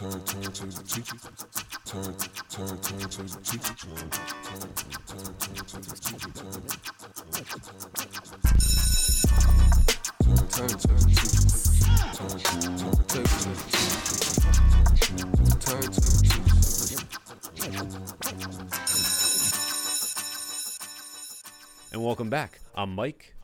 Turn, turn to the teacher. Turn, turn, turn to the teacher. Turn, turn, turn, turn to the teacher. Turn, turn, turn to the teacher. Turn, turn, turn to the teacher. Turn to the And welcome back. I'm Mike,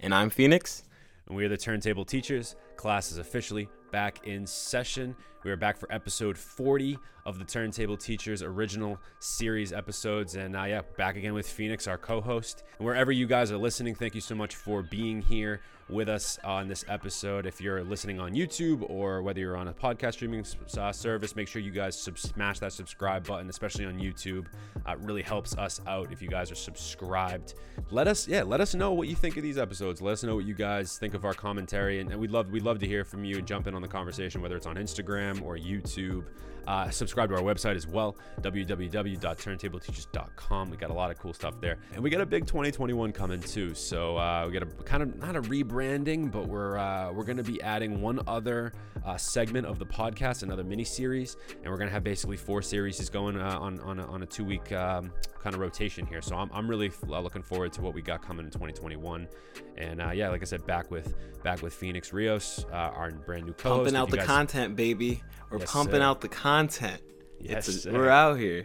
And I'm Phoenix. and we are the Turntable Teachers. Class is officially back in session. We are back for episode 40 of the Turntable Teachers original series episodes. And uh, yeah, back again with Phoenix, our co host. And wherever you guys are listening, thank you so much for being here with us on this episode. If you're listening on YouTube or whether you're on a podcast streaming uh, service, make sure you guys sub- smash that subscribe button, especially on YouTube. Uh, it really helps us out if you guys are subscribed. Let us, yeah, let us know what you think of these episodes. Let us know what you guys think of our commentary, and, and we'd love, we'd love to hear from you and jump in on the conversation, whether it's on Instagram or YouTube. Uh, subscribe to our website as well, www.turntableteachers.com. We got a lot of cool stuff there, and we got a big 2021 coming too. So uh, we got a kind of not a rebranding, but we're uh, we're going to be adding one other uh, segment of the podcast, another mini series, and we're going to have basically four series going uh, on on a, on a two week um, kind of rotation here. So I'm, I'm really uh, looking forward to what we got coming in 2021. And uh, yeah, like I said, back with back with Phoenix Rios, uh, our brand new co-host. Pumping out the guys- content, baby. We're Yes, pumping sir. out the content. Yes, It's a- we're out here.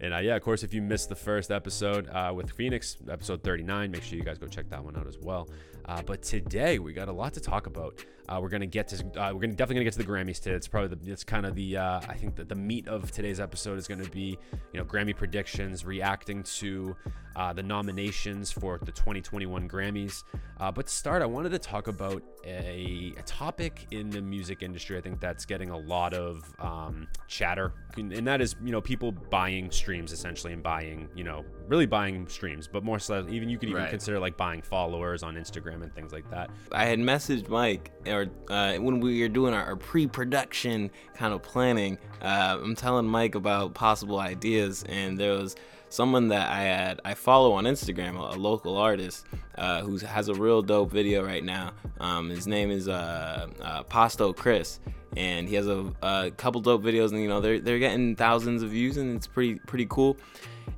And uh, yeah, of course, if you missed the first episode uh, with Phoenix, episode 39, make sure you guys go check that one out as well. Uh, but today we got a lot to talk about. Uh, we're gonna get to, uh, we're gonna definitely gonna get to the Grammys today. It's probably the, it's kind of the, uh, I think that the meat of today's episode is gonna be, you know, Grammy predictions, reacting to uh, the nominations for the 2021 Grammys. Uh, but to start, I wanted to talk about a, a topic in the music industry. I think that's getting a lot of um, chatter, and that is, you know, people buying streams essentially and buying, you know, really buying streams, but more so, even you could even Right. consider like buying followers on Instagram and things like that. I had messaged Mike, or uh, when we were doing our, our pre-production kind of planning, uh, I'm telling Mike about possible ideas, and there was someone that I had I follow on Instagram, a, a local artist uh, who has a real dope video right now. Um, his name is uh, uh, Pasto Chris, and he has a, a couple dope videos, and you know they're they're getting thousands of views, and it's pretty pretty cool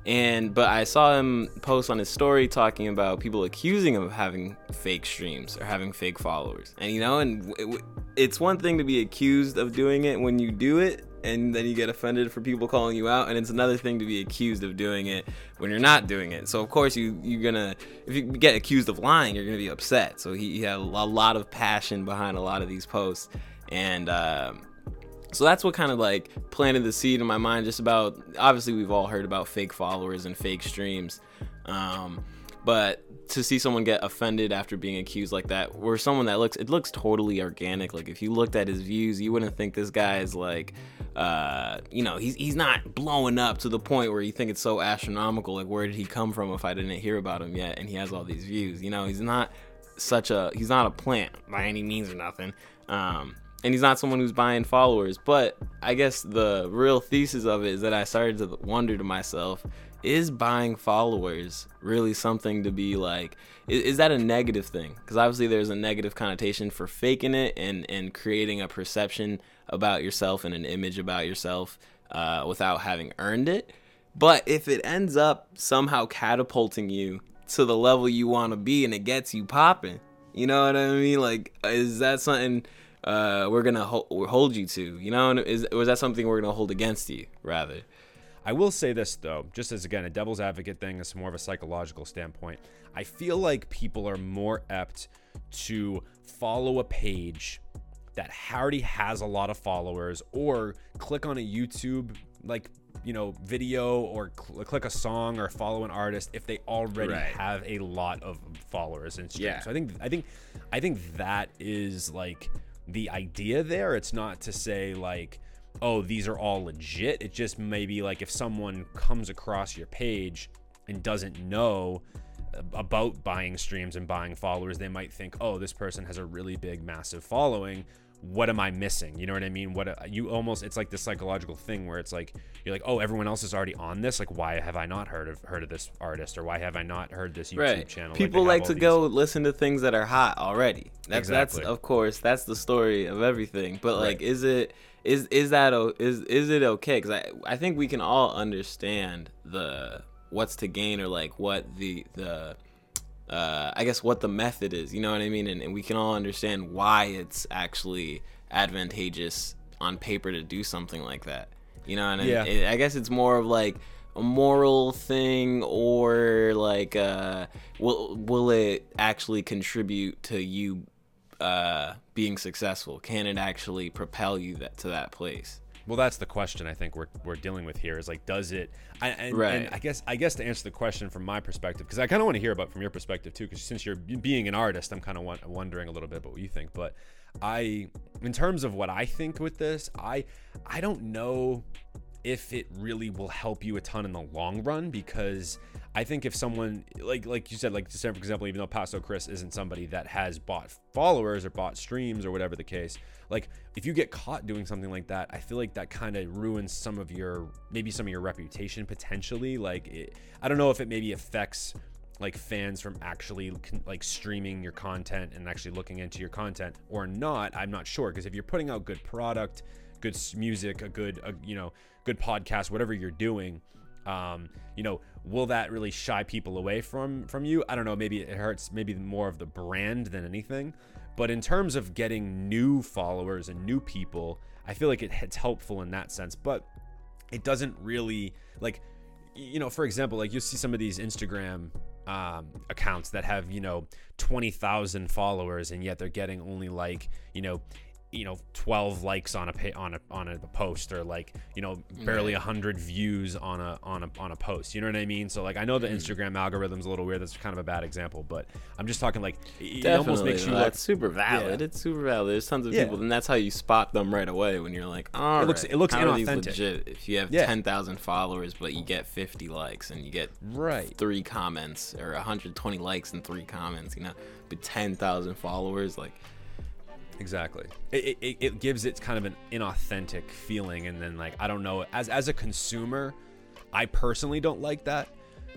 and but I saw him post on his story talking about people accusing him of having fake streams or having fake followers. And you know, and w- it's one thing to be accused of doing it when you do it and then you get offended for people calling you out and it's another thing to be accused of doing it when you're not doing it. So of course you you're going to if you get accused of lying, you're going to be upset. So he, he had a lot of passion behind a lot of these posts and um so that's what kind of like planted the seed in my mind just about obviously we've all heard about fake followers and fake streams. Um, but to see someone get offended after being accused like that, or someone that looks it looks totally organic. Like if you looked at his views, you wouldn't think this guy is like uh, you know, he's he's not blowing up to the point where you think it's so astronomical. Like where did he come from if I didn't hear about him yet and he has all these views? You know, he's not such a he's not a plant by any means or nothing. Um, and he's not someone who's buying followers. But I guess the real thesis of it is that I started to wonder to myself, is buying followers really something to be like? Is, is that a negative thing? Because obviously there's a negative connotation for faking it and and creating a perception about yourself and an image about yourself uh, without having earned it. But if it ends up somehow catapulting you to the level you want to be and it gets you popping, you know what I mean? Like, is that something uh, we're gonna ho- hold you to? You know, and is is that something we're gonna hold against you rather? I will say this though, just as again a devil's advocate thing, it's more of a psychological standpoint. I feel like people are more apt to follow a page that already has a lot of followers or click on a YouTube like you know video or cl- click a song or follow an artist if they already Right. have a lot of followers and streams. Yeah. So I think I think I think that is like the idea there. It's not to say like oh these are all legit. It just maybe like if someone comes across your page and doesn't know about buying streams and buying followers, they might think, oh, this person has a really big, massive following. What am I missing? You know what I mean? What uh, you almost it's like this psychological thing where it's like you're like, oh, everyone else is already on this. Like, why have I not heard of heard of this artist or why have I not heard this YouTube right. channel? People have like to these- go listen to things that are hot already. That's Exactly. that's of course that's the story of everything. But like, Right. is it is is that is is it okay? Because I I think we can all understand the what's to gain or like what the the uh, I guess what the method is. You know what I mean? And, and we can all understand why it's actually advantageous on paper to do something like that. You know, and Yeah. I, I guess it's more of like a moral thing, or like, uh, will will it actually contribute to you uh, being successful? Can it actually propel you that to that place? Well, that's the question I think we're, we're dealing with here is like, does it? I, and, and I guess I guess to answer the question from my perspective, because I kind of want to hear about from your perspective too, because since you're being an artist, I'm kind of wondering a little bit about what you think. But I, in terms of what I think with this, I I don't know if it really will help you a ton in the long run because I think if someone like like you said like for example even though Paso Chris isn't somebody that has bought followers or bought streams or whatever the case like if you get caught doing something like that I feel like that kind of ruins some of your maybe some of your reputation potentially. Like it, I don't know if it maybe affects like fans from actually like streaming your content and actually looking into your content or not i'm not sure. Because if you're putting out good product good music a good a, you know good podcast whatever you're doing um you know will that really shy people away from from you? I don't know. Maybe it hurts maybe more of the brand than anything but in terms of getting new followers and new people i feel like it, it's helpful in that sense. But it doesn't really like you know for example like you see some of these instagram um, accounts that have you know 20,000 followers and yet they're getting only like you know you know 12 likes on a on a on a post or like you know barely a 100 views on a on a on a post you know what i mean so like i know the mm. instagram algorithm's a little weird that's kind of a bad example but i'm just talking like it it almost makes you look That's super valid. Yeah. It's super valid. There's tons of Yeah. people, and that's how you spot them right away when you're like, oh, It looks- it looks how are these inauthentic. legit? If you have Yeah. ten thousand followers, but you get fifty likes and you get right three comments or 120 likes and three comments, you know, but 10,000 followers, like, Exactly. It, it, it gives it kind of an inauthentic feeling, and then like I don't know. As as a consumer, I personally don't like that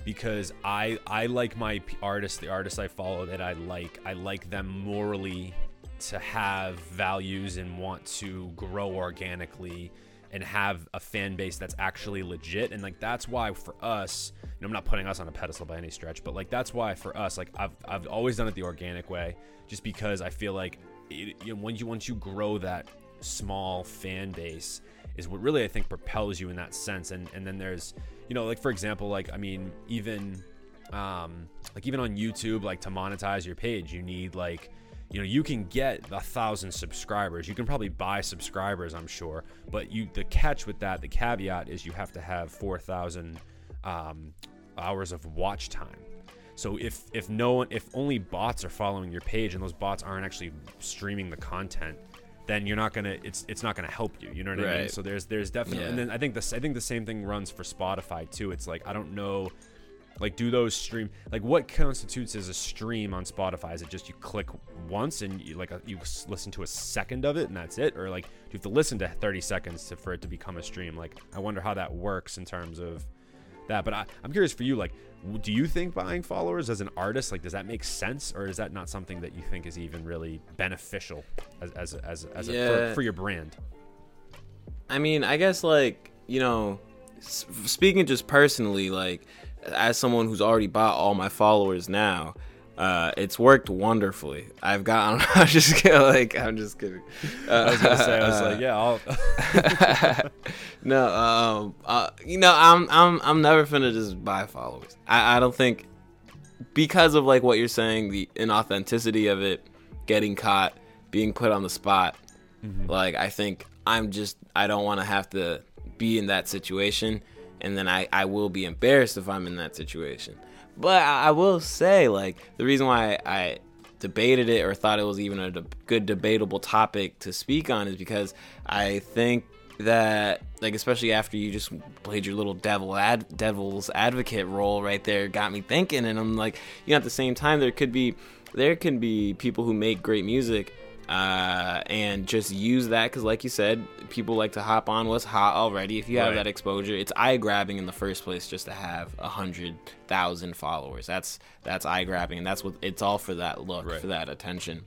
because I I like my artists, the artists I follow that I like. I like them morally to have values and want to grow organically and have a fan base that's actually legit and like that's why for us you know, i'm not putting us on a pedestal by any stretch but like that's why for us like i've, I've always done it the organic way just because i feel like it, you know, once you once you grow that small fan base is what really i think propels you in that sense. And and then there's you know like for example like i mean even um like even on youtube like to monetize your page you need like you know you can get a thousand subscribers. You can probably buy subscribers i'm sure. But you the catch with that the caveat is you have to have 4000 um, hours of watch time so if if no one if only bots are following your page and those bots aren't actually streaming the content then you're not gonna it's it's not gonna help you you know what i mean? So there's there's definitely and then i think this i think the same thing runs for spotify too. It's like i don't know like do those stream like what constitutes as a stream on spotify? Is it just you click once and you like a, you listen to a second of it and that's it? Or like do you have to listen to 30 seconds to, for it to become a stream? Like i wonder how that works in terms of that but I, i'm curious for you like do you think buying followers as an artist like does that make sense or is that not something that you think is even really beneficial as as as, as a, for, for your brand? I mean, I guess, like, you know, speaking just personally, like, as someone who's already bought all my followers now, uh, it's worked wonderfully. I've gotten, I'm just kidding, like, I'm just kidding. Uh, i was gonna say i was like yeah i'll no, um, uh, you know, I'm I'm I'm never finna just buy followers. I, I don't think because of like what you're saying, the inauthenticity of it, getting caught, being put on the spot. Like I think I'm just I don't want to have to be in that situation, and then I I will be embarrassed if I'm in that situation. But I, will say like the reason why I debated it or thought it was even a de- good debatable topic to speak on is because I think that like especially after you just played your little devil ad devil's advocate role right there got me thinking. And I'm like you know at the same time there could be there can be people who make great music uh, and just use that because, like you said, people like to hop on what's hot already. If you have Right. that exposure, it's eye grabbing in the first place just to have a hundred thousand followers. That's that's eye grabbing, and that's what it's all for that look, Right. for that attention.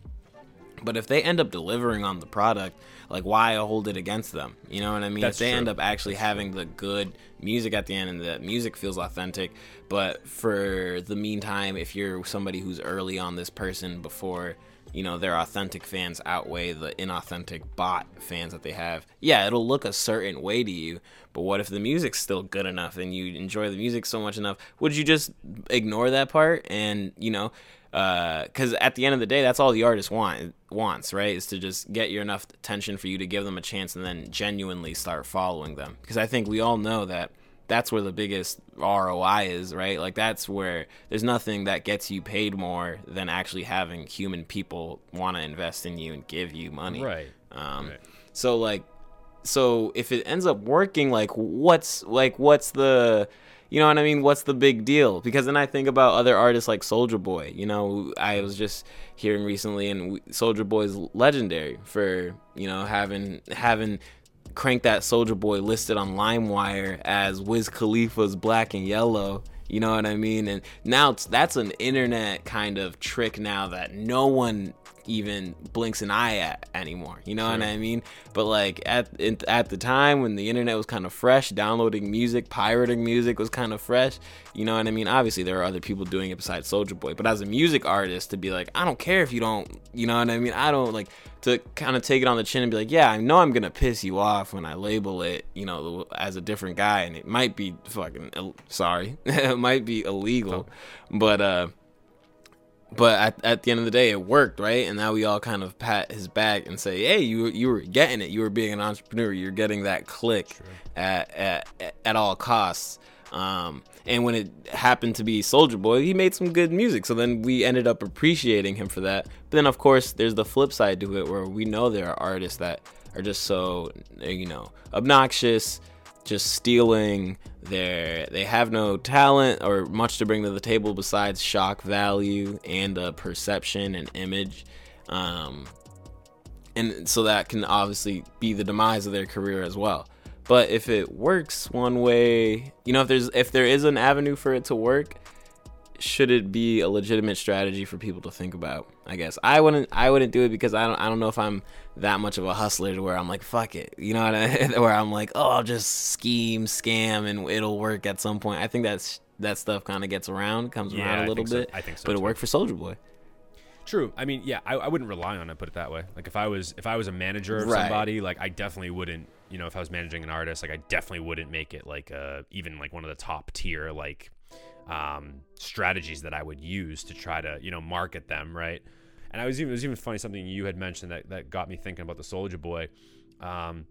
But if they end up delivering on the product, like why hold it against them? You know what I mean? That's if they true. end up actually having the good music at the end and the music feels authentic, but for the meantime, if you're somebody who's early on this person before you know their authentic fans outweigh the inauthentic bot fans that they have, yeah, it'll look a certain way to you. But what if the music's still good enough and you enjoy the music so much enough? Would you just ignore that part and you know? Uh, because at the end of the day, that's all the artist want wants, right? Is to just get your enough attention for you to give them a chance and then genuinely start following them. Because I think we all know that that's where the biggest ROI is, right? Like that's where there's nothing that gets you paid more than actually having human people want to invest in you and give you money, Right. Um, Right. So like, so if it ends up working, like what's like what's the you know what I mean? What's the big deal? Because then I think about other artists like Soulja Boy. You know, I was just hearing recently, and Soulja Boy's legendary for you know having having cranked that Soulja Boy listed on LimeWire as Wiz Khalifa's Black and Yellow. You know what I mean? And now it's, that's an internet kind of trick now that no one even blinks an eye at anymore. You know what I mean? But like at in, at the time when the internet was kind of fresh, downloading music, pirating music was kind of fresh. You know what I mean? Obviously there are other people doing it besides Soulja Boy, but as a music artist to be like, I don't care if you don't, you know what I mean? I don't like to kind of take it on the chin and be like, yeah, I know I'm gonna piss you off when I label it, you know, as a different guy, and it might be fucking sorry, it might be illegal, but uh but at, at the end of the day it worked right? And now we all kind of pat his back and say hey you you were getting it. You were being an entrepreneur. You're getting that click at, at at all costs. Um and when it happened to be Soulja Boy he made some good music. So then we ended up appreciating him for that. But then of course there's the flip side to it where we know there are artists that are just so you know obnoxious just stealing their they have no talent or much to bring to the table besides shock value and uh, perception and image. Um, and so that can obviously be the demise of their career as well. But if it works one way you know if there's if there is an avenue for it to work should it be a legitimate strategy for people to think about i guess i wouldn't i wouldn't do it because i don't i don't know if i'm that much of a hustler to where i'm like fuck it you know what I, where i'm like oh i'll just scheme scam and it'll work at some point i think that's that stuff kind of gets around comes Yeah, around I a little so. bit I think so, but it too. worked for Soulja Boy True. I mean, yeah, I, I wouldn't rely on it. Put it that way. Like if I was if I was a manager of Right. somebody, like I definitely wouldn't. You know, if I was managing an artist, like I definitely wouldn't make it like uh even like one of the top tier like um strategies that I would use to try to you know market them right. And I was even it was even funny something you had mentioned that that got me thinking about the Soulja Boy. Um,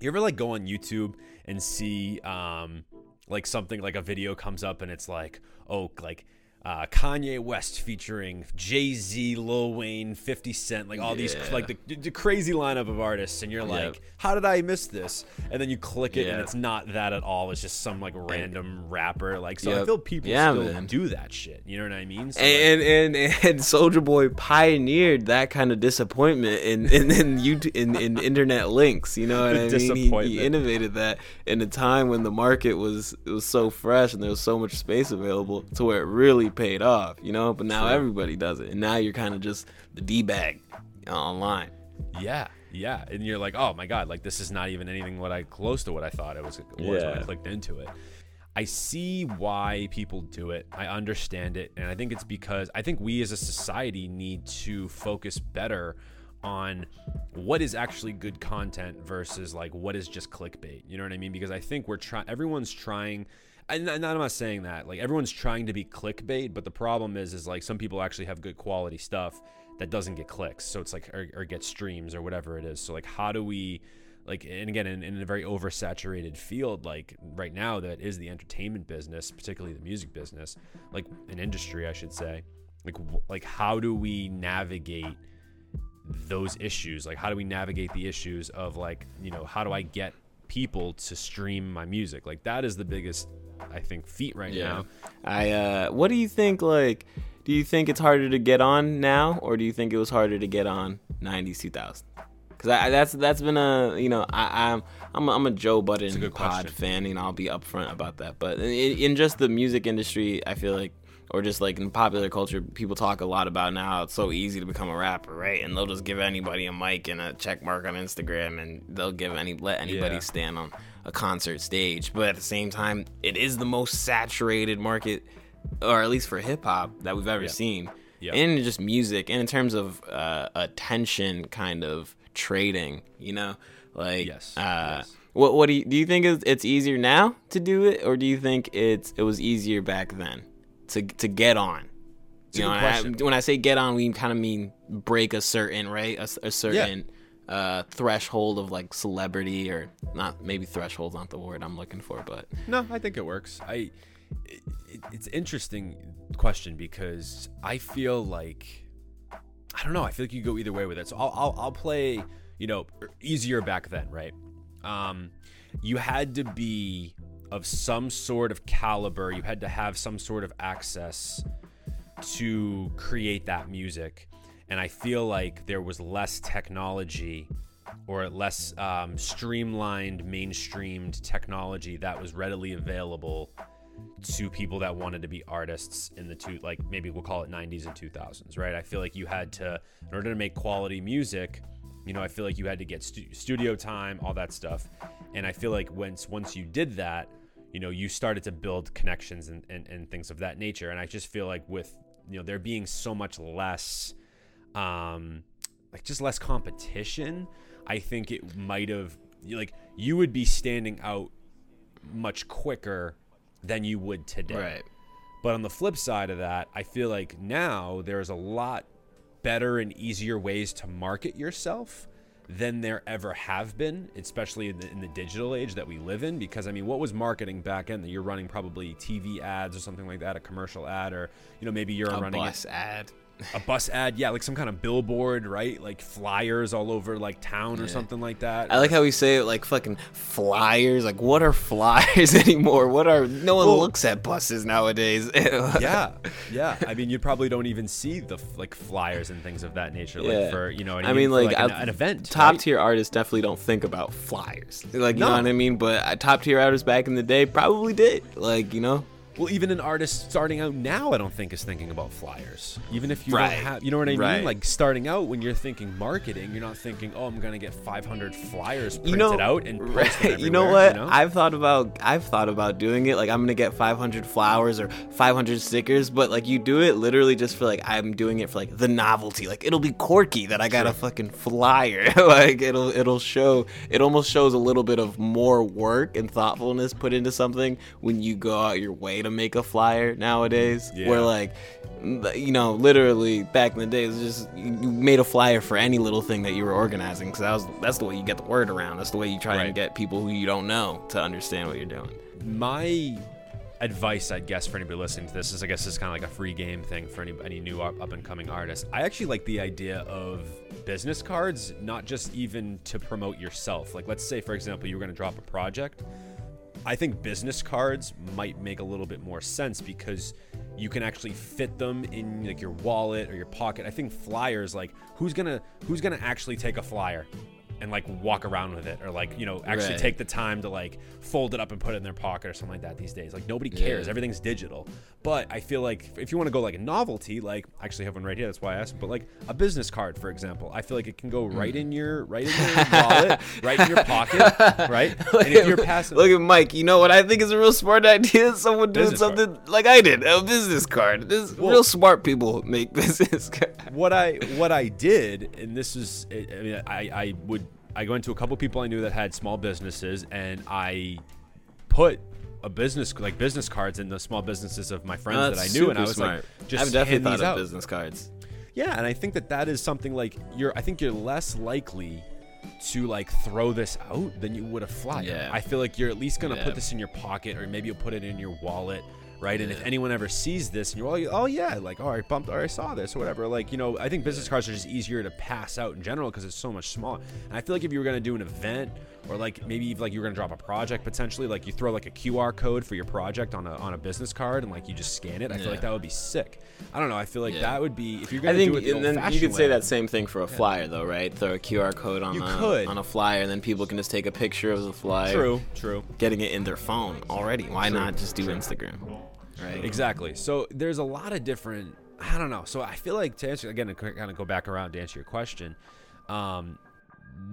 you ever like go on YouTube and see um like something like a video comes up and it's like oh like uh, Kanye West featuring Jay Z, Lil Wayne, 50 Cent, like all these like the, the crazy lineup of artists, and you're like, Yep. how did I miss this? And then you click it, and it's not that at all. It's just some like random rapper. Like, so I feel people Yeah, still man. do that shit. You know what I mean? So, like, and and and Soulja Boy pioneered that kind of disappointment in in in, YouTube, in, in internet links. You know what I mean? He, he innovated that in a time when the market was it was so fresh and there was so much space available to where it really paid off. You know, but now True. everybody does it, and now you're kind of just the d bag uh, online. Yeah, yeah, and you're like, oh my god, like this is not even anything what I close to what I thought it was. was when I Yeah. clicked into it. I see why people do it. I understand it, and I think it's because I think we as a society need to focus better on what is actually good content versus like what is just clickbait. You know what I mean? Because I think we're trying. Everyone's trying. And and I'm not saying that. Like everyone's trying to be clickbait, but the problem is, is like some people actually have good quality stuff that doesn't get clicks. So it's like or, or get streams or whatever it is. So like how do we like and again in, in a very oversaturated field like right now that is the entertainment business, particularly the music business, like an industry I should say. Like like how do we navigate those issues? Like how do we navigate the issues of like, you know, how do I get people to stream my music? Like that is the biggest I think feat right now. I uh what do you think like do you think it's harder to get on now, or do you think it was harder to get on '90s, 2000s? Because I, that's that's been a you know I, I'm I'm a, I'm a Joe Budden good pod question. fan, and I'll be upfront about that. But in, in just the music industry, I feel like, or just like in popular culture, people talk a lot about now. It's so easy to become a rapper, right? And they'll just give anybody a mic and a check mark on Instagram, and they'll give any let anybody Yeah. stand on a concert stage. But at the same time, it is the most saturated market, or at least for hip hop that we've ever Yeah. seen. Yeah. And just music, and in terms of uh, attention, kind of trading, you know, like Yes, Uh, yes. What what do you do? You think it's, it's easier now to do it, or do you think it's it was easier back then to to get on? You know, I- when I say get on, we kind of mean break a certain right, a certain uh, threshold of like celebrity, or not. Maybe threshold's not the word I'm looking for, but No, I think it works. I it, it, it's interesting question because I feel like I don't know. I feel like you go either way with it. So I'll I'll, I'll play you know easier back then, right? Um, you had to be of some sort of caliber. You had to have some sort of access to create that music. And I feel like there was less technology or less um, streamlined, mainstreamed technology that was readily available to people that wanted to be artists in the two, like maybe we'll call it 90s and 2000s, right? I feel like you had to, in order to make quality music, you know, I feel like you had to get stu- studio time, all that stuff. And I feel like once once you did that, you know, you started to build connections and, and, and things of that nature. And I just feel like with, you know, there being so much less, um, like just less competition, I think it might have, like, you would be standing out much quicker than you would today. But on the flip side of that, I feel like now there's a lot better and easier ways to market yourself than there ever have been, especially in the, in the digital age that we live in. Because I mean, what was marketing back then? That you're running probably TV ads or something like that, a commercial ad, or you know maybe you're a running bus ad. A bus ad, yeah, like some kind of billboard, right? Like flyers all over like town or something like that. I like how we say it like fucking flyers. Like, what are flyers anymore? What are no one Well- looks at buses nowadays. yeah, yeah. I mean, you probably don't even see the like flyers and things of that nature, like Yeah. for you know. I I mean, for, like, an, an event. top right? tier artists definitely don't think about flyers. Like, you No. know what I mean? But uh, top tier artists back in the day probably did. Like, you know, Well, even an artist starting out now, I don't think is thinking about flyers. Even if you Right. don't have, you know what I mean? Right. Like starting out, when you're thinking marketing, you're not thinking, oh, I'm gonna get 500 flyers printed you know, out and right, you know what? you know? I've thought about I've thought about doing it. Like I'm gonna get 500 flowers or 500 stickers, but like you do it literally just for like I'm doing it for like the novelty. Like it'll be quirky that I got a fucking flyer. like it'll it'll show. It almost shows a little bit of more work and thoughtfulness put into something when you go out your way to make a flyer nowadays. Yeah. Where like you know, literally back in the day, it was just you made a flyer for any little thing that you were organizing because that was that's the way you get the word around. That's the way you try Right. and get people who you don't know to understand what you're doing. my advice, I guess, for anybody listening to this is, I guess, this is kind of like a free game thing for any any new up and coming artist. I actually like the idea of business cards, not just even to promote yourself. Like, let's say, for example, you were going to drop a project. I think business cards might make a little bit more sense because you can actually fit them in like your wallet or your pocket. I think flyers like who's gonna who's gonna actually take a flyer and like walk around with it or like you know actually Right. take the time to like fold it up and put it in their pocket or something like that these days. Like nobody cares. Yeah. Everything's digital. But I feel like if you want to go like a novelty, like I actually have one right here. That's why I asked. But like a business card, for example, I feel like it can go right hmm. in your right in your wallet, right in your pocket, right. And if you're passing, Look at Mike. You know what I think is a real smart idea? Someone doing Business card. something like I did, a business card. This Well- real smart people make business cards. what I what I did, and this is, I I mean, I, I would I went to a couple people I knew that had small businesses, and I put a business like business cards in the small businesses of my friends that I knew, and I was smart. like, just I've definitely thought these of out. business cards. Yeah, and I think that that is something like you're. I think you're less likely to like throw this out than you would a flyer. Yeah. I feel like you're at least gonna Yeah. put this in your pocket, or maybe you'll put it in your wallet, right? And if anyone ever sees this, and you're all, oh yeah, like oh, all right, bumped, or I saw this, or whatever. Like you know, I think business cards are just easier to pass out in general because it's so much smaller. And I feel like if you were gonna do an event or like maybe if like you're gonna drop a project potentially, like you throw like a QR code for your project on a on a business card and like you just scan it. I feel like that would be sick. I don't know. I feel like Yeah. that would be if you're gonna think, do it the and then you could say way, that same thing for a flyer, though, right? Throw a QR code on You a, could. on a flyer, and then people can just take a picture of the flyer. True, true. Getting it in their phone already. Why True, not just do true. Instagram? Right. Exactly. So there's a lot of different. I don't know. So I feel like to answer again, to kind of go back around to answer your question. Um,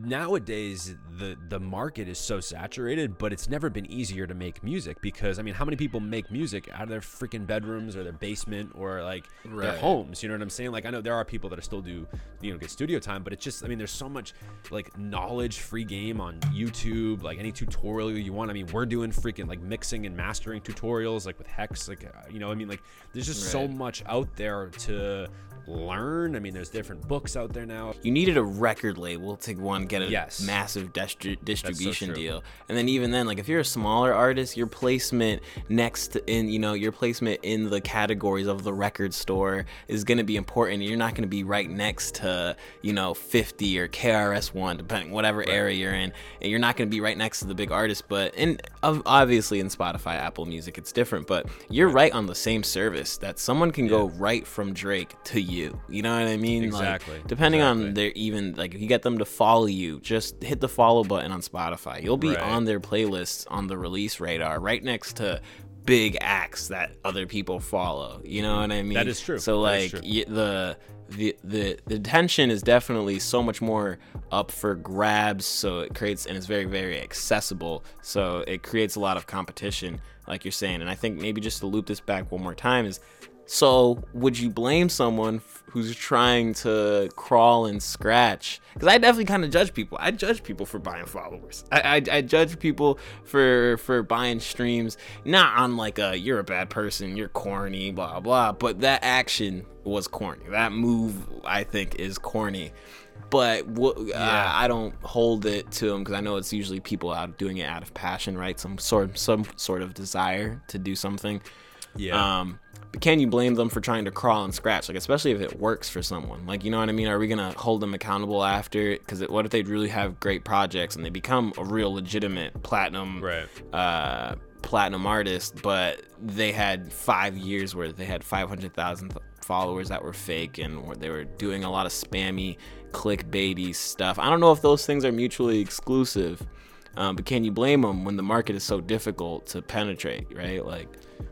nowadays the the market is so saturated but it's never been easier to make music because i mean how many people make music out of their freaking bedrooms or their basement or like their homes? You know what i'm saying? Like i know there are people that are still do you know get studio time but it's just i mean there's so much like knowledge free game on youtube like any tutorial you want. I mean we're doing freaking like mixing and mastering tutorials like with hex like uh, you know i mean? Like there's just so much out there to learn i mean there's different books out there now You needed a record label to one get a Yes. massive distri- distribution true. deal, and then even then, like if you're a smaller artist, your placement next in you know your placement in the categories of the record store is going to be important. You're not going to be right next to you know 50 or KRS One, depending whatever area you're in, and you're not going to be right next to the big artist. But in obviously in Spotify, Apple Music, it's different. But you're right on the same service that someone can go right from Drake to you. You You know what I mean? Exactly, Like, depending exactly. on their even like if you get them to follow you, just hit the follow button on Spotify. You'll be Right. on their playlists on the release radar, right next to big acts that other people follow. You know what I mean? That is true. So like true. y- the the the the tension is definitely so much more up for grabs. So it creates and it's very very accessible. So it creates a lot of competition, like you're saying. And I think maybe just to loop this back one more time is. So, would you blame someone f- who's trying to crawl and scratch? Because I definitely kind of judge people. I judge people for buying followers. I, I, I judge people for for buying streams, not on like a you're a bad person, you're corny, blah blah. But that action was corny. That move, I think, is corny. But what, uh, I don't hold it to them because I know it's usually people out doing it out of passion, right? Some sort some sort of desire to do something. yeah Um, but can you blame them for trying to crawl and scratch? Like, especially if it works for someone. Like, you know what I mean? Are we gonna hold them accountable after? Because what if they really have great projects and they become a real legitimate platinum, Right. uh, platinum artist, but they had five years where they had five hundred thousand followers that were fake and where they were doing a lot of spammy, clickbaity stuff. I don't know if those things are mutually exclusive. Um, but can you blame them when the market is so difficult to penetrate, right? Like,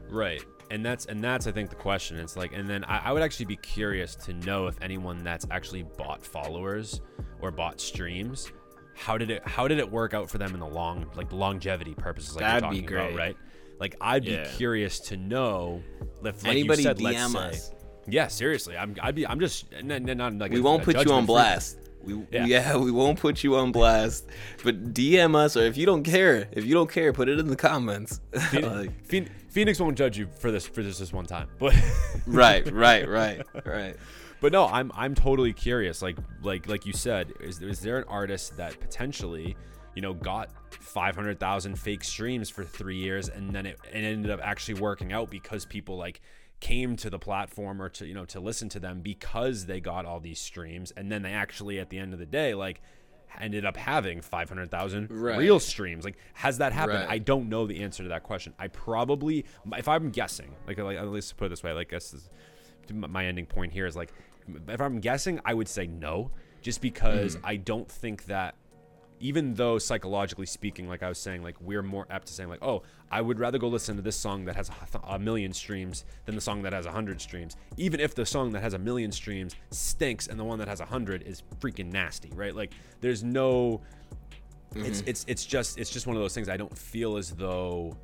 Right. And that's and that's I think the question. It's like and then I, I would actually be curious to know if anyone that's actually bought followers or bought streams, how did it how did it work out for them in the long like longevity purposes like That'd you're be talking about, great. right? Like I'd be Yeah. curious to know if like Anybody you said, DM let's us. say, Yeah, seriously. I'm I'd be I'm just n- n- not like we a- won't a put you on blast. We, Yeah. yeah. we won't put you on blast. But DM us, or if you don't care, if you don't care, put it in the comments. Like, Phoen- Phoenix won't judge you for this for this this one time. But right, right, right, right. But no, I'm I'm totally curious. Like like like you said, is is there an artist that potentially, you know, got 500,000 fake streams for three years, and then it, it ended up actually working out because people like came to the platform or to you know to listen to them because they got all these streams, and then they actually at the end of the day like ended up having 500,000 Right. real streams. Like, has that happened? Right. I don't know the answer to that question. I probably, if I'm guessing, like, like at least put it this way, like, guess this, my ending point here is like, if I'm guessing, I would say no, just because mm. I don't think that, even though psychologically speaking, like I was saying, like we're more apt to saying like, oh, I would rather go listen to this song that has a, million streams than the song that has a hundred streams, even if the song that has a million streams stinks and the one that has a hundred is freaking nasty, right? Like, there's no, it's mm-hmm. it's it's just it's just one of those things. I don't feel as though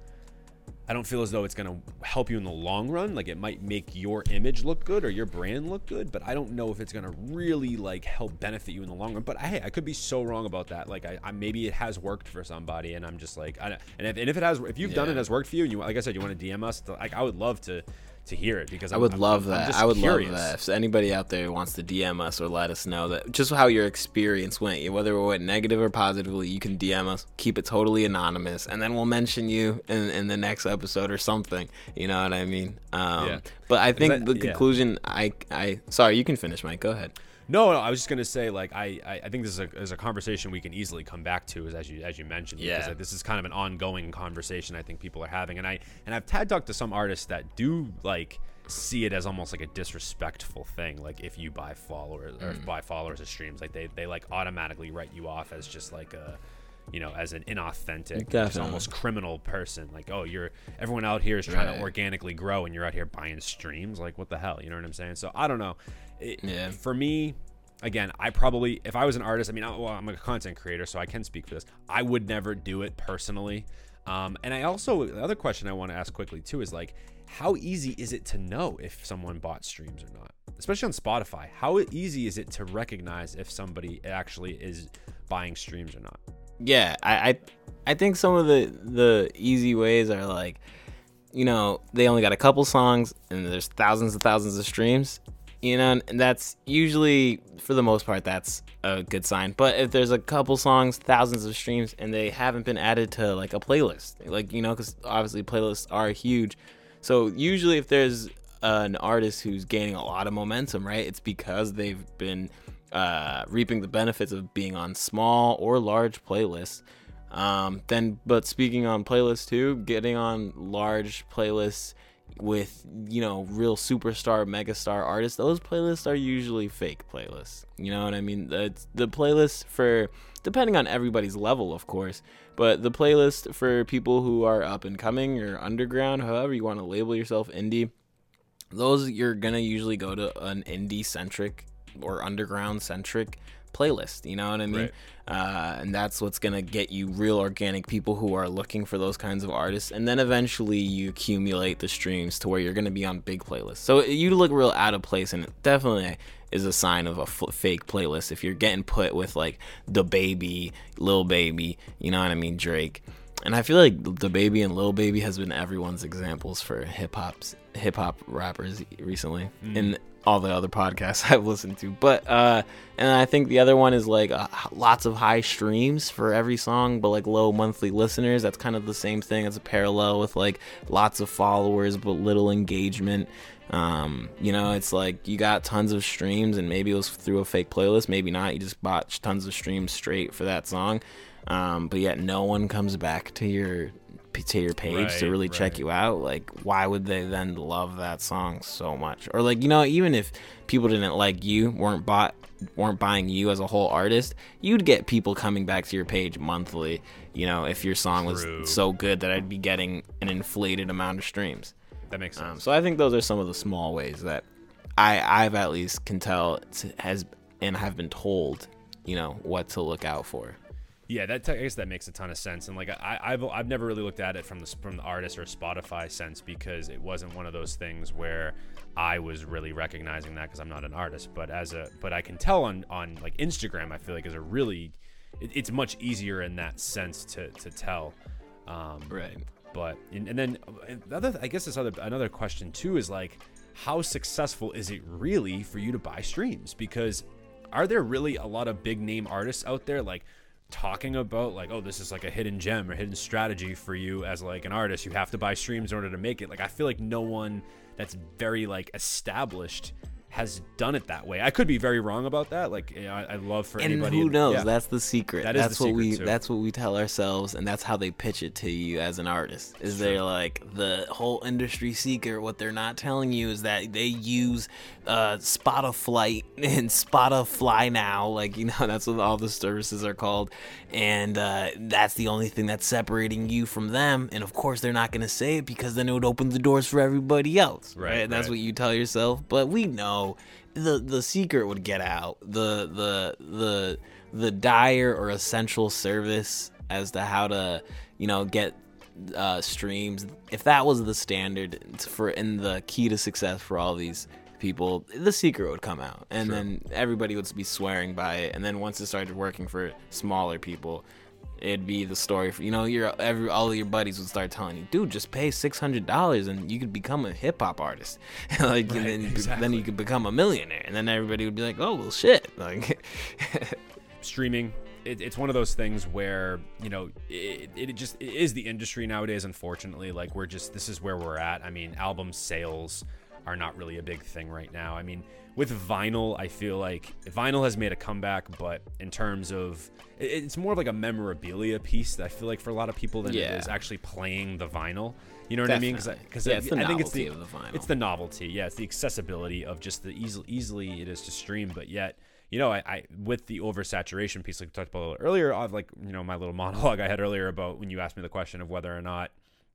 I don't feel as though it's gonna help you in the long run. Like it might make your image look good or your brand look good, but I don't know if it's gonna really like help benefit you in the long run. But hey, I could be so wrong about that. Like I, I maybe it has worked for somebody, and I'm just like, I, and if and if it has, if you've done it has worked for you, and you like I said, you want to DM us, like I would love to to hear it because I I'm- would I'm- love I'm that. I would curious. love that. If anybody out there wants to DM us or let us know that just how your experience went, whether it went negative or positively, you can DM us. Keep it totally anonymous, and then we'll mention you in, in the next episode or something. You know what I mean? Um, Yeah. But I think that- the yeah. conclusion, I, I, sorry, you can finish, Mike. Go ahead. No, no, I was just gonna say like I, I, I think this is a, is a conversation we can easily come back to as you as you mentioned because Yeah. like, this is kind of an ongoing conversation I think people are having and I and I've had talked to some artists that do like see it as almost like a disrespectful thing like if you buy followers or Mm. buy followers of streams like they they like automatically write you off as just like a you know as an inauthentic just almost criminal person like oh you're everyone out here is trying Right. to organically grow and you're out here buying streams like what the hell you know what i'm saying so i don't know it, Yeah. for me again i probably if i was an artist i mean I, well, i'm a content creator so i can speak for this. I would never do it personally. Um, and i also the other question i want to ask quickly too is like how easy is it to know if someone bought streams or not? Especially on spotify how easy is it to recognize if somebody actually is buying streams or not? Yeah I, I i think some of the the easy ways are like you know they only got a couple songs and there's thousands and thousands of streams you know and that's usually for the most part that's a good sign. But if there's a couple songs thousands of streams and they haven't been added to like a playlist like you know because obviously playlists are huge. So usually if there's an artist who's gaining a lot of momentum right it's because they've been uh, reaping the benefits of being on small or large playlists. Um, then, but speaking on playlists too, getting on large playlists with you know real superstar, megastar artists, those playlists are usually fake playlists. You know what I mean? The the playlist for depending on everybody's level, of course, but the playlist for people who are up and coming or underground, however you want to label yourself, indie, those you're gonna usually go to an indie centric or underground centric playlist you know what i mean? Right. uh, and that's what's gonna get you real organic people who are looking for those kinds of artists and then eventually you accumulate the streams to where you're gonna be on big playlists. So you look real out of place and it definitely is a sign of a f- fake playlist if you're getting put with like DaBaby lil baby you know what i mean drake. And I feel like DaBaby and Lil Baby has been everyone's examples for hip hop's hip hop rappers recently. In all the other podcasts I've listened to. But uh, and I think the other one is like uh, lots of high streams for every song, but like low monthly listeners. That's kind of the same thing as a parallel with like lots of followers but little engagement. Um, you know, it's like you got tons of streams and maybe it was through a fake playlist, maybe not. You just bought tons of streams straight for that song. Um, but yet no one comes back to your to your page to Right, really check you out. Like, why would they then love that song so much? Or like, you know, even if people didn't like you, weren't bought, weren't buying you as a whole artist, you'd get people coming back to your page monthly. You know, if your song True. was so good that I'd be getting an inflated amount of streams. that makes sense Um, so I think those are some of the small ways that I I've at least can tell has and have been told, you know, what to look out for. Yeah, that I guess that makes a ton of sense, and like I, I've I've never really looked at it from the from the artist or Spotify sense because it wasn't one of those things where I was really recognizing that because I'm not an artist. But as a but I can tell on on like Instagram, I feel like is a really it, it's much easier in that sense to to tell. Um, Right. but and, and then uh, other I guess this other another question too is like how successful is it really for you to buy streams because are there really a lot of big name artists out there like talking about like oh this is like a hidden gem or hidden strategy for you as like an artist. You have to buy streams in order to make it. Like I feel like no one that's very like established has done it that way I could be very wrong about that like you know, I, I love for And anybody who knows? yeah. That's the secret. That is that's the what secret, we too. that's what we tell ourselves and that's how they pitch it to you as an artist. Is they're like the whole industry secret what they're not telling you is that they use uh Spotify and Spotify now, like you know, that's what all the services are called. And uh that's the only thing that's separating you from them. And of course they're not gonna say it because then it would open the doors for everybody else. Right, Right. And that's right. what you tell yourself. But we know the the secret would get out. The the the the dire or essential service as to how to you know get uh, streams. If that was the standard for and the key to success for all these people, the secret would come out, and then everybody would be swearing by it. And then once it started working for smaller people. It'd be the story for you know your every all of your buddies would start telling you, dude, just pay six hundred dollars and you could become a hip hop artist, like and then you could, then you could become a millionaire, and then everybody would be like, oh well, shit, like streaming it, it's one of those things where you know it, it just it is the industry nowadays unfortunately. Like we're just this is where we're at. I mean album sales are not really a big thing right now. I mean, with vinyl, I feel like vinyl has made a comeback, but in terms of it's more of like a memorabilia piece that I feel like for a lot of people than Yeah. it is actually playing the vinyl. You know what I mean? Because Yeah, I, it's the I think it's the, the it's the novelty. Yeah, it's the accessibility of just the easy, easily it is to stream, but yet. You know, I, I with the oversaturation piece, like we talked about a little earlier, of like you know my little monologue I had earlier about when you asked me the question of whether or not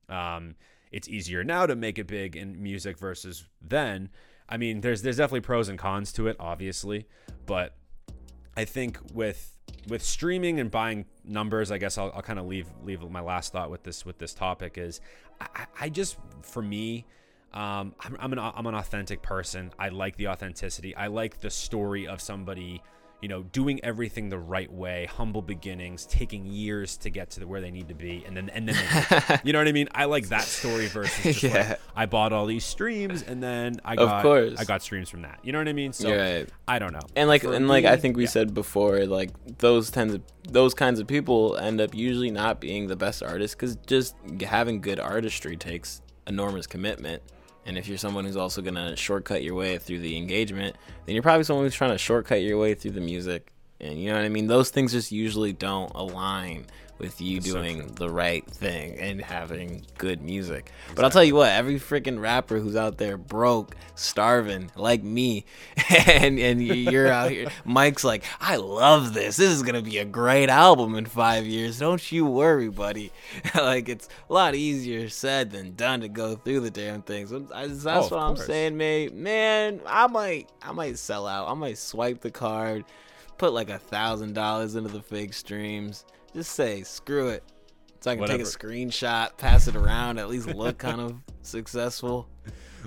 um, it's easier now to make it big in music versus then. I mean, there's there's definitely pros and cons to it, obviously, but I think with with streaming and buying numbers, I guess I'll, I'll kind of leave leave my last thought with this with this topic is I, I- just for me. Um, I'm, I'm an I'm an authentic person. I like the authenticity. I like the story of somebody, you know, doing everything the right way, humble beginnings, taking years to get to the, where they need to be, and then and then, they- you know what I mean. I like that story versus just like, Yeah. I bought all these streams and then I got Of course. I got streams from that. You know what I mean? So Right. I don't know. and like For and like I think we yeah. said before, like those kinds of those kinds of people end up usually not being the best artists because just having good artistry takes enormous commitment. And if you're someone who's also gonna shortcut your way through the engagement, then you're probably someone who's trying to shortcut your way through the music. And you know what I mean? Those things just usually don't align with you so doing the right thing and having good music. But I'll tell you what, every freaking rapper who's out there broke, starving, like me, and and you're out here, Mike's like, I love this. This is gonna be a great album in five years. Don't you worry, buddy. like it's a lot easier said than done to go through the damn things. That's that's Oh, what I'm course. saying, mate. Man, I might I might sell out. I might swipe the card, put like a thousand dollars into the fake streams. Just say screw it. So I can take a screenshot, pass it around, at least look kind of successful.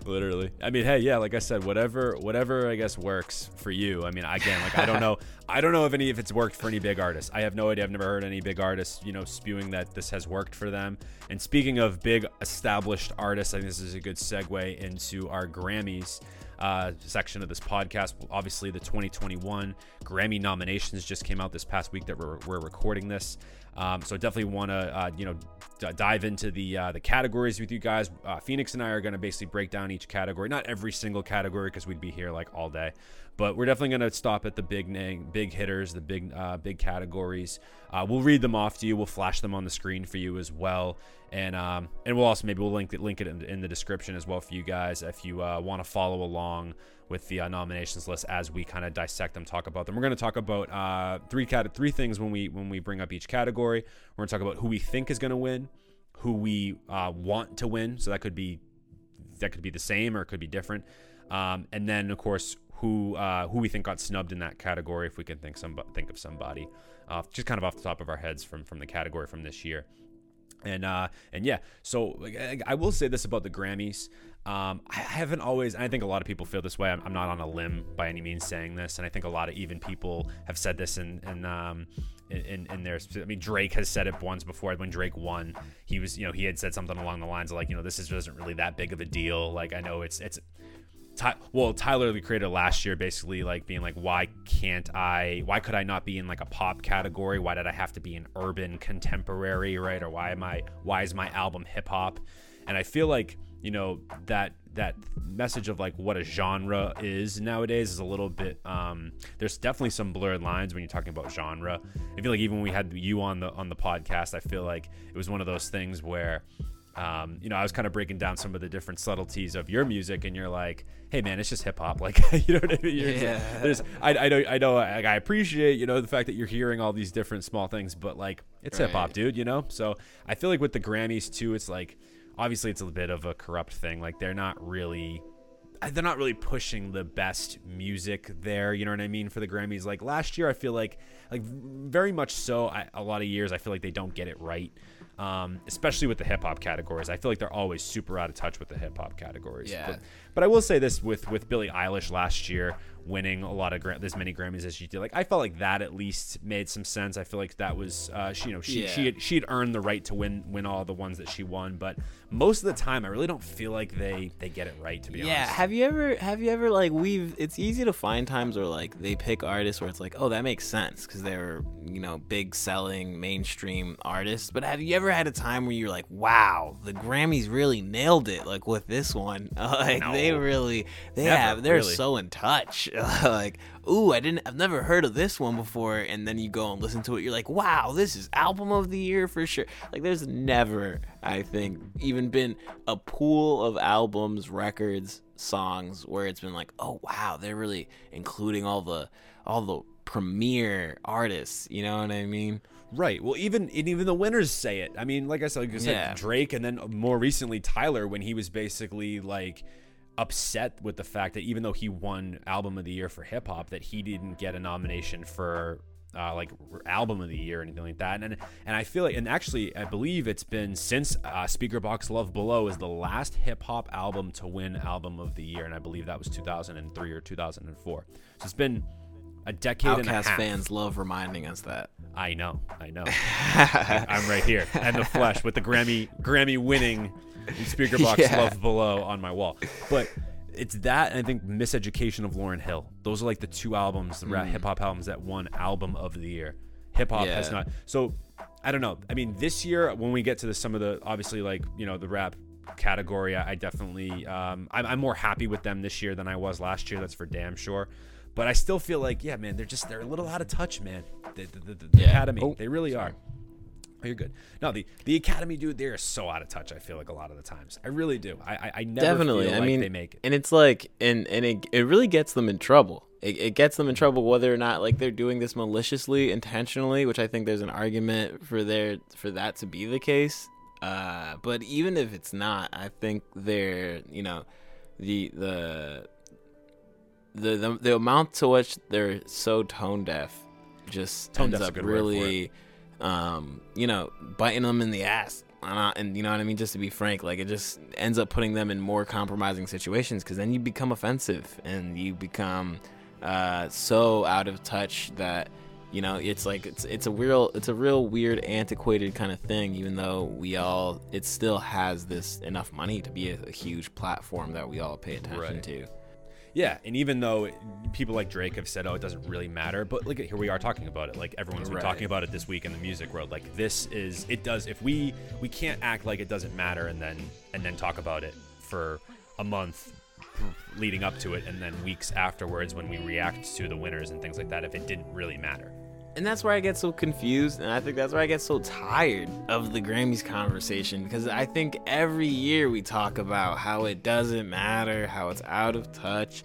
literally. I mean hey yeah like i said whatever whatever i guess works for you. I mean again like i don't know i don't know if any if it's worked for any big artists. I have no idea. I've never heard any big artists you know spewing that this has worked for them. And speaking of big established artists i think this is a good segue into our grammys uh, section of this podcast. Obviously, the 2021 Grammy nominations just came out this past week that we're, we're recording this. Um, so definitely want to uh, you know d- dive into the uh, the categories with you guys. Uh, Phoenix and I are going to basically break down each category, not every single category because we'd be here like all day, but we're definitely going to stop at the big name, big hitters, the big uh, big categories. Uh, we'll read them off to you. We'll flash them on the screen for you as well, and um, and we'll also maybe we'll link it link it in, in the description as well for you guys if you uh, want to follow along with the uh, nominations list as we kind of dissect them, talk about them. We're going to talk about uh, three cat- three things when we when we bring up each category. We're going to talk about who we think is going to win, who we uh, want to win. So that could be that could be the same or it could be different. Um, and then of course who uh, who we think got snubbed in that category if we can think some think of somebody, uh, just kind of off the top of our heads from from the category from this year. And uh, and yeah, so like, I, will say this about the Grammys. Um, I haven't always. I think a lot of people feel this way. I'm, I'm not on a limb by any means saying this, and I think a lot of even people have said this and and um, in, in, in their. I mean, Drake has said it once before. When Drake won, he was you know he had said something along the lines of like you know this is isn't really that big of a deal. Like I know it's it's Ty, well, Tyler the creator last year basically like being like, why can't I? Why could I not be in like a pop category? Why did I have to be an urban contemporary, right? Or why am I? Why is my album hip hop? And I feel like you know that that message of like what a genre is nowadays is a little bit. Um, there's definitely some blurred lines when you're talking about genre. I feel like even when we had you on the on the podcast, I feel like it was one of those things where um, you know, I was kind of breaking down some of the different subtleties of your music, and you're like, "Hey, man, it's just hip hop." Like, you know what I mean? You're just- Yeah. there's, I, I know, I know, like, I appreciate, you know, the fact that you're hearing all these different small things, but like, it's hip hop, dude. You know, so I feel like with the Grammys too, it's like, obviously, it's a bit of a corrupt thing. Like, they're not really. They're not really pushing the best music there, you know what I mean, for the Grammys. Like last year, I feel like, like very much so. I, a lot of years, I feel like they don't get it right um, especially with the hip hop categories. I feel like they're always super out of touch with the hip hop categories. Yeah. But, but I will say this with with Billie Eilish last year winning a lot of gra- as many Grammys as she did. Like I felt like that at least made some sense. I feel like that was uh, she, you know, she she had, she had earned the right to win win all the ones that she won. But most of the time, I really don't feel like they they get it right. To be Yeah, honest. Yeah, have you ever have you ever like we've it's easy to find times where like they pick artists where it's like, "Oh, that makes sense" cuz they're, you know, big selling mainstream artists. But have you ever had a time where you're like, "Wow, the Grammys really nailed it like with this one." like they really they Never, have they're really. so in touch. like, "Ooh, I didn't I've never heard of this one before." And then you go and listen to it, you're like, "Wow, this is album of the year for sure." Like there's never, I think, even been a pool of albums, records, songs where it's been like, "Oh, wow, they're really including all the all the premier artists." You know what I mean? Right. Well, even even the winners say it. I mean, like I said, like I said Yeah. Drake, and then more recently Tyler, when he was basically like upset with the fact that even though he won album of the year for hip hop, that he didn't get a nomination for uh, like album of the year or anything like that. And and I feel like, and actually, I believe it's been since uh, Speakerboxxx Love Below is the last hip hop album to win album of the year, and I believe that was 2003 or 2004. So it's been a decade and a half. fans love reminding us that. I know, I know. I'm right here, and the flesh with the Grammy Grammy winning Speakerboxxx Yeah. love below on my wall. But it's that, and I think Miseducation of Lauryn Hill. Those are like the two albums, the rap hip hop albums that won album of the year. Hip hop has Mm. Not. So I don't know. I mean, this year when we get to the, some of the obviously like you know the rap category, I I definitely um, I'm, I'm more happy with them this year than I was last year. That's for damn sure. But I still feel like, yeah, man, they're just they're a little out of touch, man. The, the, the, the Yeah. Academy, Oh, they really are. Oh, you're good. No, the the Academy, dude, they are so out of touch. I feel like a lot of the times, I really do. I I, I never Definitely. feel I like mean, they make it. and it's like, and and it, it really gets them in trouble. It, it gets them in trouble whether or not like they're doing this maliciously, intentionally, which I think there's an argument for there for that to be the case. Uh, but even if it's not, I think they're you know the the the the, the amount to which they're so tone deaf just Tone ends up good word for it. really um, you know, biting them in the ass. Uh, and you know what I mean? Just to be frank, like it just ends up putting them in more compromising situations because then you become offensive and you become uh, so out of touch that you know it's like it's it's a real it's a real weird antiquated kind of thing. Even though we all it still has this enough money to be a, a huge platform that we all pay attention Right. to. Yeah, and even though people like Drake have said, "Oh, it doesn't really matter," but like here we are talking about it. Like everyone's been Right. talking about it this week in the music world. Like this is it does. If we we can't act like it doesn't matter and then and then talk about it for a month leading up to it and then weeks afterwards when we react to the winners and things like that if it didn't really matter. And that's where I get so confused, and I think that's where I get so tired of the Grammys conversation because I think every year we talk about how it doesn't matter, how it's out of touch,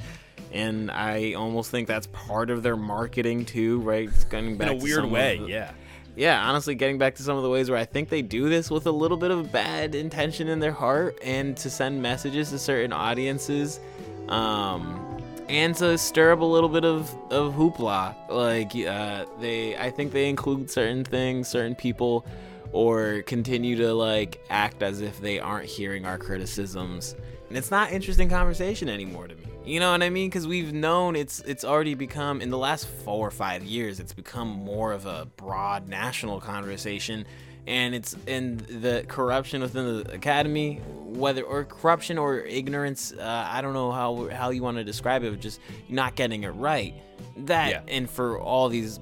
and I almost think that's part of their marketing too, right? It's getting back In a weird way, the- yeah. yeah, honestly, getting back to some of the ways where I think they do this with a little bit of bad intention in their heart and to send messages to certain audiences, um, and to stir up a little bit of, of hoopla. Like, uh, they, I think they include certain things, certain people, or continue to like act as if they aren't hearing our criticisms. And it's not interesting conversation anymore to me. You know what I mean? Because we've known it's it's already become in the last four or five years, it's become more of a broad national conversation, and it's in the corruption within the academy, whether or corruption or ignorance. Uh, I don't know how how you want to describe it, but just not getting it right. That Yeah. and for all these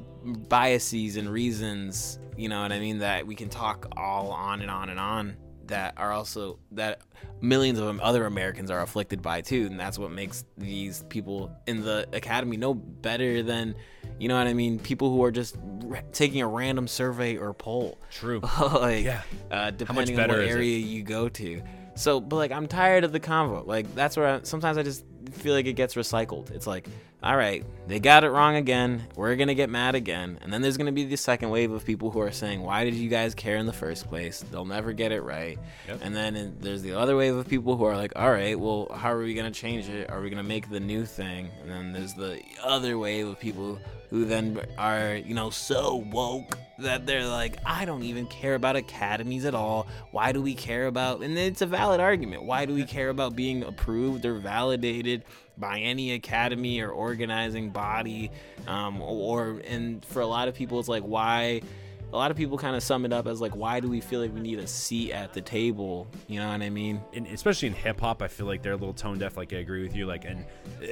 biases and reasons, you know what I mean, that we can talk all on and on and on that are also that millions of other Americans are afflicted by too, and that's what makes these people in the academy no better than, you know what I mean, people who are just r- taking a random survey or poll. True. like, Yeah. uh, depending on what is it? area you go to. So, but like, I'm tired of the convo. Like, that's where I, sometimes I just feel like it gets recycled. It's like, all right, they got it wrong again. We're gonna get mad again, and then there's gonna be the second wave of people who are saying, "Why did you guys care in the first place?" They'll never get it right. Yep. And then there's the other wave of people who are like, "All right, well, how are we gonna change it? Are we gonna make the new thing?" And then there's the other wave of people who then are, you know, so woke that they're like, I don't even care about academies at all. Why do we care about? And it's a valid argument. Why do we care about being approved or validated by any academy or organizing body? Um, or and for a lot of people, it's like why a lot of people kind of sum it up as like, why do we feel like we need a seat at the table? You know what I mean? in, especially in hip hop, I feel like they're a little tone deaf. Like I agree with you. Like, and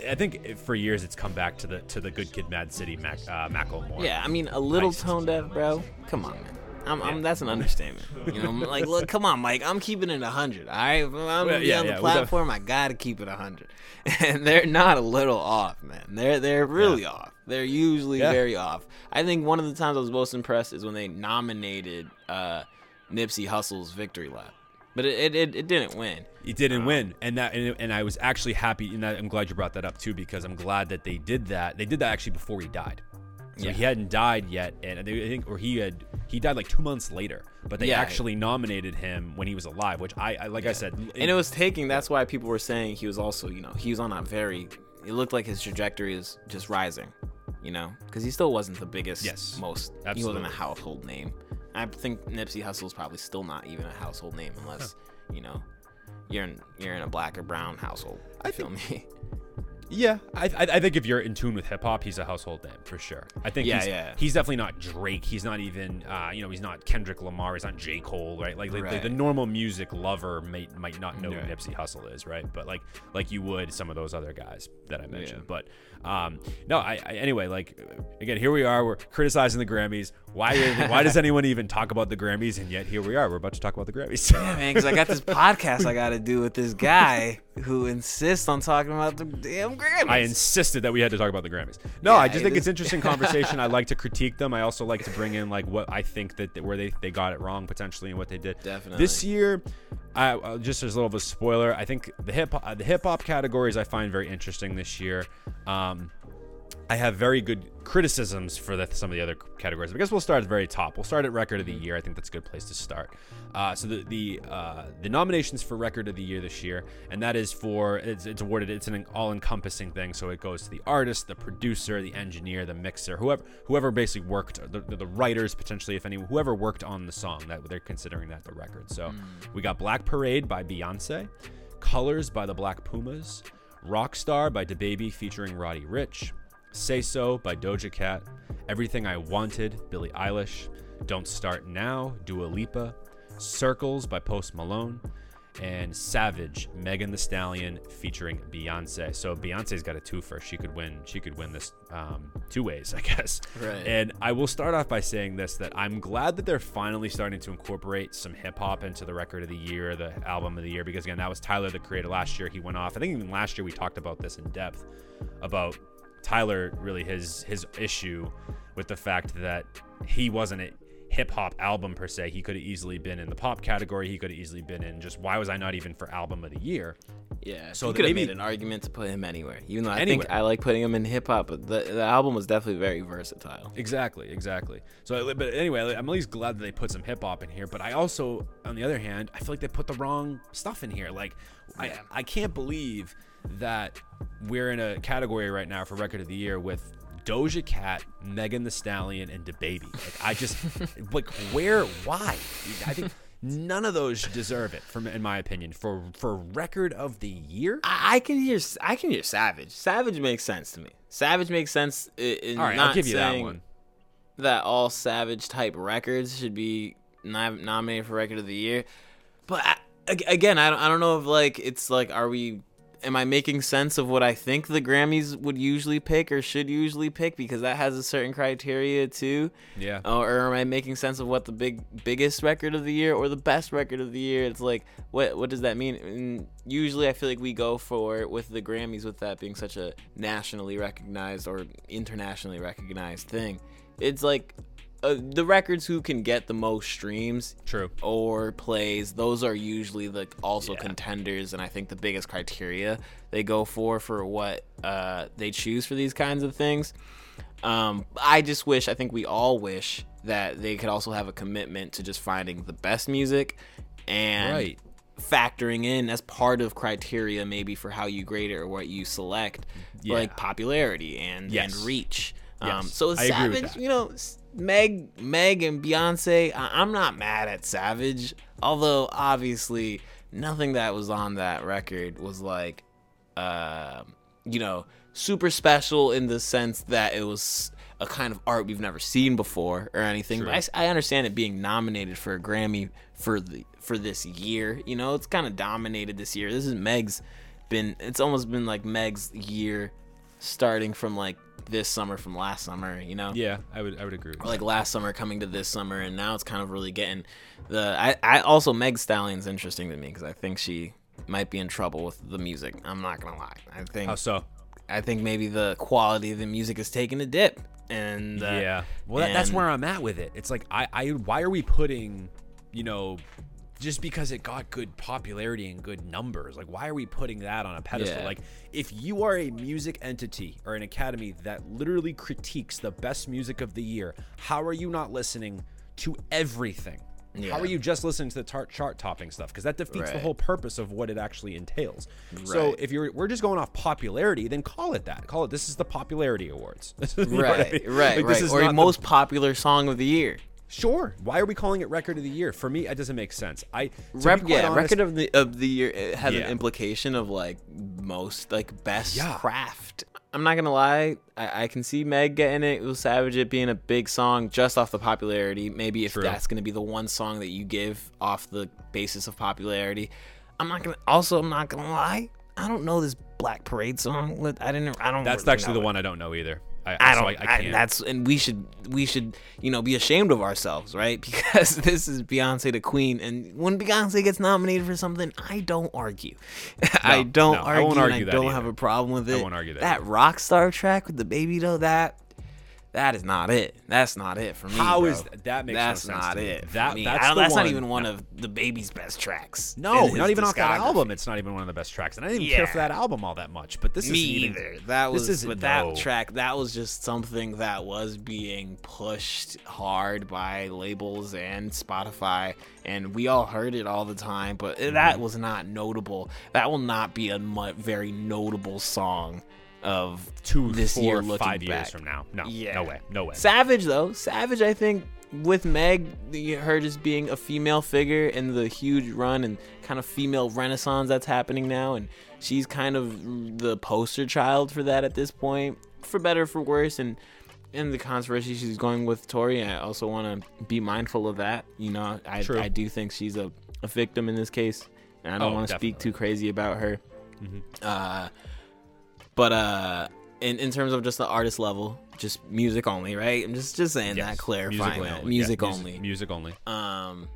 I think for years it's come back to the to the Good Kid, Mad City, Mac, uh, Macklemore. Yeah, I mean, a little tone deaf, bro. Come on, man. I'm, I'm, that's an understatement. You know, I'm like, look, come on, Mike. I'm keeping it 100. All right, if I'm gonna Well, be yeah, on the yeah, platform. I gotta keep it 100. And they're not a little off, man. They're they're really off. They're usually Yeah. very off. I think one of the times I was most impressed is when they nominated uh, Nipsey Hussle's Victory Lap, but it it, it, it didn't win. It didn't win, and that and, and I was actually happy. And that, I'm glad you brought that up too, because I'm glad that they did that. They did that actually before he died. So Yeah. he hadn't died yet, and they, I think, or he had he died like two months later. But they Yeah. actually nominated him when he was alive, which I, I like I said, and it was taking that's why people were saying he was also you know he was on a very it looked like his trajectory is just rising you know because he still wasn't the biggest Yes, most he wasn't a household name i think nipsey hussle's probably still not even a household name unless you know you're in you're in a black or brown household i feel me Yeah, I, I, I think if you're in tune with hip hop, he's a household name for sure. I think Yeah, he's, yeah. he's definitely not Drake. He's not even, uh, you know, he's not Kendrick Lamar. He's not J. Cole, right? Like, like the, the normal music lover might might not know Right. who Nipsey Hussle is, right? But like like you would some of those other guys that I mentioned. But um, no, I, I anyway, like again, here we are. We're criticizing the Grammys. Why why does anyone even talk about the Grammys? And yet here we are. We're about to talk about the Grammys. yeah man because i got this podcast i gotta do with this guy who insists on talking about the damn grammys I insisted that we had to talk about the Grammys. No, I just it think is- it's interesting conversation. I like to critique them. I also like to bring in like what I think that that- where they, they got it wrong potentially and what they did. Definitely. This year, I uh, just as a little of a spoiler, I think the hip uh, the hip hop categories I find very interesting this year. Um, I have very good criticisms for the, some of the other categories. I guess we'll start at the very top. We'll start at record of the year. I think that's a good place to start. Uh, so the the uh, the nominations for record of the year this year, and that is for it's, it's awarded. It's an all-encompassing thing. So it goes to the artist, the producer, the engineer, the mixer, whoever whoever basically worked, the, the, writers potentially, if any, whoever worked on the song that they're considering that the record. So we got Black Parade by Beyonce, Colors by the Black Pumas, Rockstar by DaBaby featuring Roddy Ricch, Say So by Doja Cat, Everything I Wanted, Billie Eilish, Don't Start Now, Dua Lipa, Circles by Post Malone, and Savage, Megan Thee Stallion featuring Beyonce. So Beyonce's got a twofer. She could win. She could win this um, two ways, I guess. Right. And I will start off by saying this: that I'm glad that they're finally starting to incorporate some hip hop into the record of the year, the album of the year, because again, that was Tyler the Creator last year. He went off. I think even last year we talked about this in depth about Tyler really his his issue with the fact that he wasn't hip hop album per se. He could have easily been in the pop category. He could have easily been in just why was I not even for album of the year? Yeah, So that could have maybe- made an argument to put him anywhere. Even though I Anywhere. think I like putting him in hip hop, but the, the album was definitely very versatile. Exactly, exactly. So, but anyway, I'm at least glad that they put some hip hop in here. But I also, on the other hand, I feel like they put the wrong stuff in here. Like, I, I can't believe that we're in a category right now for record of the year with Doja Cat, Megan Thee Stallion, and DaBaby. Like, I just like where, why? I think none of those deserve it, from in my opinion, for for record of the year. I, I can hear I can hear Savage. Savage makes sense to me. Savage makes sense. In All right, not I'll give you that one. that all Savage type records should be nom- nominated for record of the year. But I, again, I don't, I don't know if like it's like are we am I making sense of what I think the Grammys would usually pick or should usually pick because that has a certain criteria too. Yeah. Or, or am I making sense of what the big biggest record of the year or the best record of the year? It's like what what does that mean? And usually I feel like we go for with the Grammys with that being such a nationally recognized or internationally recognized thing. It's like uh, the records who can get the most streams True. or plays those are usually the also Yeah. contenders and i think the biggest criteria they go for for what uh, they choose for these kinds of things um, i just wish i think we all wish that they could also have a commitment to just finding the best music and Right. factoring in as part of criteria maybe for how you grade it or what you select Yeah. like popularity and Yes. and reach Um, Yes, so I agree with Savage, you know, Meg, Meg and Beyonce. I- I'm not mad at Savage, although obviously nothing that was on that record was like, uh, you know, super special in the sense that it was a kind of art we've never seen before or anything. But I, I, understand it being nominated for a Grammy for the for this year. You know, it's kind of dominated this year. This is Meg's been. It's almost been like Meg's year, starting from like this summer from last summer. You know Yeah, I would I would agree with or that. like last summer coming to this summer and now it's kind of really getting the i, I also meg stallion's interesting to me because i think she might be in trouble with the music i'm not gonna lie i think How so? i think maybe the quality of the music is taking a dip and uh, yeah. Well, that, that's and- where I'm at with it. It's like I, I why are we putting, you know, just because it got good popularity and good numbers, like why are we putting that on a pedestal? Yeah. Like if you are a music entity or an academy that literally critiques the best music of the year, how are you not listening to everything? How are you just listening to the tar- chart topping stuff? Because that defeats the whole purpose of what it actually entails. So if you're we're just going off popularity, then call it that. Call it this is the popularity awards. What I right mean? right Like, this right is or not the- most popular song of the year Sure. Why are we calling it record of the year? For me, it doesn't make sense. I Rep, yeah, honest- record of the of the year has Yeah. an implication of like most like best Yeah. craft. I'm not gonna lie, I, I can see Meg getting it with Savage it being a big song just off the popularity. Maybe if True. that's gonna be the one song that you give off the basis of popularity. I'm not gonna. Also, I'm not gonna lie. I don't know this Black Parade song. I didn't. I don't. That's really actually the it. one I don't know either. I, I don't. I, I I can't. that's and we should we should you know be ashamed of ourselves, right? Because this is Beyonce the Queen, and when Beyonce gets nominated for something, I don't argue. I don't no, I argue. won't and argue I don't either. have a problem with it. I won't argue that That either. rock star track with DaBaby though, that that is not it. That's not it for me. How bro. is that makes no that's sense not to me. it. That- me. that's I don't- the that's not even one of DaBaby's best tracks. no, not even off that album. It's not even one of the best tracks, and I didn't even care for that album all that much. But this Me even- either. That this was, isn't- but that track, that was just something that was being pushed hard by labels and Spotify, and we all heard it all the time. But Mm-hmm. that was not notable. That will not be a mu- very notable song of two, this four, year looking five years back. from now. No, Yeah. no way, no way. Savage though, Savage, I think with Meg, her just being a female figure and the huge run and kind of female renaissance that's happening now, and she's kind of the poster child for that at this point, for better or for worse, and. In the controversy she's going with Tory, I also want to be mindful of that. You know, I, True. I do think she's a, a victim in this case, and I don't Oh, want to speak too crazy about her. Mhm. Uh, but uh, in in terms of just the artist level, just music only, right? I'm just just saying Yes, that, clarifying that, only. music Yeah, only. Music only. Um,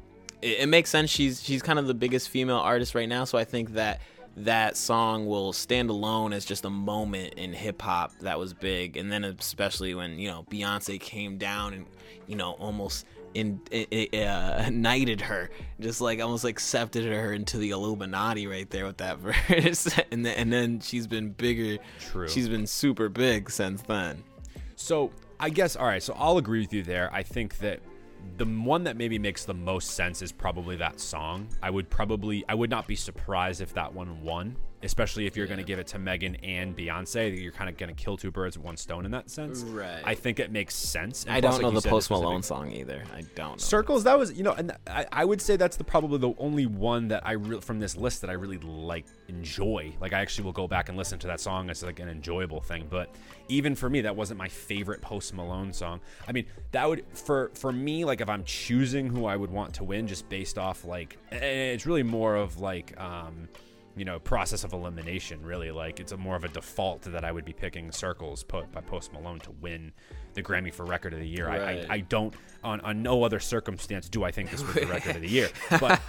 it, it makes sense. She's she's kind of the biggest female artist right now, so I think that that song will stand alone as just a moment in hip hop that was big, and then especially when you know Beyonce came down and you know almost in it, uh, knighted her, just like almost accepted her into the Illuminati right there with that verse, and then and then she's been bigger. True. She's been super big since then. So I guess all right. So I'll agree with you there. I think that the one that maybe makes the most sense is probably that song. I would probably I would not be surprised if that one won, especially if you're going to give it to Megan and Beyonce. You're kind of going to kill two birds with one stone in that sense. Right. I think it makes sense. And I plus, don't like know you the said, Post this was a Malone song either. I don't know. Circles. That was you know, and I, I would say that's the probably the only one that I re- from this list that I really like enjoy. Like I actually will go back and listen to that song as like an enjoyable thing. But even for me, that wasn't my favorite Post Malone song. I mean, that would for for me like if I'm choosing who I would want to win just based off like it's really more of like um you know process of elimination really like it's a more of a default that i would be picking circles put by post malone to win the grammy for record of the year I, Right. I, I don't on, on no other circumstance do i think this was the record of the year but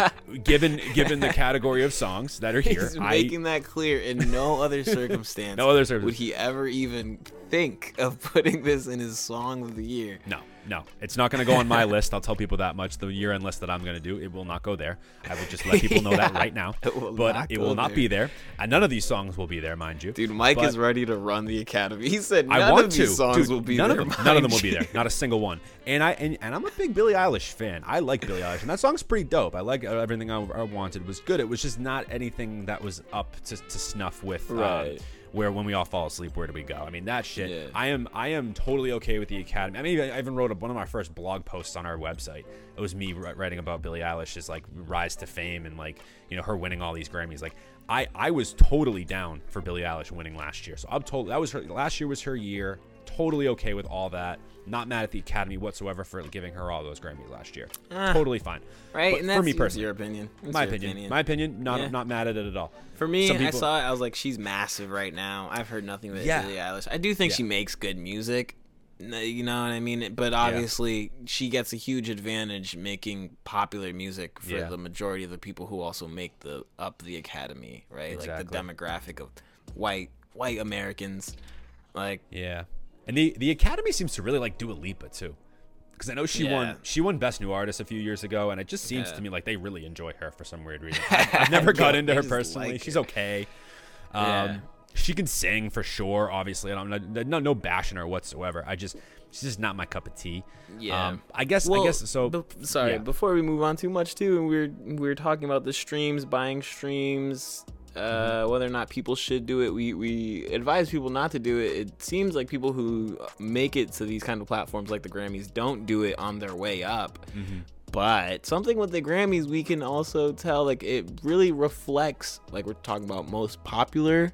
given given the category of songs that are here He's I, making that clear in no other circumstance. No other circumstance. would he ever even think of putting this in his song of the year. no no it's not going to go on my list i'll tell people that much the year end list that i'm going to do it will not go there i will just let people know that right now It but it will not there. be there and none of these songs will be there mind you Dude, Mike But- is ready to run the academy. He said none I want of to. these songs Dude, will be none there. of them. None of them will be there. Not a single one. And I and, and I'm a big Billie Eilish fan. I like Billie Eilish, and that song's pretty dope. I like uh, everything I, I wanted was good. It was just not anything that was up to, to snuff with uh, Right. Where when we all fall asleep, where do we go? I mean, that shit. Yeah. I am I am totally okay with the Academy. I mean, I even wrote a, one of my first blog posts on our website. It was me writing about Billie Eilish's like rise to fame and like you know her winning all these Grammys. Like I I was totally down for Billie Eilish winning last year. So I'm told that was her last year was her year. Totally okay with all that. Not mad at the Academy whatsoever for giving her all those Grammys last year. Ah. totally fine. Right, But and for me personally, your opinion. It's my your opinion, my opinion, not Yeah. not mad at it at all. For me, Some I saw it. I was like, she's massive right now. I've heard nothing but Yeah. Billie Eilish. I do think Yeah. she makes good music. You know what I mean? But obviously, she gets a huge advantage making popular music for Yeah. the majority of the people who also make the up the academy, right? Like Exactly. the demographic of white white Americans. Like, Yeah, and the the Academy seems to really like Dua Lipa too, because I know she Yeah. won she won Best New Artist a few years ago, and it just seems Yeah. to me like they really enjoy her for some weird reason. I've, never got into her personally. like She's okay. Um, Yeah. She can sing for sure. Obviously, And I don't no, no bashing her whatsoever. I just she's just not my cup of tea. Yeah. Um, I guess I guess so. sorry, yeah. before we move on too much, too, we we're we are talking about the streams, buying streams. Uh, whether or not people should do it. We we advise people not to do it. It seems like people who make it to these kind of platforms like the Grammys don't do it on their way up. Mm-hmm. But something with the Grammys, we can also tell like it really reflects like we're talking about most popular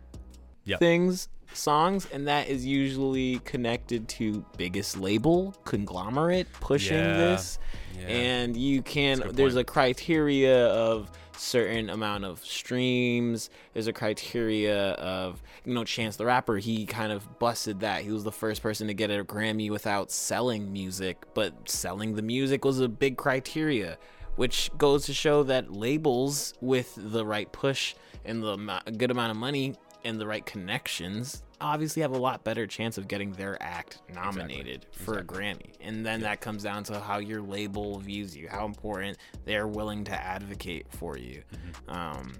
Yep. things songs and that is usually connected to biggest label conglomerate pushing Yeah. this Yeah. and you can there's point. a criteria of certain amount of streams. There's a criteria of you know chance the rapper he kind of busted that. He was the first person to get a grammy without selling music but selling the music was a big criteria which goes to show that labels with the right push and the good amount of money and the right connections obviously have a lot better chance of getting their act nominated for a Grammy. And then that comes down to how your label views you, how important they're willing to advocate for you, Mm-hmm. um,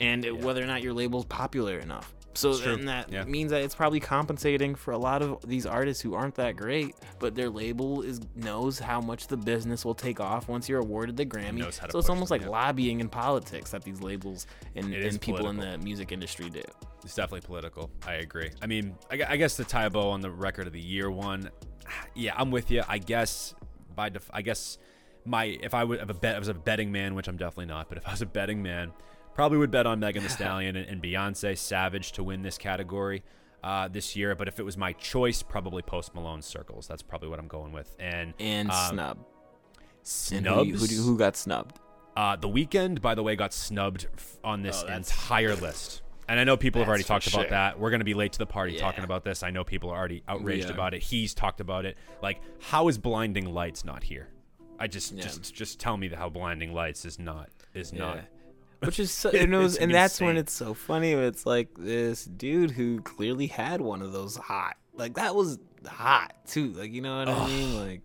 and whether or not your label's popular enough. So then that Yeah. means that it's probably compensating for a lot of these artists who aren't that great, but their label is knows how much the business will take off once you're awarded the Grammy. knows how to So it's almost them, like yeah. lobbying in politics that these labels and, and people in the music industry do. It's definitely political. I agree. I mean, I, I guess the tie bow on the record of the year one, yeah, I'm with you. I guess by def- I guess my if I would have a bet, I was a betting man, which I'm definitely not. But if I was a betting man, probably would bet on Megan Thee Stallion and, and Beyonce, Savage to win this category uh, this year. But if it was my choice, probably Post Malone, Circles. That's probably what I'm going with. And And um, snub. And who, who, who got snubbed? Uh, the Weeknd, by the way, got snubbed on this Oh, entire list. And I know people have already That's for talked about that. We're going to be late to the party Yeah. talking about this. I know people are already outraged Yeah. about it. He's talked about it. Like, how is Blinding Lights not here? I just Yeah. just just tell me how Blinding Lights is not is not. Which is so, and, it was, and that's when it's so funny. It's like this dude who clearly had one of those hot, like that was hot too. Like you know what I mean? Like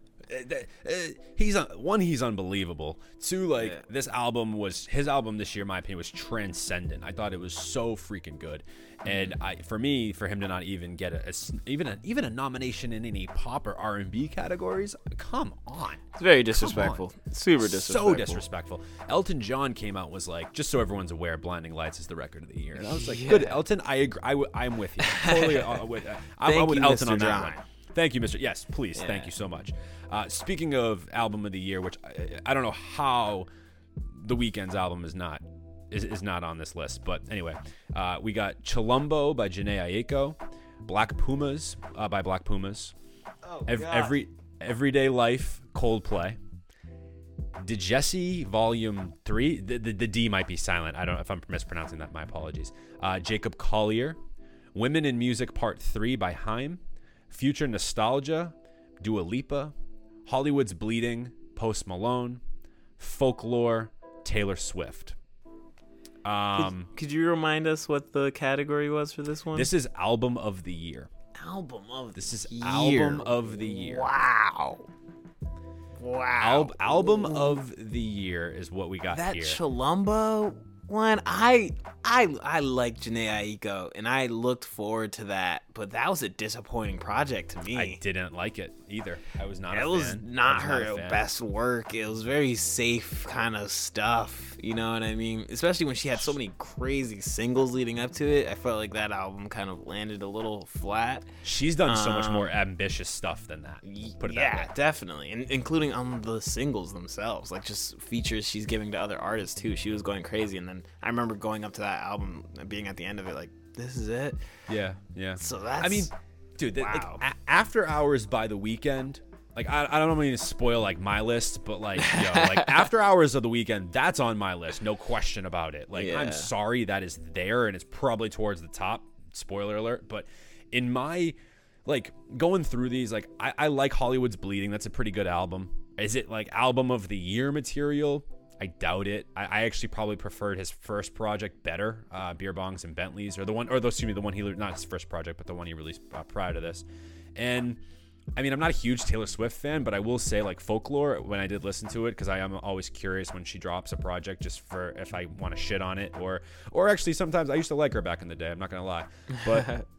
he's un- one he's unbelievable. Two like Yeah. this album was his album this year in my opinion was transcendent. I thought it was so freaking good. And i for me for him to not even get a even a even a nomination in any pop or r&b categories come on. It's very disrespectful, super disrespectful. so disrespectful. elton john came out and was like just so everyone's aware blinding lights is the record of the year. And i was like good elton i agree I i'm with you. Totally uh, with, uh, I'm, I'm with elton Mr. on that John. one Thank you, Mr. Yes, please. Thank you so much. Uh, speaking of album of the year, which I, I don't know how the Weeknd's album is not is, is not on this list, but anyway, uh, we got Chilombo by Jhené Aiko, Black Pumas uh, by Black Pumas, Oh, Ev- every Everyday Life Coldplay, Djesse Volume Three. The, the, the D might be silent. I don't know if I'm mispronouncing that. My apologies. Uh, Jacob Collier, Women in Music Part Three by Haim, Future Nostalgia, Dua Lipa, Hollywood's Bleeding, Post Malone, Folklore, Taylor Swift. Um, Could you remind us what the category was for this one? this is album of the year. album of This is year. album of the year. Wow. Wow. Al- album of the year is what we got that here. Chilombo one, I I I like Jhené Aiko, and I looked forward to that, but that was a disappointing project to me. I didn't like it either. I was not. it was. Not was her fan. best work. It was very safe kind of stuff. You know what I mean? Especially when she had so many crazy singles leading up to it. I felt like that album kind of landed a little flat. She's done so much Um, more ambitious stuff than that. Put it yeah, that way. definitely, and including on the singles themselves, like just features she's giving to other artists too. She was going crazy, and then I remember going up to that album and being at the end of it, like, "This is it." Yeah, yeah. So that's. I mean, dude, the- like, a- after hours by the Weeknd. Like I, I don't mean to spoil like my list, but like yo, like after hours of the Weeknd, that's on my list, no question about it. Like Yeah. I'm sorry that is there, and it's probably towards the top. Spoiler alert! But in my like going through these, like I, I like Hollywood's Bleeding. That's a pretty good album. Is it like album of the year material? I doubt it. I, I actually probably preferred his first project better, uh, Beer Bongs and Bentleys, or the one, or the, excuse me, the one he not his first project, but the one he released uh, prior to this. And I mean, I'm not a huge Taylor Swift fan, but I will say like Folklore when I did listen to it because I am always curious when she drops a project just for if I want to shit on it or or actually sometimes I used to like her back in the day. I'm not gonna lie, but.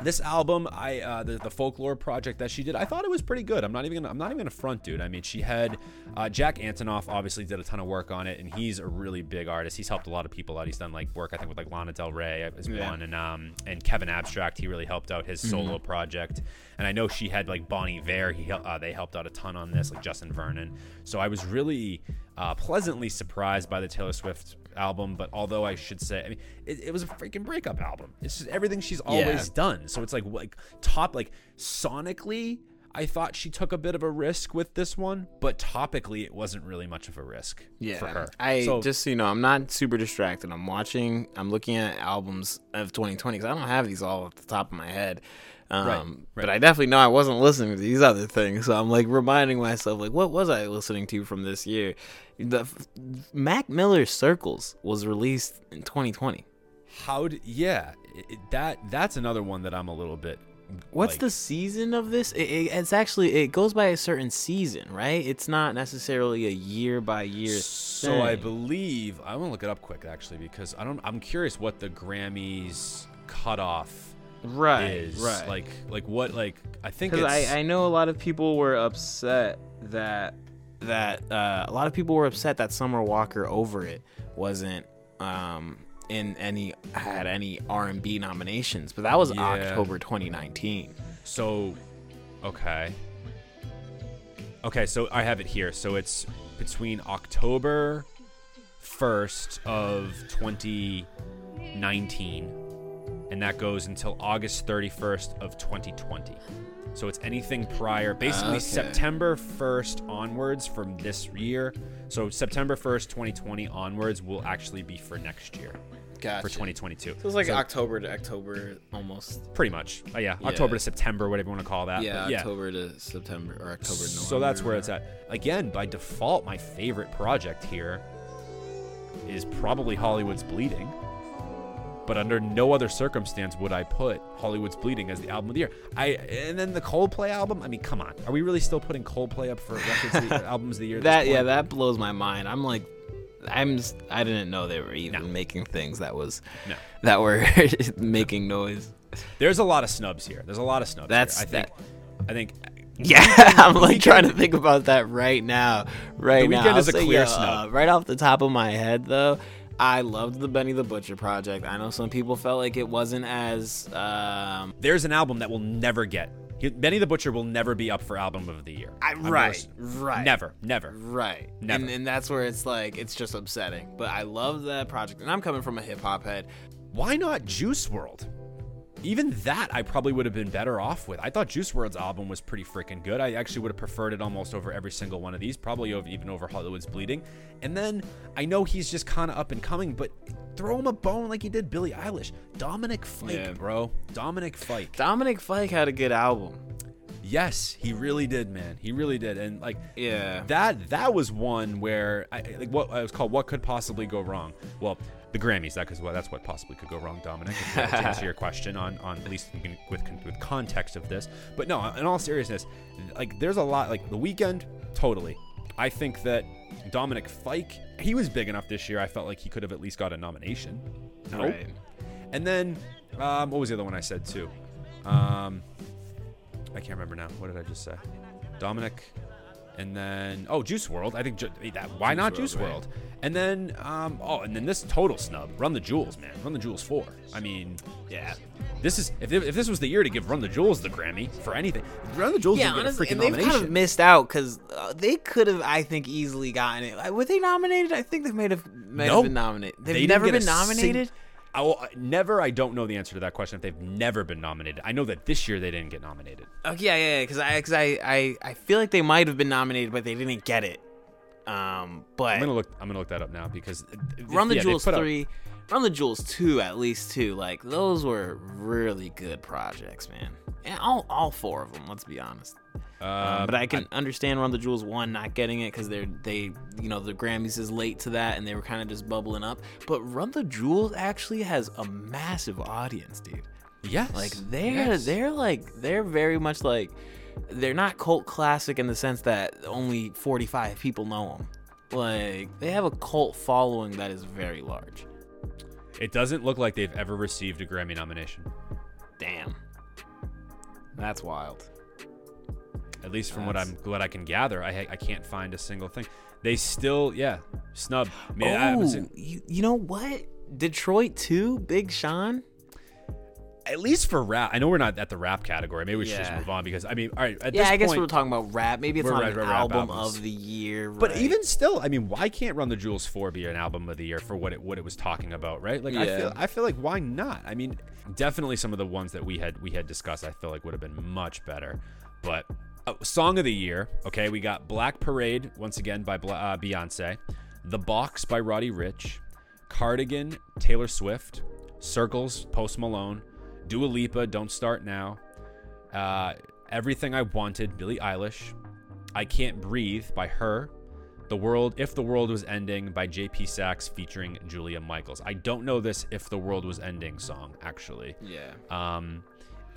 This album, I uh, the, the folklore project that she did, I thought it was pretty good. I'm not even gonna, I'm not even gonna front, dude. I mean, she had uh, Jack Antonoff obviously did a ton of work on it, and he's a really big artist. He's helped a lot of people out. He's done like work I think with like Lana Del Rey is Yeah. one, and um and Kevin Abstract. He really helped out his solo project, and I know she had like Bon Iver. He uh, they helped out a ton on this, like Justin Vernon. So I was really uh, pleasantly surprised by the Taylor Swift album. But although I should say, I mean, it, it was a freaking breakup album. It's just everything she's always done. So it's like like top like sonically. I thought she took a bit of a risk with this one, but topically it wasn't really much of a risk Yeah, for her. I So- just so you know, I'm not super distracted. I'm watching. I'm looking at albums of 2020 because I don't have these all at the top of my head. Um, Right, But. I definitely know I wasn't listening to these other things, so I'm like reminding myself, like, what was I listening to from this year? The Mac Miller's Circles was released in 2020. How? d yeah, it, that that's another one that I'm a little bit. What's like- the season of this? It, it, it's actually it goes by a certain season, right? It's not necessarily a year by year. So I believe I want to look it up quick actually because I don't. I'm curious what the Grammys cutoff right, is. right. Like like what like I think. I, I know a lot of people were upset that that uh, a lot of people were upset that Summer Walker over it wasn't um, in any had any R and B nominations, but that was Yeah. October 2019. So, okay. Okay, so I have it here. So it's between October 1st of 2019 and that goes until August 31st of 2020. So it's anything prior, basically Okay. September 1st onwards from this year. So September 1st, 2020 onwards will actually be for next year, Gotcha. for 2022. So it's like So- October to October almost. Pretty much. Uh, yeah, Yeah. October to September, whatever you want to call that. Yeah, But October to September or October. to So that's where it's at. Again, by default, my favorite project here is probably Hollywood's Bleeding. But under no other circumstance would I put Hollywood's Bleeding as the album of the year. I and then the Coldplay album. I mean, come on, are we really still putting Coldplay up for records the, albums of the year? That yeah, that blows my mind. I'm like, I'm s- I didn't know they were even No. making things that was No. that were making noise. There's a lot of snubs here. There's a lot of snubs. That's- here. I think. that- I think. Yeah, I'm like trying to think about that right now. Right The now, Weeknd I'll is a say, clear yo, snub. uh, right off the top of my head, though, I loved the Benny the Butcher project. I know some people felt like it wasn't as um, There's an album that will never get. Benny the Butcher will never be up for album of the year. I, right, right, Never, never. right. Never. And, and that's where it's like it's just upsetting. But I love that project, and I'm coming from a hip hop head. why not Juice WRLD? Even that I probably would have been better off with. I thought Juice WRLD's album was pretty freaking good. I actually would have preferred it almost over every single one of these, probably over, even over Hollywood's Bleeding. And then I know he's just kind of up and coming, but throw him a bone like he did Billie Eilish. Dominic Fike, Yeah. bro. Dominic Fike. Dominic Fike had a good album. Yes, he really did, man. He really did. And like Yeah. that that was one where I like what it was called what could possibly go wrong well the grammys that because well, that's what possibly could go wrong dominic to answer your question on on at least with with context of this but no in all seriousness like there's a lot like the Weeknd totally i think that dominic fike he was big enough this year. I felt like he could have at least got a nomination. Nope. Right. And then, um, what was the other one I said too? Um, I can't remember now. What did I just say? Dominic, and then oh, Juice WRLD. I think ju- that why not WRLD, Juice right. World? And then um, oh, and then this total snub. Run the Jewels, man. Run the Jewels four. I mean, Yeah. this is if, if this was the year to give Run the Jewels the Grammy for anything, Run the Jewels Yeah, honestly, freaking and they've nomination. kind of missed out because uh, they could have, I think, easily gotten it. Were they nominated? I think they may have, may No. have been nominated. They've They never been nominated. sing- I will, never. I don't know the answer to that question. If they've never been nominated, I know that this year they didn't get nominated. Oh yeah, yeah, because I, because I, I, I feel like they might have been nominated, but they didn't get it. Um, but I'm gonna look. I'm gonna look that up now because Run the yeah, Jewels three, Run the Jewels two, at least two. Like those were really good projects, man. And all, all four of them. Let's be honest. Uh, Um, but I can understand Run the Jewels one not getting it because they're they you know the Grammys is late to that and they were kind of just bubbling up. But Run the Jewels actually has a massive audience, dude. yes, Like they're yes. they're like they're very much like they're not cult classic in the sense that only 45 people know them. Like they have a cult following that is very large. It doesn't look like they've ever received a Grammy nomination. Damn. That's wild. At least from what I'm what I can gather, I I can't find a single thing. They still, yeah, snub. Man, oh, you, you know what? Detroit too, Big Sean? at least for rap. I know we're not at the rap category. Maybe we should just move on because I mean, all right. At Yeah, this I guess point, we're talking about rap. Maybe it's not right, an right, album of the year. But even still, I mean, why can't Run the Jewels four be an album of the year for what it what it was talking about, right? Like I feel I feel like why not? I mean, definitely some of the ones that we had we had discussed, I feel like would have been much better. But uh, song of the year, okay, we got Black Parade once again by Bla- uh, Beyonce, The Box by Roddy Ricch, Cardigan Taylor Swift, Circles Post Malone, Dua Lipa Don't Start Now, uh, Everything I Wanted Billie Eilish, I Can't Breathe by her. The World If the World Was Ending by JP Saxe featuring Julia Michaels. I don't know this If the World Was Ending song actually. Yeah. Um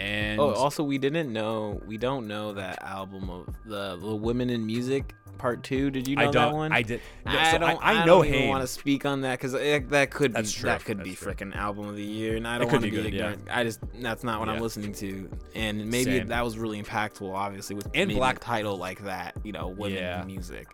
and Oh, also we didn't know we don't know that album of the the Women in Music Part Two. Did you know I that don't one? I did no, I so don't. I, I, know don't even Haim. want to speak on that because eh, that could be true, that could that's be freaking album of the year, and I don't want to be be, good, yeah. I just that's not what I'm listening to, and maybe Same. that was really impactful, obviously, with And Black- title like that. You know, women Yeah. in music.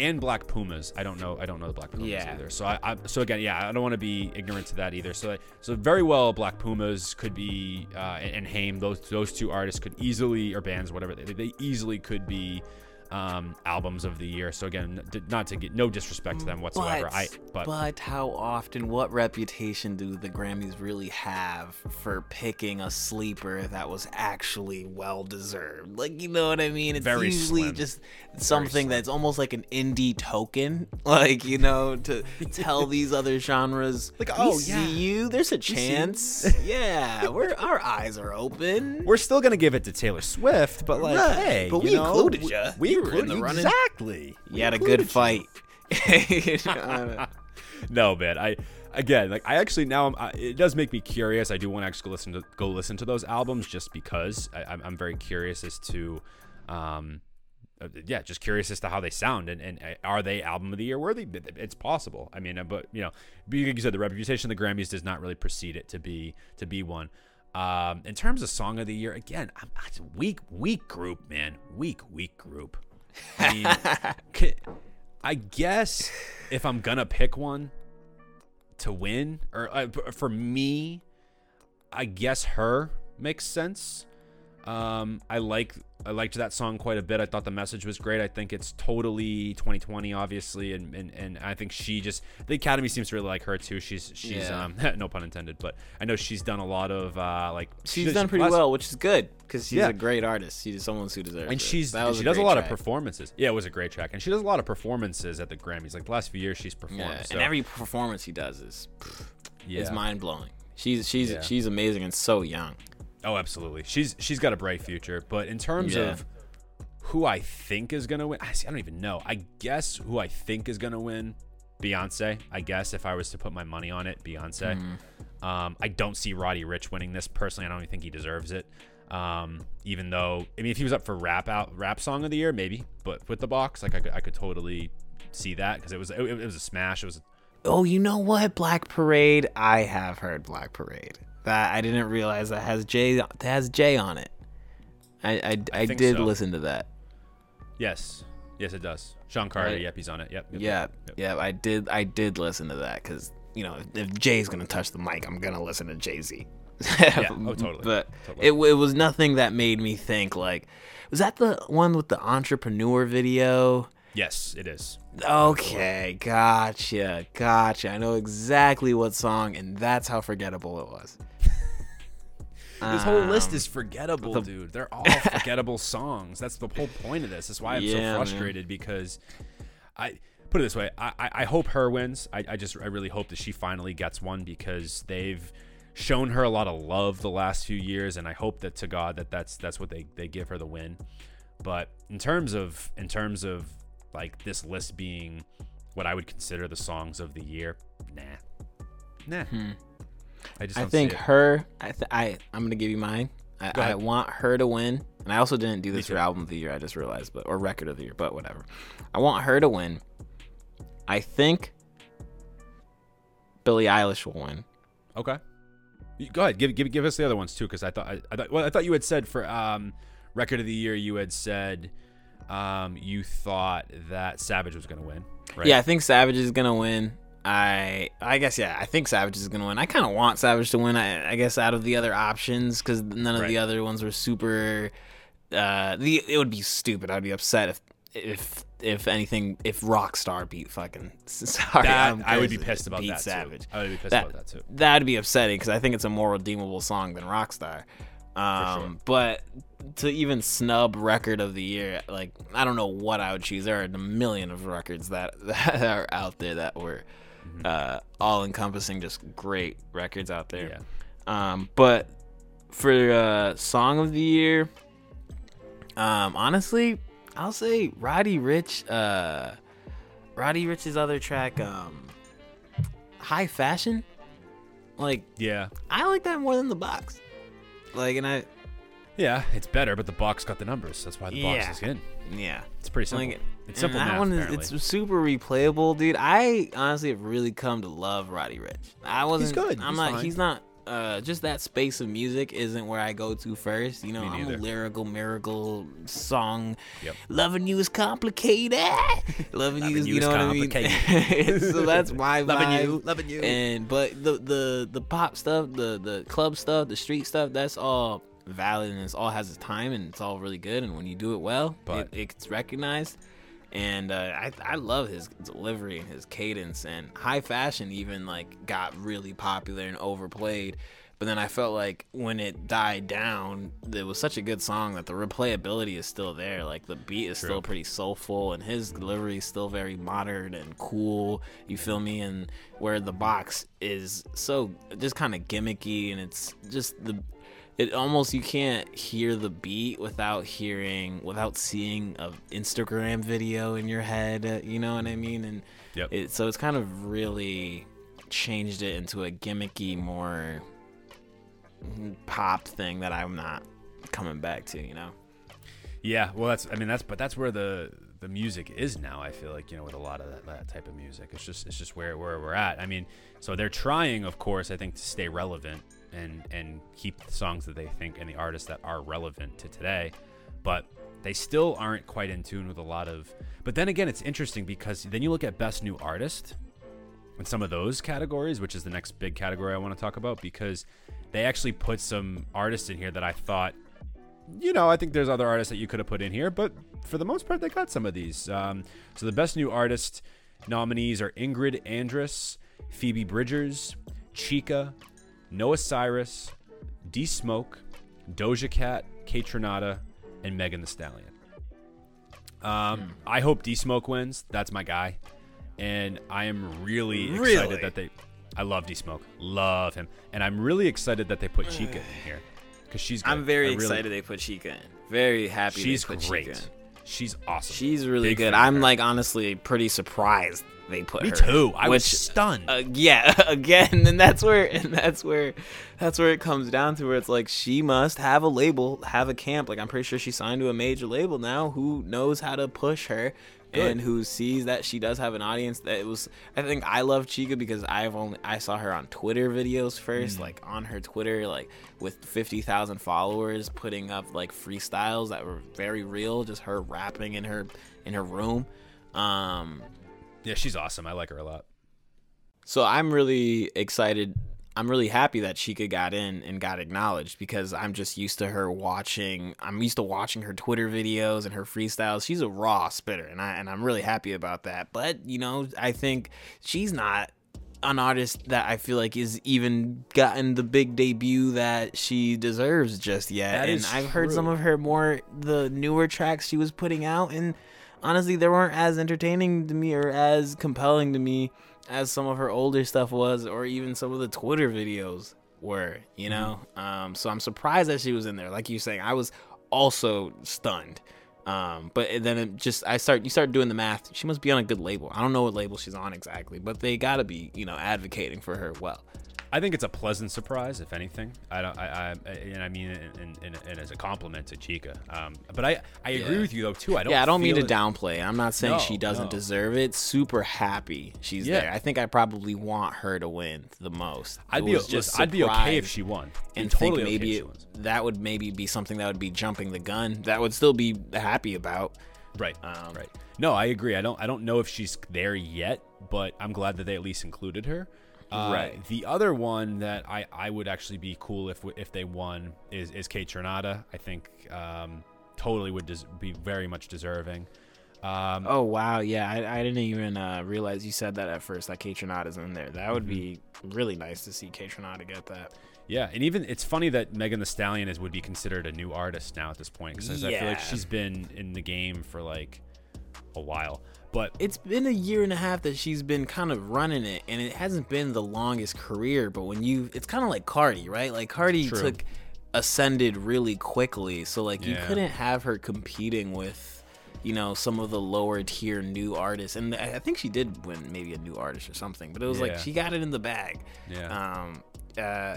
And Black Pumas. I don't know. I don't know the Black Pumas Yeah. either. So I, I so again, yeah, I don't want to be ignorant to that either. So so very well, Black Pumas could be uh, and, and Haim. Those those two artists could easily or bands whatever they, they easily could be um, albums of the year. So again, d- not to get no disrespect to them whatsoever. But, I but, but how often, what reputation do the Grammys really have for picking a sleeper that was actually well deserved? Like, you know what I mean? It's Very usually slim. just something that's almost like an indie token, like you know, to tell these other genres, Like, oh, see yeah. you. There's a chance. yeah, we're our eyes are open. we're still gonna give it to Taylor Swift, but like, Right. hey, But you we know, included you. we- We You were in the running. exactly. You had a good fight. no man i again like i actually now I'm, I, it does make me curious. I do want to actually go listen to go listen to those albums just because I, I'm, I'm very curious as to um uh, yeah just curious as to how they sound and, and uh, are they album of the year worthy? It's possible. I mean uh, but you know like you said the reputation of the grammys does not really precede it to be to be one. Um in terms of song of the year again I'm, it's a weak weak group man. Weak weak group i mean I guess if I'm gonna pick one to win, or uh, for me, I guess H.E.R. makes sense. Um, I like I liked that song quite a bit. I thought the message was great. I think it's totally 2020, obviously, and and, and I think she just the Academy seems to really like her too. She's she's Yeah. um no pun intended, but I know she's done a lot of uh like She's she- done pretty last- well, which is good because she's Yeah. a great artist. She's someone who deserves and it. she's was she does a lot track. of performances. Yeah, it was a great track, and she does a lot of performances at the Grammys. Like the last few years, she's performed. Yeah, so, and every performance he does is yeah. is mind blowing. She's she's Yeah. she's amazing and so young. Oh, absolutely. She's she's got a bright future. But in terms Yeah. of who I think is gonna win, I, see, I don't even know. I guess who I think is gonna win, Beyonce. I guess if I was to put my money on it, Beyonce. Mm-hmm. Um, I don't see Roddy Ricch winning this personally. I don't even think he deserves it. Um, even though I mean, if he was up for rap out rap song of the year, maybe. But with the box, like I could, I could totally see that because it was it, it was a smash. It was Oh, you know what? Black Parade. I have heard Black Parade. That I didn't realize that has Jay that has Jay on it. I I, I, think did so. listen to that. yes, yes, it does. Sean Carter, Right. yep, he's on it. Yep, yep, Yeah, yep, yep. yeah. I did I did listen to that because you know if, if Jay's gonna touch the mic, I'm gonna listen to Jay Z. Yeah, oh, totally, But totally. it it was nothing that made me think like, was that the one with the entrepreneur video? Yes, it is. Okay, gotcha, gotcha. I know exactly what song, and that's how forgettable it was. This whole list Um, is forgettable, the- dude. They're all forgettable songs. That's the whole point of this. That's why I'm Yeah, so man. frustrated because I put it this way. I, I, I hope H.E.R. wins. I, I just I really hope that she finally gets one because they've shown her a lot of love the last few years, and I hope that to God that that's that's what they, they give her the win. But in terms of in terms of like this list being what I would consider the songs of the year, nah, nah. I just Hmm. I think her. I th- I I'm gonna give you mine. I, I want her to win, and I also didn't do this for album of the year. I just realized, but or record of the year, but whatever. I want her to win. I think Billie Eilish will win. Okay. Go ahead. Give give give us the other ones too, because I thought I, I thought well I thought you had said for um record of the year you had said um you thought that Savage was gonna win. Right. Yeah, I think Savage is gonna win. I I guess yeah, I think Savage is gonna win. I kind of want Savage to win. I, I guess out of the other options because none of Right. the other ones were super. Uh, the it would be stupid. I'd be upset if if if anything if Rockstar beat fucking sorry. That, I would be pissed. pissed about beat that Savage. too. I would be pissed That- about that too. That'd be upsetting because I think it's a more redeemable song than Rockstar. Um, but to even snub record of the year, like I don't know what I would choose. There are a million of records that that are out there that were Mm-hmm. uh, all encompassing, just great records out there. Yeah. Um, but for uh, song of the year, um, honestly, I'll say Roddy Ricch. Uh, Roddy Ricch's other track, um, High Fashion. Like Yeah. I like that more than the box. Like, and I, Yeah, it's better, but the box got the numbers. That's why the box Yeah. is in. yeah, It's pretty simple. Like, it's simple that math, one is apparently. it's super replayable, dude. I honestly have really come to love Roddy Ricch. I wasn't. He's good. I'm He's not. fine. He's not. Uh, just that space of music isn't where I go to first. You know, I'm a lyrical miracle song. Yep. Loving you is complicated. Loving you is, you know what I mean. so that's my Loving vibe. you, loving you. And but the the the pop stuff, the the club stuff, the street stuff, that's all valid and it's all has its time and it's all really good. And when you do it well, But- it, it gets recognized. And uh, I I love his delivery, and his cadence, and high fashion. Even like got really popular and overplayed. But then I felt like when it died down, it was such a good song that the replayability is still there. Like the beat is still pretty soulful, and his delivery is still very modern and cool. You feel me? And where the box is so just kind of gimmicky, and it's just the it almost you can't hear the beat without hearing without seeing a Instagram video in your head. uh, You know what I mean? And Yep. it, so it's kind of really changed it into a gimmicky, more pop thing that I'm not coming back to. You know? Yeah, well, that's I mean that's but that's where the the music is now. I feel like you know with a lot of that, that type of music, it's just it's just where where we're at. I mean, so they're trying, of course, I think to stay relevant and and keep the songs that they think and the artists that are relevant to today, but they still aren't quite in tune with a lot of. But then again, it's interesting because then you look at best new artist and some of those categories, which is the next big category I want to talk about because they actually put some artists in here that I thought you know, I think there's other artists that you could have put in here, but for the most part, they got some of these. Um, so the best new artist nominees are Ingrid Andress, Phoebe Bridgers, Chika, Noah Cyrus, D Smoke, Doja Cat, Kaytranada, and Megan Thee Stallion. Um, I hope D Smoke wins. That's my guy, and I am really excited Really? that they. I love D Smoke, love him, and I'm really excited that they put Chika in here because she's. Good. I'm very really- excited they put Chika in. Very happy She's they put great. Chika in. She's awesome. She's really Big good. I'm her. like honestly pretty surprised they put Me her. too. I was stunned. Uh, yeah, again, and that's where and that's where that's where it comes down to where it's like she must have a label, have a camp. Like I'm pretty sure she signed to a major label now who knows how to push her Good. and who sees that she does have an audience. That it was, I think I love Chika because I've only I saw her on Twitter videos first, Mm. like on her Twitter, like with fifty thousand followers, putting up like freestyles that were very real, just her rapping in her in her room. Um, Yeah, she's awesome. I like her a lot. so I'm really excited. I'm really happy that Chika got in and got acknowledged because I'm just used to her watching. I'm used to watching her Twitter videos and her freestyles. She's a raw spitter, and I and I'm really happy about that. But you know, I think she's not an artist that I feel like is even gotten the big debut that she deserves just yet. That and I've heard some of her more the newer tracks she was putting out and honestly they weren't as entertaining to me or as compelling to me as some of her older stuff was or even some of the Twitter videos were, you know? Um so I'm surprised that she was in there. Like you saying, I was also stunned. Um, but then it just I start you start doing the math. She must be on a good label. I don't know what label she's on exactly, but they gotta be you know advocating for her well. I think it's a pleasant surprise, if anything. I don't, I, I and I mean, it in, in, in, as a compliment to Chika. Um, but I, I agree Yeah. with you though too. I don't. yeah, I don't mean to it- downplay. I'm not saying No, she doesn't no. deserve it. Super happy she's Yeah. there. I think I probably want her to win the most. I'd be, just I'd be okay if she won. Be and totally think maybe she it- that would maybe be something that would be jumping the gun. That would still be happy about. Right. Um, right. No, I agree. I don't. I don't know if she's there yet, but I'm glad that they at least included her. Uh, Right. The other one that I, I would actually be cool if if they won is is Kaytranada. I think um, totally would des- be very much deserving. Um, Oh wow, yeah, I, I didn't even uh, realize you said that at first. That Kate is in there. That would be really nice to see Kaytranada get that. Yeah, and even it's funny that Megan Thee Stallion is would be considered a new artist now at this point because I feel like she's been in the game for like a while. But It's been a year and a half that she's been kind of running it, and it hasn't been the longest career. But when you, it's kind of like Cardi, right? Like Cardi True. took ascended really quickly, so like you couldn't have her competing with, you know, some of the lower tier new artists. And I think she did win maybe a new artist or something, but it was like she got it in the bag. yeah, Um, uh,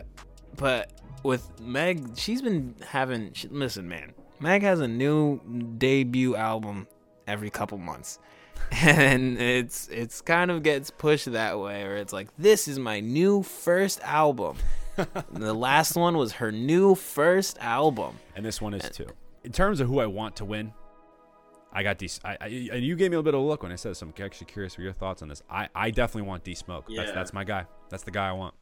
but with Meg, she's been having. She, listen, man, Meg has a new debut album every couple months, and it's it's kind of gets pushed that way, where it's like, this is my new first album. And the last one was her new first album. and this one is too. In terms of who I want to win, I got these. I, I and you gave me a little bit of a look when I said this. I'm actually curious for your thoughts on this. I, I definitely want D Smoke. That's Yeah. that's my guy. That's the guy I want.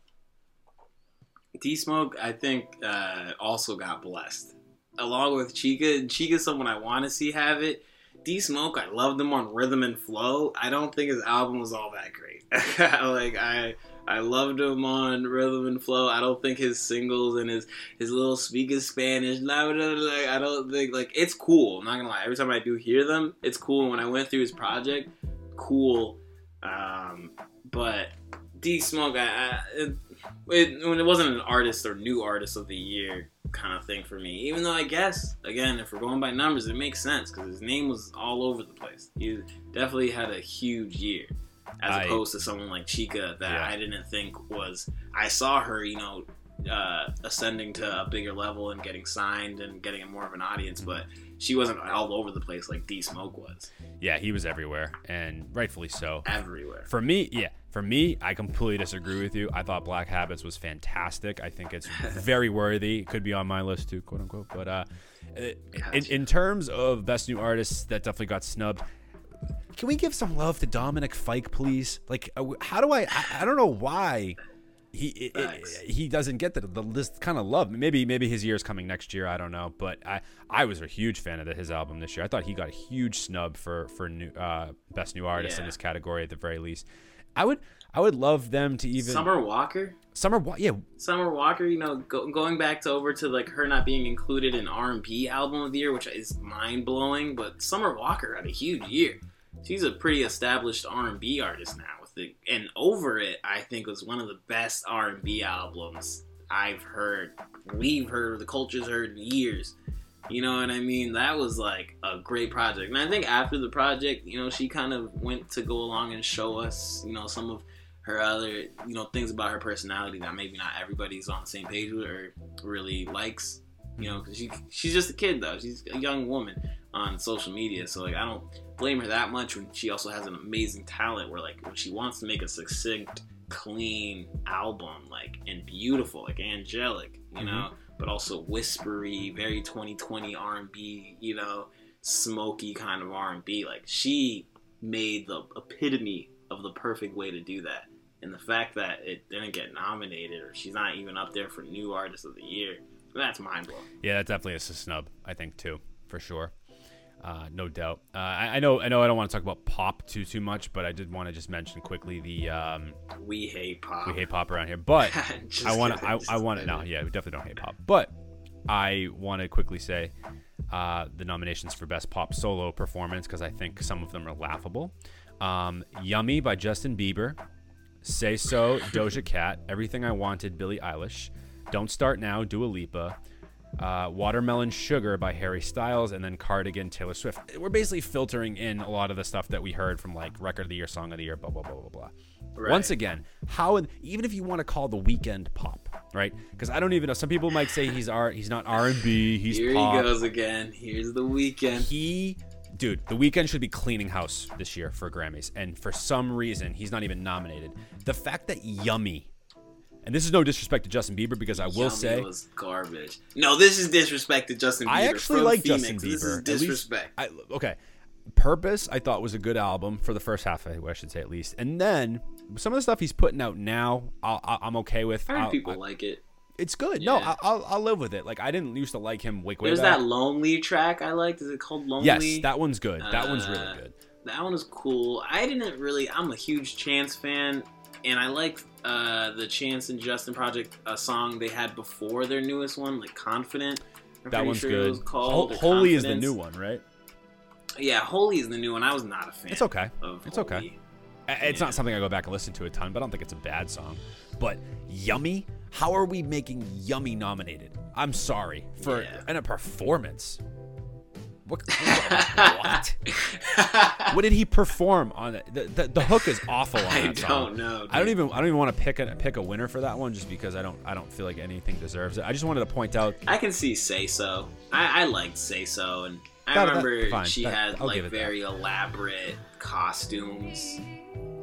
D Smoke, I think, uh, also got blessed. Along with Chika. And Chika's someone I want to see have it. D Smoke, I loved him on Rhythm and Flow. I don't think his album was all that great. like I I loved him on Rhythm and Flow. I don't think his singles and his his little speak speaking Spanish, blah, blah, blah, I don't think like it's cool. I'm not gonna lie. Every time I do hear them, it's cool. When I went through his project, cool. Um, but D Smoke, I, I it, it, it wasn't an artist or new artist of the year kind of thing for me. Even though I guess again, if we're going by numbers, it makes sense because his name was all over the place. He definitely had a huge year, as I- opposed to someone like Chika that Yeah. I didn't think was. I saw her, you know, uh, ascending to a bigger level and getting signed and getting more of an audience, but she wasn't all over the place like D Smoke was. Yeah, he was everywhere, and rightfully so. Everywhere. For me, yeah, for me, I completely disagree with you. I thought Black Habits was fantastic. I think it's very worthy. It could be on my list too, quote unquote. But uh, in, in terms of best new artists that definitely got snubbed, can we give some love to Dominic Fike, please? Like, uh, how do I? I, I don't know why he it, it- he doesn't get the, the this kind of love. Maybe maybe his year is coming next year. I don't know. But I I was a huge fan of the, his album this year. I thought he got a huge snub for for new uh, best new artist in this category at the very least. I would I would love them to even Summer Walker. Summer Wa- yeah Summer Walker, you know, go, going back to over to like her not being included in R and B album of the year, which is mind blowing. But Summer Walker had a huge year. She's a pretty established R and B artist now. With the and over it, I think was one of the best R and B albums I've heard. We've heard, the culture's heard in years. You know what I mean? That was like a great project. And I think after the project, you know, she kind of went to go along and show us, you know, some of her other, you know, things about her personality that maybe not everybody's on the same page with or really likes. You know, because she she's just a kid though. She's a young woman, on social media. So like I don't blame her that much when she also has an amazing talent where like when she wants to make a succinct, clean album, like and beautiful, like angelic, you mm-hmm. know, but also whispery, very 2020 R&B, you know, smoky kind of R&B. Like she made the epitome of the perfect way to do that. And the fact that it didn't get nominated or she's not even up there for new artist of the year, that's mind blowing. Yeah, that's definitely is a snub. I think too, for sure. Uh, no doubt. Uh, I, I know. I know. I don't want to talk about pop too too much, but I did want to just mention quickly the um, We hate pop. we hate pop around here. But I want to. I, I want to. No, yeah, we definitely don't hate pop. But I want to quickly say uh, the nominations for best pop solo performance because I think some of them are laughable. Um, "Yummy" by Justin Bieber, "Say So" Doja Cat, "Everything I Wanted" Billie Eilish, "Don't Start Now" Dua Lipa. Uh, Watermelon Sugar by Harry Styles, and then Cardigan Taylor Swift. We're basically filtering in a lot of the stuff that we heard from like Record of the Year, Song of the Year, blah blah blah blah blah. Right. Once again, how even if you want to call the Weeknd pop, right? Because I don't even know. Some people might say he's art. He's not R and B. He's Here pop. he goes again. Here's the Weeknd. He, dude, the Weeknd should be cleaning house this year for Grammys, and for some reason he's not even nominated. The fact that Yummy, and this is no disrespect to Justin Bieber because I will Yummy say was garbage. No, this is disrespect to Justin Bieber. I actually like Phoenix. Justin Bieber. This is disrespect. I, okay. Purpose, I thought was a good album for the first half. I I should say at least, and then some of the stuff he's putting out now, I'll, I'll- I'm okay with. I heard people I- like it. it's good. No, Yeah. I- I'll, I'll live with it. Like I didn't used to like him. Wake way There's back. that lonely track I liked. Is it called Lonely? Yes, that one's good. That one's really Uh, good. That one is cool. I didn't really. I'm a huge Chance fan, and I like uh, the Chance and Justin project, a song they had before their newest one, like Confident. I'm That one's sure good. Called Ho- Holy is the new one, right? Yeah, Holy is the new one. I was not a fan. It's okay. It's okay. Holy. I- It's Yeah. not something I go back and listen to a ton, but I don't think it's a bad song. But Yummy, how are we making Yummy nominated? I'm sorry for Yeah. and a performance. What? what? What did he perform on it? The, the, the hook is awful on I that song. don't know. I don't even I don't even want to pick a pick a winner for that one just because I don't I don't feel like anything deserves it. I just wanted to point out I can see Say So. I, I liked Say So, and I That- that- remember fine. she That- had I'll like that. very elaborate costumes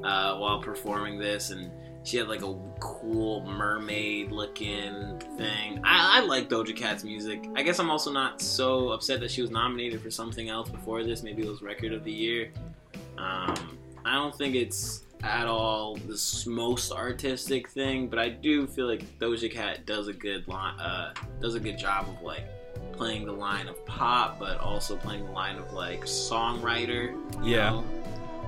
uh, while performing this, and she had like a cool mermaid looking thing. I, I like Doja Cat's music. I guess I'm also not so upset that she was nominated for something else before this. Maybe it was Record of the Year. Um, I don't think it's at all the most artistic thing, but I do feel like Doja Cat does a good line, uh, does a good job of like playing the line of pop, but also playing the line of like songwriter. Yeah. know?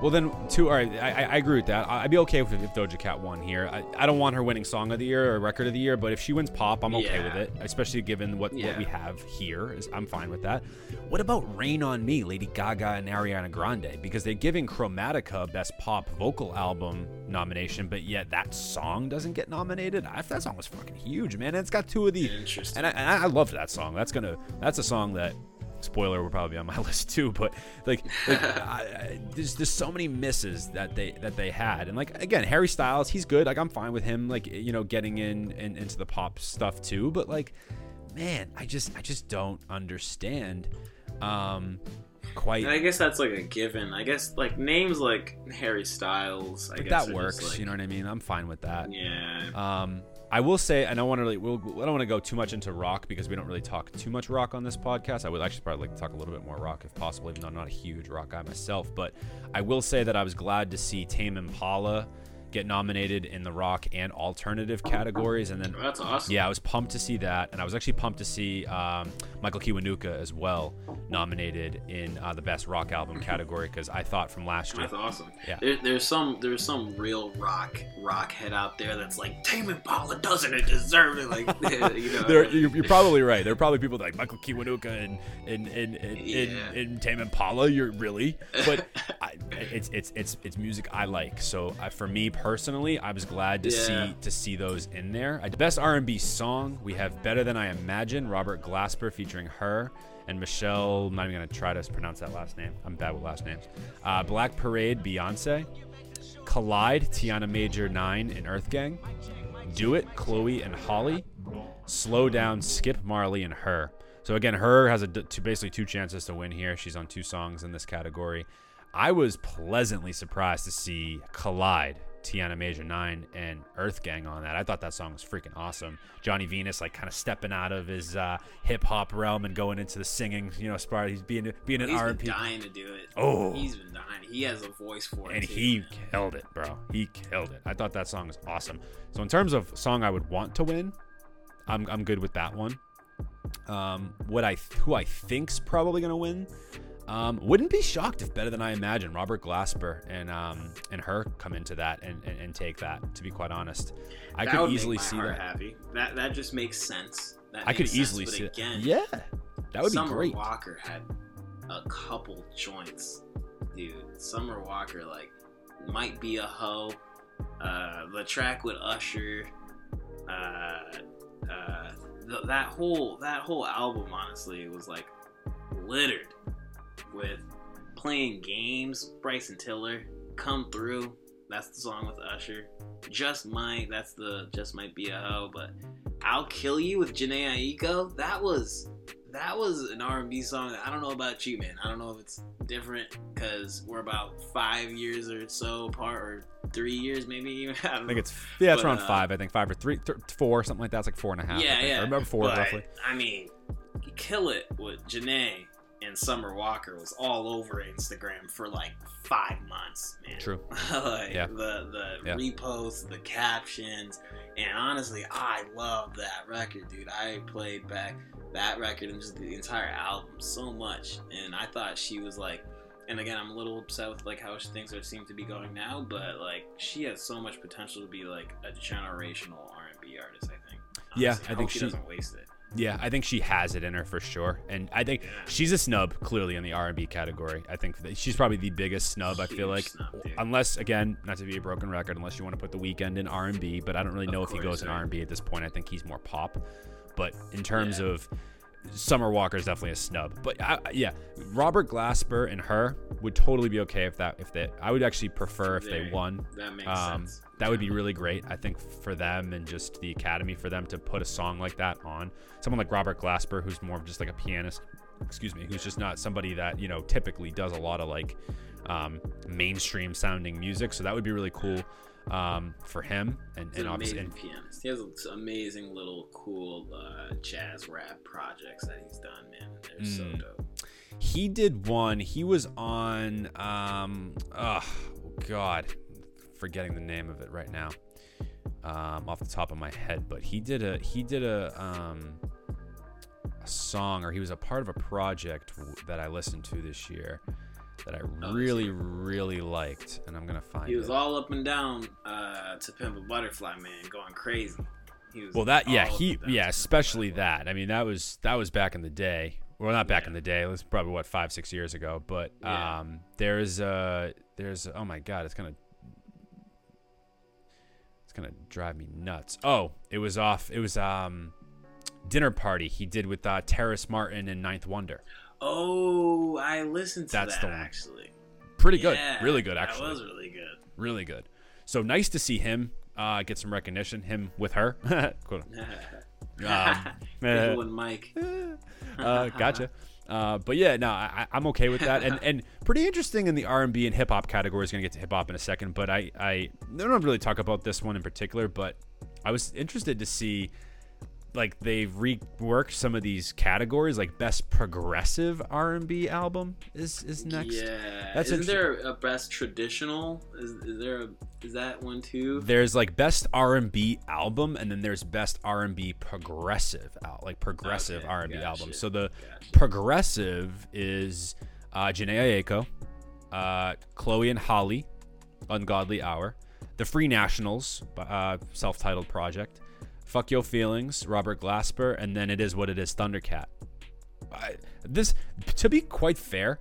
Well, then, two. All right, I, I- agree with that. I- I'd be okay with it if Doja Cat won here. I, I don't want her winning Song of the Year or Record of the Year, but if she wins Pop, I'm okay Yeah. with it. Especially given what, Yeah. what we have here, is I'm fine with that. What about Rain on Me, Lady Gaga and Ariana Grande? Because they're giving Chromatica Best Pop Vocal Album nomination, but yet that song doesn't get nominated. I, that song was fucking huge, man. And it's got two of the Interesting. and I, and I loved that song. That's gonna that's a song that spoiler will probably be on my list too. But like, like I, I, there's there's so many misses that they that they had, and like again, Harry Styles, he's good. Like I'm fine with him, like you know, getting in, in into the pop stuff too. But like, man, I just I just don't understand. Um, quite. And I guess that's like a given. I guess like names like Harry Styles. I but guess that works. like, you know what I mean? I'm fine with that. Yeah. Um, I will say, and I want to really, we'll, I don't want to go too much into rock because we don't really talk too much rock on this podcast. I would actually probably like to talk a little bit more rock if possible, even though I'm not a huge rock guy myself. But I will say that I was glad to see Tame Impala get nominated in the rock and alternative categories, and then Oh, that's awesome. yeah, I was pumped to see that, and I was actually pumped to see um, Michael Kiwanuka as well nominated in uh, the best rock album category because I thought from last year. That's awesome. Yeah. There, there's some there's some real rock rock head out there that's like Tame Impala doesn't it deserve it like you know There, you're, you're probably right. There are probably people like Michael Kiwanuka and and and and, Yeah. and, and Tame Impala. You're really, but I, it's it's it's it's music I like. So I, for me personally, I was glad to Yeah. see to see those in there. Best R&B song we have "Better Than I Imagine," Robert Glasper featuring H.E.R. and Meshell. I'm not even gonna try to pronounce that last name. I'm bad with last names. Uh, Black Parade, Beyonce. Collide, Tiana Major 9 and Earth Gang. Do It, Chloe and Halle. Slow Down, Skip Marley and Her. So again, H.E.R. has a d- two, basically two chances to win here. She's on two songs in this category. I was pleasantly surprised to see Collide, Tiana Major 9, and Earth Gang on that. I thought that song was freaking awesome. Johnny Venus, like, kind of stepping out of his uh, hip hop realm and going into the singing, you know, spot. He's being being an He's R&B. been dying to do it. Oh. he's been dying. He has a voice for it. and too, he man. killed it, bro. He killed it. I thought that song was awesome. So in terms of song I would want to win, I'm I'm good with that one. Um, what I who I think's probably gonna win. Um, wouldn't be shocked if better than I imagine. Robert Glasper and um and H.E.R. come into that and, and, and take that. To be quite honest, I That could easily see that. Happy. That that just makes sense. That I could sense, easily see it. again, Yeah, that would be great. Summer great. Walker had a couple joints, dude. Summer Walker like might be a hoe. Uh, the track with Usher, uh, uh, th- that whole that whole album honestly was like littered with playing games. Bryson Tiller, come through. That's the song with Usher. Just might. That's the just might be a hoe. But I'll kill you with Jhené Aiko. That was that was an R&B song. I don't know about you, man. I don't know if it's different because we're about five years or so apart, or three years maybe. Even I, don't I think know. it's yeah, it's But, around uh, five. I think five or three, th- four, something like that. It's like four and a half. Yeah, think. yeah. I remember four but, roughly. I mean, kill it with Janae and Summer Walker was all over Instagram for like five months, man. True. like Yeah. the the Yeah. reposts, the captions, and honestly, I love that record, dude. I played back that record and just the entire album so much, and I thought she was like. And again, I'm a little upset with like how things are seem to be going now, but like she has so much potential to be like a generational R&B artist. I think. Yeah, Honestly, I think hope she- doesn't waste it. Yeah, I think she has it in H.E.R. for sure, and I think she's a snub clearly in the R and B category. I think she's probably the biggest snub. I feel like, snub, unless again, not to be a broken record, unless you want to put the Weeknd in R and B, but I don't really know if he goes in. R and B at this point. I think he's more pop. But in terms Yeah. of Summer Walker is definitely a snub. But I, yeah, Robert Glasper and her would totally be okay if that if they. I would actually prefer if they There. won. That makes Um, sense. That would be really great, I think, for them and just the academy for them to put a song like that on. Someone like Robert Glasper, who's more of just like a pianist, excuse me, who's just not somebody that you know typically does a lot of like um, mainstream sounding music. So that would be really cool um, for him. And, and an obviously, amazing and, pianist. He has amazing little cool uh, jazz rap projects that he's done, man. They're so Mm. dope. he did one. He was on. Um, oh God, forgetting the name of it right now, um, off the top of my head. But he did a he did a um, a song, or he was a part of a project w- that I listened to this year that I Oh, really really liked, and I'm gonna find He was it. all up and down uh, to Pimp a Butterfly, man, going crazy. He was well, that yeah, he yeah, a especially that. I mean, that was that was back in the day. Well, not back Yeah. in the day. It was probably what five, six years ago. But Yeah. um, there's uh, there's oh my god, it's gonna it's gonna drive me nuts. Oh, it was off. It was um, dinner party he did with uh, Terrace Martin and Ninth Wonder. Oh, I listened to That's that the one. actually. Pretty good, really good actually. That was really good. really good. So nice to see him uh, get some recognition. Him with her. Um, Pickle and Mike. uh, gotcha. Uh, but yeah, no, I, I'm okay with that, and and pretty interesting in the R&B and hip hop category. Is gonna get to hip hop in a second, but I I don't really talk about this one in particular, but I was interested to see like they've reworked some of these categories, like best progressive R&B album is is next. Yeah. That's Isn't there a best traditional? Is, is there a is that one too? There's like best R&B album, and then there's best R&B progressive out, like progressive Okay, R&B gotcha, album. So the gotcha. progressive is uh, Jhené Aiko, uh, Chloe and Halle, Ungodly Hour, The Free Nationals, uh, self-titled project, Fuck Your Feelings, Robert Glasper, and then it is what it is, Thundercat. I, this, to be quite fair,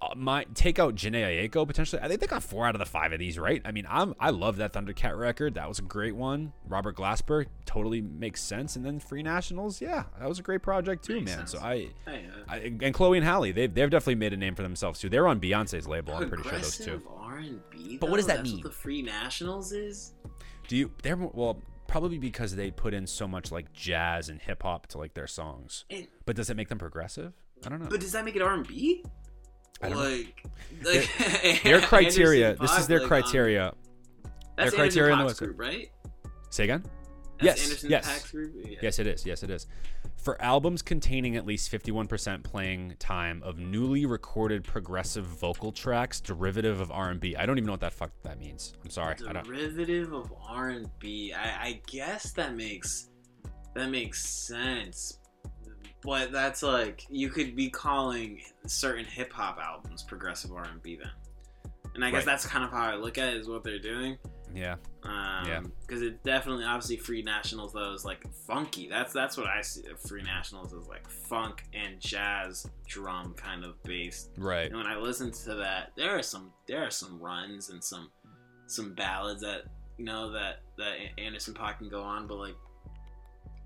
uh, my take out Jhené Aiko potentially. I think they got four out of the five of these right. I mean, I'm I love that Thundercat record. That was a great one. Robert Glasper totally makes sense, and then Free Nationals, yeah, that was a great project too, Makes man. sense. So I, Hey, uh, I and Chloe and Halle, they've they've definitely made a name for themselves too. They're on Beyonce's label. I'm pretty sure those two. R&B. But what does that That's mean? What the Free Nationals is? Do you? They're more- well. Probably because they put in so much like jazz and hip hop to like their songs. And- But does it make them progressive? I don't know. But does that make it R and B? I don't know. Like, like their criteria. Anderson This is their like, um, criteria. that's their criteria in the Anderson West- Paak's group, right? Say again. That's yes. Anderson yes. Yes, it is. Yes, it is. For albums containing at least 51% playing time of newly recorded progressive vocal tracks derivative of R&B. I don't even know what that fuck that means. I'm sorry. Derivative of R and B. I, I guess that makes that makes sense, but that's like you could be calling certain hip hop albums progressive R and B then, and I guess Right. that's kind of how I look at it is what they're doing. Yeah. Um, Yeah. because it definitely obviously Free Nationals though is like funky. That's that's what I see. Free Nationals is like funk and jazz drum kind of based Right. and when I listen to that, there are some there are some runs and some some ballads that you know that that Anderson Paak can go on, but like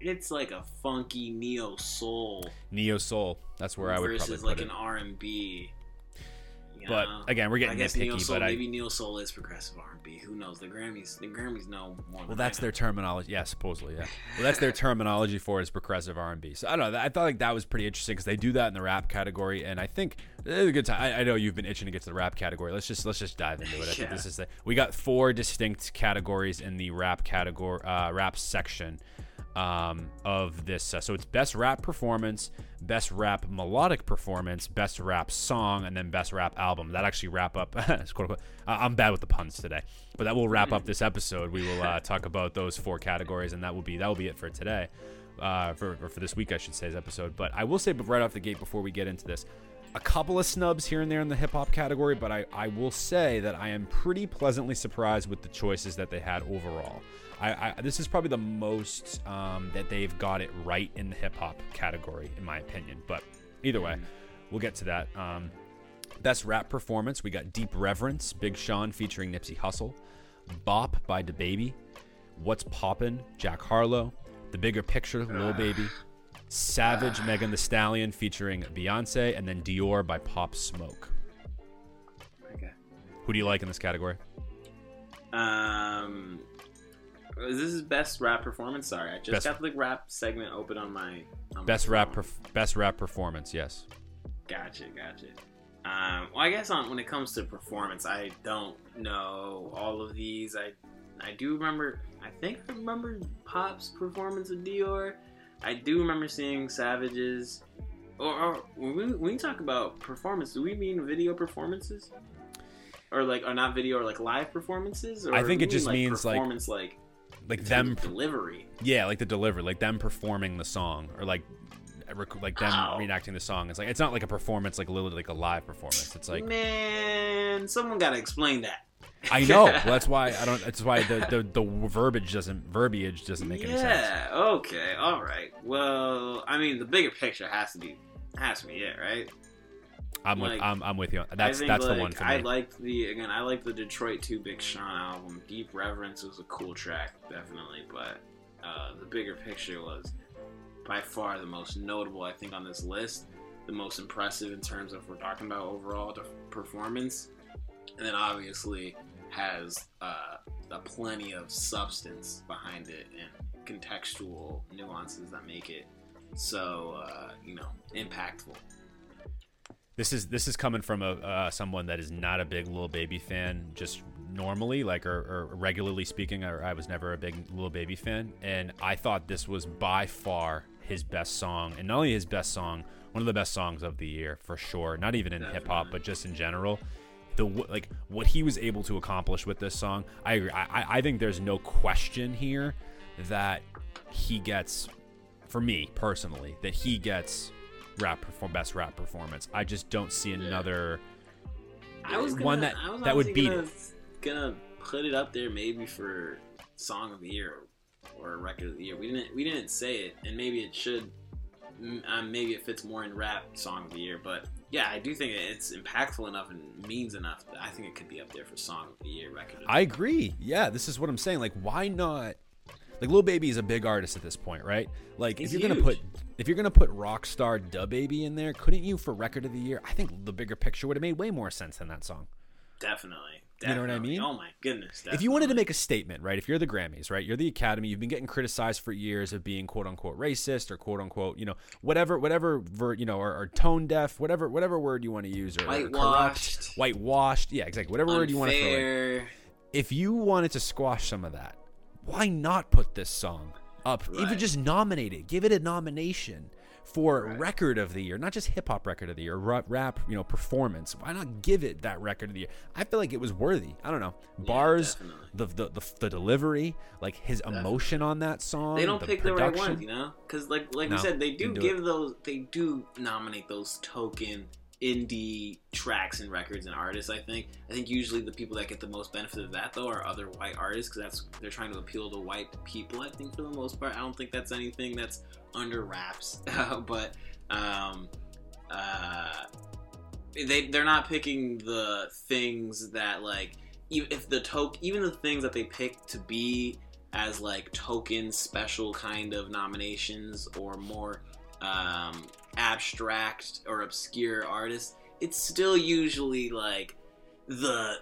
it's like a funky neo soul Neo soul. That's where I would probably versus put like it. an R and B. But again, we're I getting guess neo nitpicky. soul But I maybe neo soul is progressive R and B. Who knows? The Grammys the Grammys know more. well, than that's their terminology. Yeah, supposedly. Yeah. Well, that's their terminology for it is progressive R&B. So I don't know. I thought like that was pretty interesting because they do that in the rap category, and I think it's a good time. I, I know you've been itching to get to the rap category. Let's just let's just dive into it. I think this is the, we got four distinct categories in the rap category, uh, rap section um, of this. Uh, so it's best rap performance, best rap melodic performance, best rap song, and then best rap album. That actually wrap up. quote unquote- I- I'm bad with the puns today, but that will wrap up this episode. We will uh, talk about those four categories, and that will be that will be it for today. Uh, for, or for this week, I should say's episode. But I will say, but right off the gate, before we get into this, a couple of snubs here and there in the hip hop category, but I, I will say that I am pretty pleasantly surprised with the choices that they had overall. I, I this is probably the most um, that they've got it right in the hip hop category, in my opinion. But either way, we'll get to that. Um, best rap performance, we got Deep Reverence, Big Sean featuring Nipsey Hussle, Bop by DaBaby, What's Poppin', Jack Harlow, The Bigger Picture, Lil Baby, Savage, Megan Thee Stallion featuring Beyonce, and then Dior by Pop Smoke. Okay. Who do you like in this category? Um, this is best rap performance? Sorry, I just Best- got the rap segment open on my on my Best rap, perf- best rap performance. Yes. Gotcha, gotcha. Um, well, I guess on when it comes to performance, I don't know all of these. I I do remember. I think I remember Pop's performance of Dior. I do remember seeing Savages. Or, or when, we, when we talk about performance, do we mean video performances? Or like, or not video, or like live performances? Or I think it just mean, means, like, performance, like Like terms them, delivery. yeah, like the delivery, like them performing the song, or like, rec- like them reenacting the song. It's like it's not like a performance, like literally like a live performance. It's like man, someone got to explain that. I know. Well, that's why I don't. That's why the, the the verbiage doesn't verbiage doesn't make any sense. Yeah. Okay. All right. Well, I mean, the bigger picture has to be has to be it, right? I'm with I'm, I'm with you. I That's think, that's the like, one for I me. liked the again. I like the Detroit Two Big Sean album. Deep Reverence was a cool track, definitely, but uh, the bigger picture was by far the most notable. I think on this list, the most impressive in terms of we're talking about overall performance, and then obviously has uh, a plenty of substance behind it and contextual nuances that make it so uh, you know impactful. This is this is coming from a uh, someone that is not a big Lil Baby fan, just normally, like or, or regularly speaking. Or I was never a big Lil Baby fan, and I thought this was by far his best song, and not only his best song, one of the best songs of the year for sure. Not even in hip hop, but just in general. The like what he was able to accomplish with this song, I agree. I, I- think there's no question here that he gets, for me personally, that he gets rap perform best rap performance. I just don't see another. Was gonna, one that I was that would beat gonna, it. Gonna put it up there maybe for song of the year or record of the year. We didn't we didn't say it, and maybe it should. Um, maybe it fits more in rap song of the year, but yeah, I do think it's impactful enough and means enough that I think it could be up there for song of the year record. I agree. Yeah, this is what I'm saying. Like, why not? Like, Lil Baby is a big artist at this point, right? Like, He's if you're gonna put if you're gonna put Rockstar DaBaby in there, couldn't you for record of the year? I think the bigger picture would have made way more sense than that song. Definitely. You know what I mean? Oh my goodness. if you wanted to make a statement, right? If you're the Grammys, right? You're the Academy. You've been getting criticized for years of being quote unquote racist or quote unquote, you know, whatever, whatever, ver, you know, or, or tone deaf, whatever, whatever word you want to use, or or corrupt, Whitewashed. whitewashed, yeah, exactly, whatever word you want to throw in. If you wanted to squash some of that, why not put this song up? Even just nominate it, give it a nomination for Right. record of the year, not just hip hop record of the year, rap, rap, you know, performance. Why not give it that record of the year? I feel like it was worthy. I don't know, bars, definitely. the, the the the delivery, like his emotion on that song. They don't the pick the right production. ones, you know, because like like No, we said, they do give those. They do nominate those token indie tracks and records and artists. I think. I think usually the people that get the most benefit of that though are other white artists because that's they're trying to appeal to white people. I think for the most part, I don't think that's anything that's under wraps. but um, uh, they they're not picking the things that like if the token even the things that they pick to be as like token special kind of nominations or more um, abstract or obscure artists it's still usually like the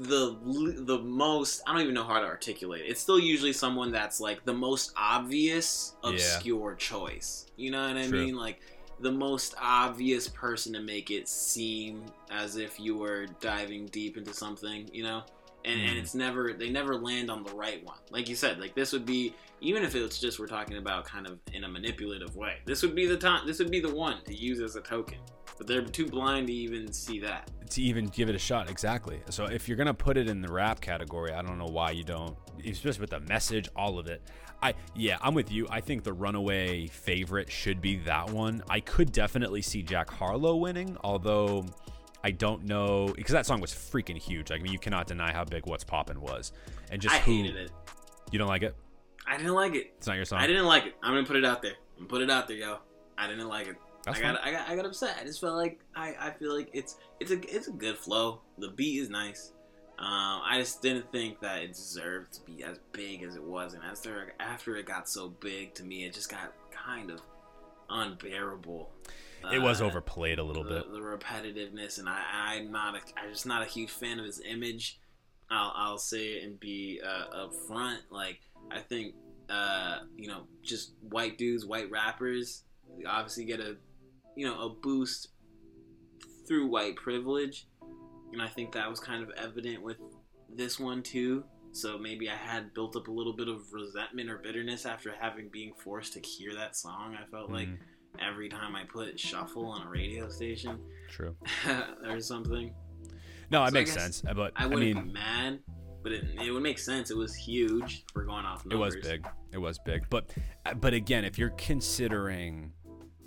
the the most I don't even know how to articulate it. It's still usually someone that's like the most obvious Yeah. obscure choice. You know what I True. mean? Like the most obvious person to make it seem as if you were diving deep into something, you know? And, and Mm. it's never they never land on the right one. Like you said, like this would be even if it's just we're talking about kind of in a manipulative way. This would be the time this would be the one to use as a token. But they're too blind to even see that. to even give it a shot exactly so if you're gonna put it in the rap category i don't know why you don't especially with the message all of it i yeah i'm with you i think the runaway favorite should be that one i could definitely see jack harlow winning although i don't know because that song was freaking huge like i mean you cannot deny how big what's poppin was and just I who hated it. you don't like it I didn't like it. it's not your song I didn't like it. I'm gonna put it out there. I'm gonna put it out there, yo. I didn't like it. That's I got, I got I got upset. I just felt like I, I feel like it's it's a it's a good flow. The beat is nice. Um, I just didn't think that it deserved to be as big as it was, and after after it got so big to me, it just got kind of unbearable. It was Uh, overplayed a little the, bit the repetitiveness, and I, I'm not, a, I'm just not a huge fan of his image. I'll, I'll say it and be uh, upfront. Like, I think, uh, you know, just white dudes, white rappers, obviously get a, you know, a boost through white privilege, and I think that was kind of evident with this one too. So maybe I had built up a little bit of resentment or bitterness after having being forced to hear that song. I felt like Mhm. Every time I put shuffle on a radio station true or something. no So it makes guess sense but I i, wouldn't mean be mad, but it, it would make sense. It was huge for going off It was big. It was big. But but again, if you're considering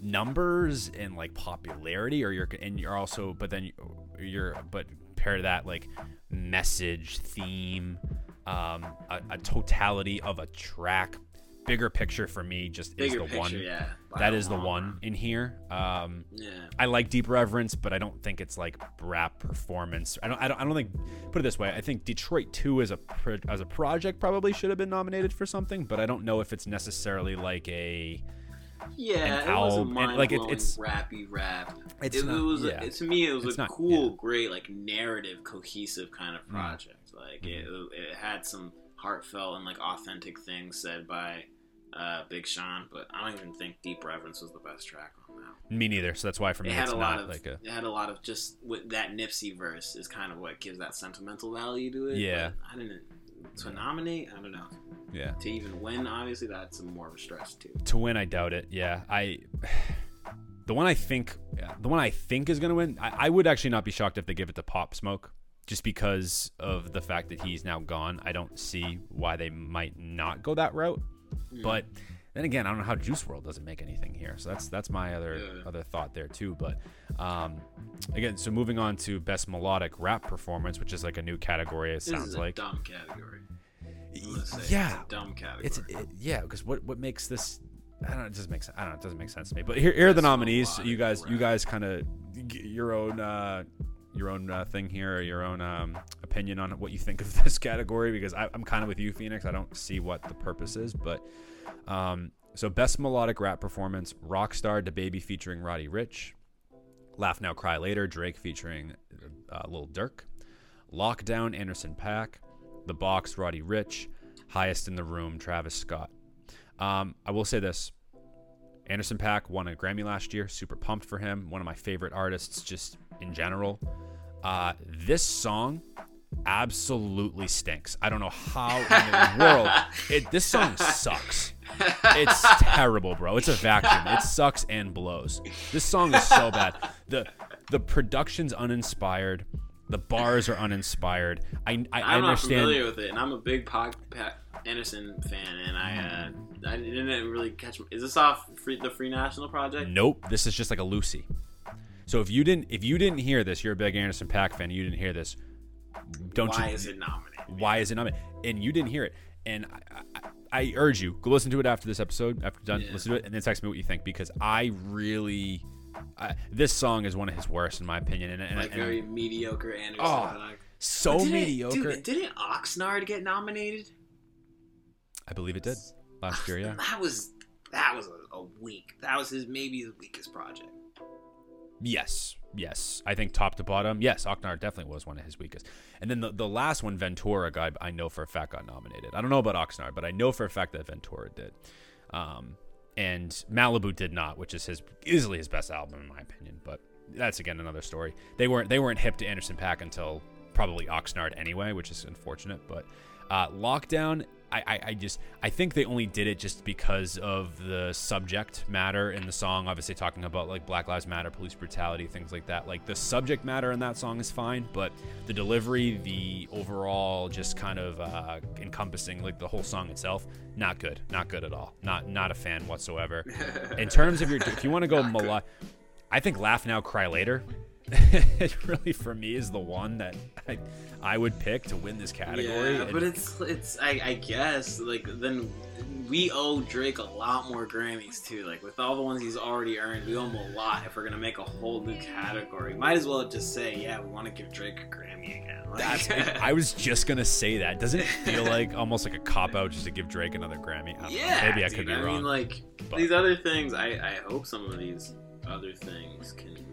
numbers and like popularity, or you're and you're also, but then you're but pair to that like message, theme, um, a, a totality of a track, bigger picture for me just Bigger is the picture, one. yeah. That is the one in here. Um, Yeah. I like Deep Reverence, but I don't think it's like rap performance. I don't. I don't. I don't think. Put it this way: I think Detroit Two as a pro, as a project probably should have been nominated for something, but I don't know if it's necessarily like a. Yeah, it was a album, and, mind like, it- it's- rappy rap. It's it, not- it was yeah. to me it was It's a not- cool, yeah. great like narrative, cohesive kind of Mm. project. Like it, it had some heartfelt and like authentic things said by uh, Big Sean, but I don't even think Deep Reverence was the best track on that. Me neither. So that's why for me It had it's a not lot of like a. it had a lot of just with that Nipsey verse is kind of what gives that sentimental value to it. Yeah. but I didn't to nominate. I don't know Yeah. to even win. Obviously, that's some more of a stress too. To win, I doubt it. Yeah, I. The one I think, the one I think is gonna win. I, I would actually not be shocked if they give it to Pop Smoke, just because of the fact that he's now gone. I don't see why they might not go that route. But then again, I don't know how Juice WRLD doesn't make anything here. So that's that's my other Yeah. other thought there too. But um, again, so moving on to best melodic rap performance, which is like a new category. It This sounds is a like dumb category. Yeah, it's a dumb category. it's it, yeah, because what what makes this? I don't know. It doesn't make sense. I don't know. It doesn't make sense to me. But here, here are the nominees. You guys, you guys, kind of your own uh, your own uh, thing here, or your own um, opinion on what you think of this category. Because I, I'm kind of with you, Phoenix. I don't see what the purpose is, but um, so best melodic rap performance: Rockstar, DaBaby featuring Roddy Ricch, Laugh Now Cry Later, Drake featuring uh, Lil Durk. Lockdown, Anderson .Paak. The Box, Roddy Ricch. Highest in the Room, Travis Scott. Um, I will say this. Anderson .Paak won a Grammy last year. Super pumped for him. One of my favorite artists, just in general. Uh, this song absolutely stinks. I don't know how in the world it. This song sucks. It's terrible, bro. It's a vacuum. It sucks and blows. This song is so bad. the The production's uninspired. The bars are uninspired. I I, I I'm not understand. familiar with it, and I'm a big Pac Anderson fan, and I uh, I didn't really catch. Is this off free, the Free National Project? Nope. This is just like a Lucy. So if you didn't if you didn't hear this, you're a big Anderson .Paak fan. You didn't hear this. Don't Why you? is it nominated? why is it nominated? And you didn't hear it. And I, I, I urge you go listen to it after this episode. After done, Yeah. listen to it, and then text me what you think because I really, I, this song is one of his worst in my opinion. And, and, Like and very mediocre Anderson. Oh, Paak. so Didn't- mediocre. Dude, didn't Oxnard get nominated? I believe it did last year. Yeah. That was that was a, a weak. That was his maybe his weakest project. Yes, yes. I think top to bottom, yes, Oxnard definitely was one of his weakest. And then the, the last one, Ventura, guy, I know for a fact got nominated. I don't know about Oxnard, but I know for a fact that Ventura did. Um, and Malibu did not, which is his easily his best album in my opinion. But that's again another story. They weren't they weren't hip to Anderson .Paak until probably Oxnard anyway, which is unfortunate. But uh, Lockdown, I, I, I just I think they only did it just because of the subject matter in the song. Obviously, talking about like Black Lives Matter, police brutality, things like that. Like the subject matter in that song is fine, but the delivery, the overall, just kind of uh, encompassing like the whole song itself, not good, not good at all. Not not a fan whatsoever. In terms of your, if you want to go melodic, I think Laugh Now, Cry Later. It really for me is the one that I, I would pick to win this category. Yeah, And- but it's it's I, I guess like then we owe Drake a lot more Grammys too. Like with all the ones he's already earned, we owe him a lot. If we're gonna make a whole new category, might as well just say yeah, we want to give Drake a Grammy again. Like, That's. I was just gonna say that. Doesn't it feel like almost like a cop out just to give Drake another Grammy? I don't know. yeah, Maybe I dude, could be I wrong. mean, like but- these other things, I I hope some of these other things can.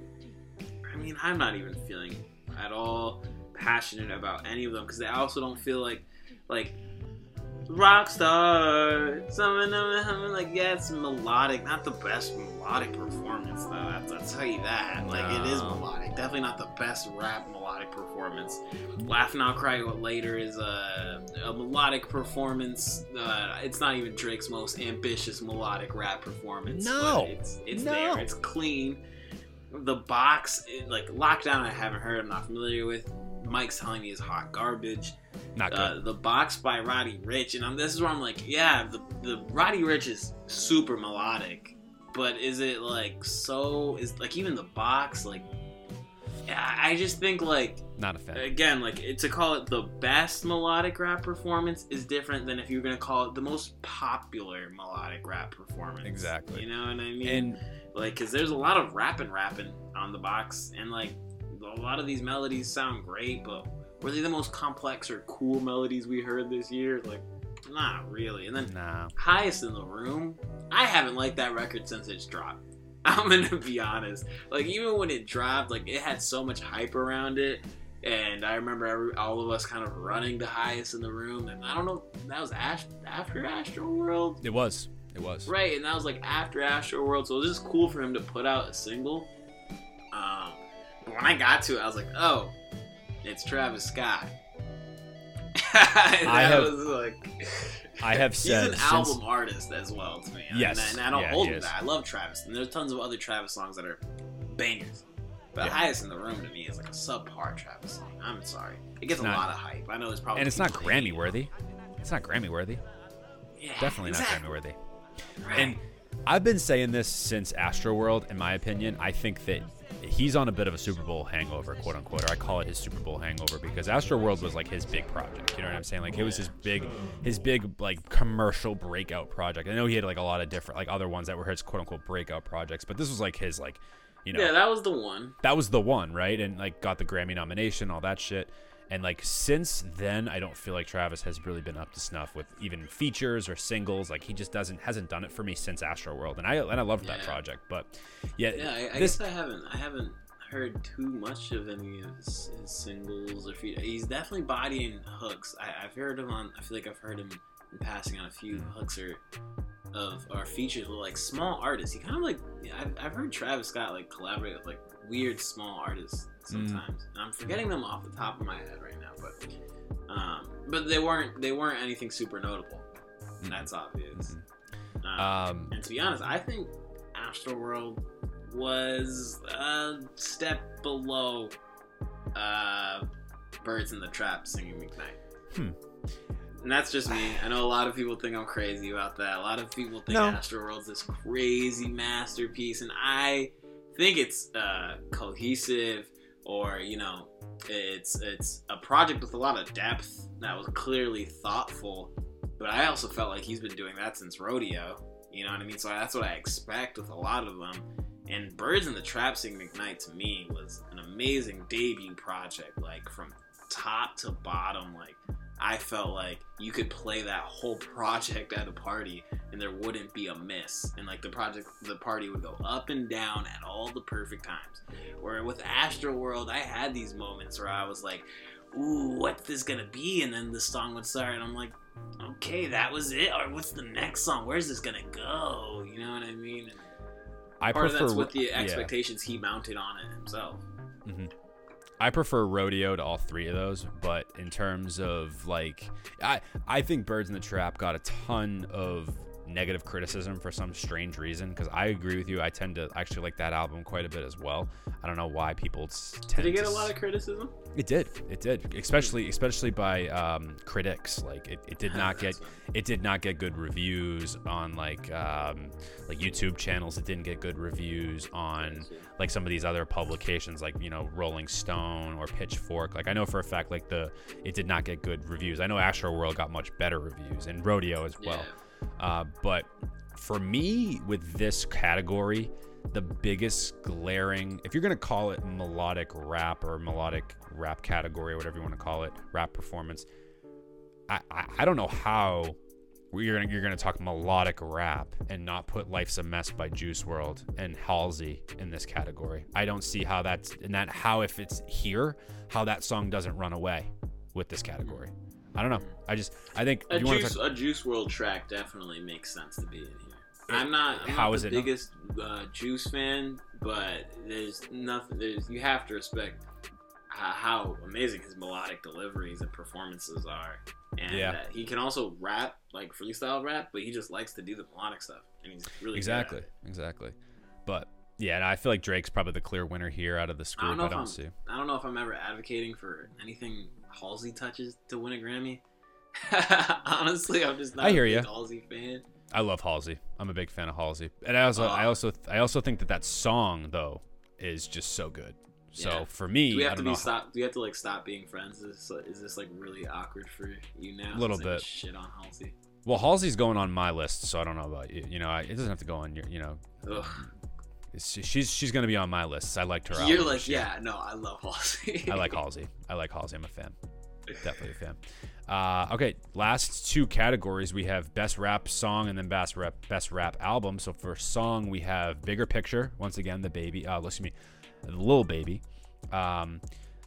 I mean, I'm not even feeling at all passionate about any of them because I also don't feel like like Rockstar. Some of them, I'm like, yeah, it's melodic. Not the best melodic performance, though. I'll, I'll tell you that. Like, it is melodic. Definitely not the best rap melodic performance. Laugh Now Cry Later is a, a melodic performance. Uh, it's not even Drake's most ambitious melodic rap performance. No. but it's it's No. there. It's clean. The box, it, like Lockdown, I haven't heard. I'm not familiar with. Mike's telling me is hot garbage. Not good. Uh, the box by Roddy Ricch, and I'm, this is where I'm like, yeah, the the Roddy Ricch is super melodic, but is it like so? Is like even the box like? Yeah, I just think like Not a fan. again, like to call it the best melodic rap performance is different than if you're gonna call it the most popular melodic rap performance. Exactly. You know what I mean? and like because there's a lot of rapping rapping on the box and like a lot of these melodies sound great but were they the most complex or cool melodies we heard this year? Like not really. And then nah. highest in the room i haven't liked that record since it's dropped. I'm gonna be honest. Like even when it dropped like it had so much hype around it and I remember every, all of us kind of running the highest in the room, and I don't know, that was Ash, after Astroworld, It was. It was. Right, and that was like after Astroworld, so it was just cool for him to put out a single. Um, but when I got to it, I was like, oh, it's Travis Scott. I have- was like, I have he's said an since- album artist as well to me. Yes, and, and I don't yeah, hold that. I love Travis, and there's tons of other Travis songs that are bangers. But Yeah. highest in the room to me is like a subpar Travis song. I'm sorry, it gets It's a not- lot of hype. I know it's probably and it's not Grammy worthy. It's not Grammy worthy. Yeah, Definitely exactly. not Grammy worthy. Right. And I've been saying this since Astroworld. In my opinion, I think that he's on a bit of a Super Bowl hangover, quote unquote, or I call it his Super Bowl hangover because Astroworld was like his big project. You know what I'm saying? Like it was his big, his big like commercial breakout project. I know he had like a lot of different like other ones that were his quote unquote breakout projects, but this was like his like, you know, yeah, that was the one. that was the one, right? And like got the Grammy nomination, all that shit. And like since then, I don't feel like Travis has really been up to snuff with even features or singles. Like he just doesn't hasn't done it for me since Astroworld, and I and I loved that project. But yeah, Yeah, I, I this guess I haven't. I haven't heard too much of any of his, his singles or fe- he's definitely bodying hooks. I, I've heard him on. I feel like I've heard him in passing on a few hmm. hooks or of our features with like small artists. He kind of like I've, I've heard Travis Scott like collaborate with like weird small artists sometimes. And I'm forgetting them off the top of my head right now, but um, but they weren't they weren't anything super notable. That's obvious. Um, Um, and to be honest, I think Astroworld was a step below uh, Birds in the Trap singing McKnight. Hmm. And that's just me. I know a lot of people think I'm crazy about that. A lot of people think No. Astroworld's this crazy masterpiece, and I think it's uh, cohesive, or you know, it's it's a project with a lot of depth that was clearly thoughtful. But I also felt like he's been doing that since rodeo. You know what I mean? So that's what I expect with a lot of them. And Birds in the Trap Sing McKnight to me was an amazing debut project. Like from top to bottom, like I felt like you could play that whole project at a party and there wouldn't be a miss. And like the project, the party would go up and down at all the perfect times. Where with Astroworld, I had these moments where I was like, ooh, what's this gonna be? And then the song would start, and I'm like, okay, that was it. Or what's the next song? Where's this gonna go? You know what I mean? And I part of prefer that's with the yeah. expectations he mounted on it himself. Mm-hmm. I prefer rodeo to all three of those, but in terms of like, I I think Birds in the Trap got a ton of negative criticism for some strange reason. Because I agree with you, I tend to actually like that album quite a bit as well. I don't know why people tend Did he get to a lot of criticism? It did, it did, especially especially by um, critics. Like it, it did not get it did not get good reviews on like um, like YouTube channels. It didn't get good reviews on like some of these other publications, like you know Rolling Stone or Pitchfork. Like I know for a fact, like the it did not get good reviews. I know Astroworld got much better reviews and Rodeo as well. Uh, but for me, with this category, the biggest glaring, if you're gonna call it melodic rap or melodic rap category or whatever you want to call it, rap performance, I, I, I don't know how you're gonna, you're gonna talk melodic rap and not put "Life's a Mess" by Juice WRLD and Halsey in this category. I don't see how that's and that how if it's here, how that song doesn't run away with this category. I don't know. I just I think A if you wanna Juice, talk- a Juice WRLD track definitely makes sense to be in here. I'm not. I'm How not is the it biggest uh, Juice fan, but there's nothing. There's you have to respect how, how amazing his melodic deliveries and performances are, and Yeah. that he can also rap like freestyle rap, but he just likes to do the melodic stuff, and he's really exactly, exactly. But yeah, and I feel like Drake's probably the clear winner here out of this I don't know I don't, I'm- see. I don't know if I'm ever advocating for anything Halsey touches to win a Grammy. Honestly, I'm just not I hear a big ya. Halsey fan. I love Halsey. I'm a big fan of Halsey, and I also, I Oh. also, I also think that that song though is just so good. So Yeah. for me, Do we have to be stop? Do we have to like stop being friends? Is this, is this like really awkward for you now? A little bit. just Shit on Halsey. Well, Halsey's going on my list, so I don't know about you. You know, I, it doesn't have to go on your. You know, Ugh. she's she's going to be on my list. I liked her. You're like, year. yeah, no, I love Halsey. I like Halsey. I like Halsey. I'm a fan. Definitely a fan. Uh, okay, last two categories we have best rap song and then best rap best rap album. So for song we have Bigger Picture once again DaBaby. Uh, excuse me, the Lil Baby, um,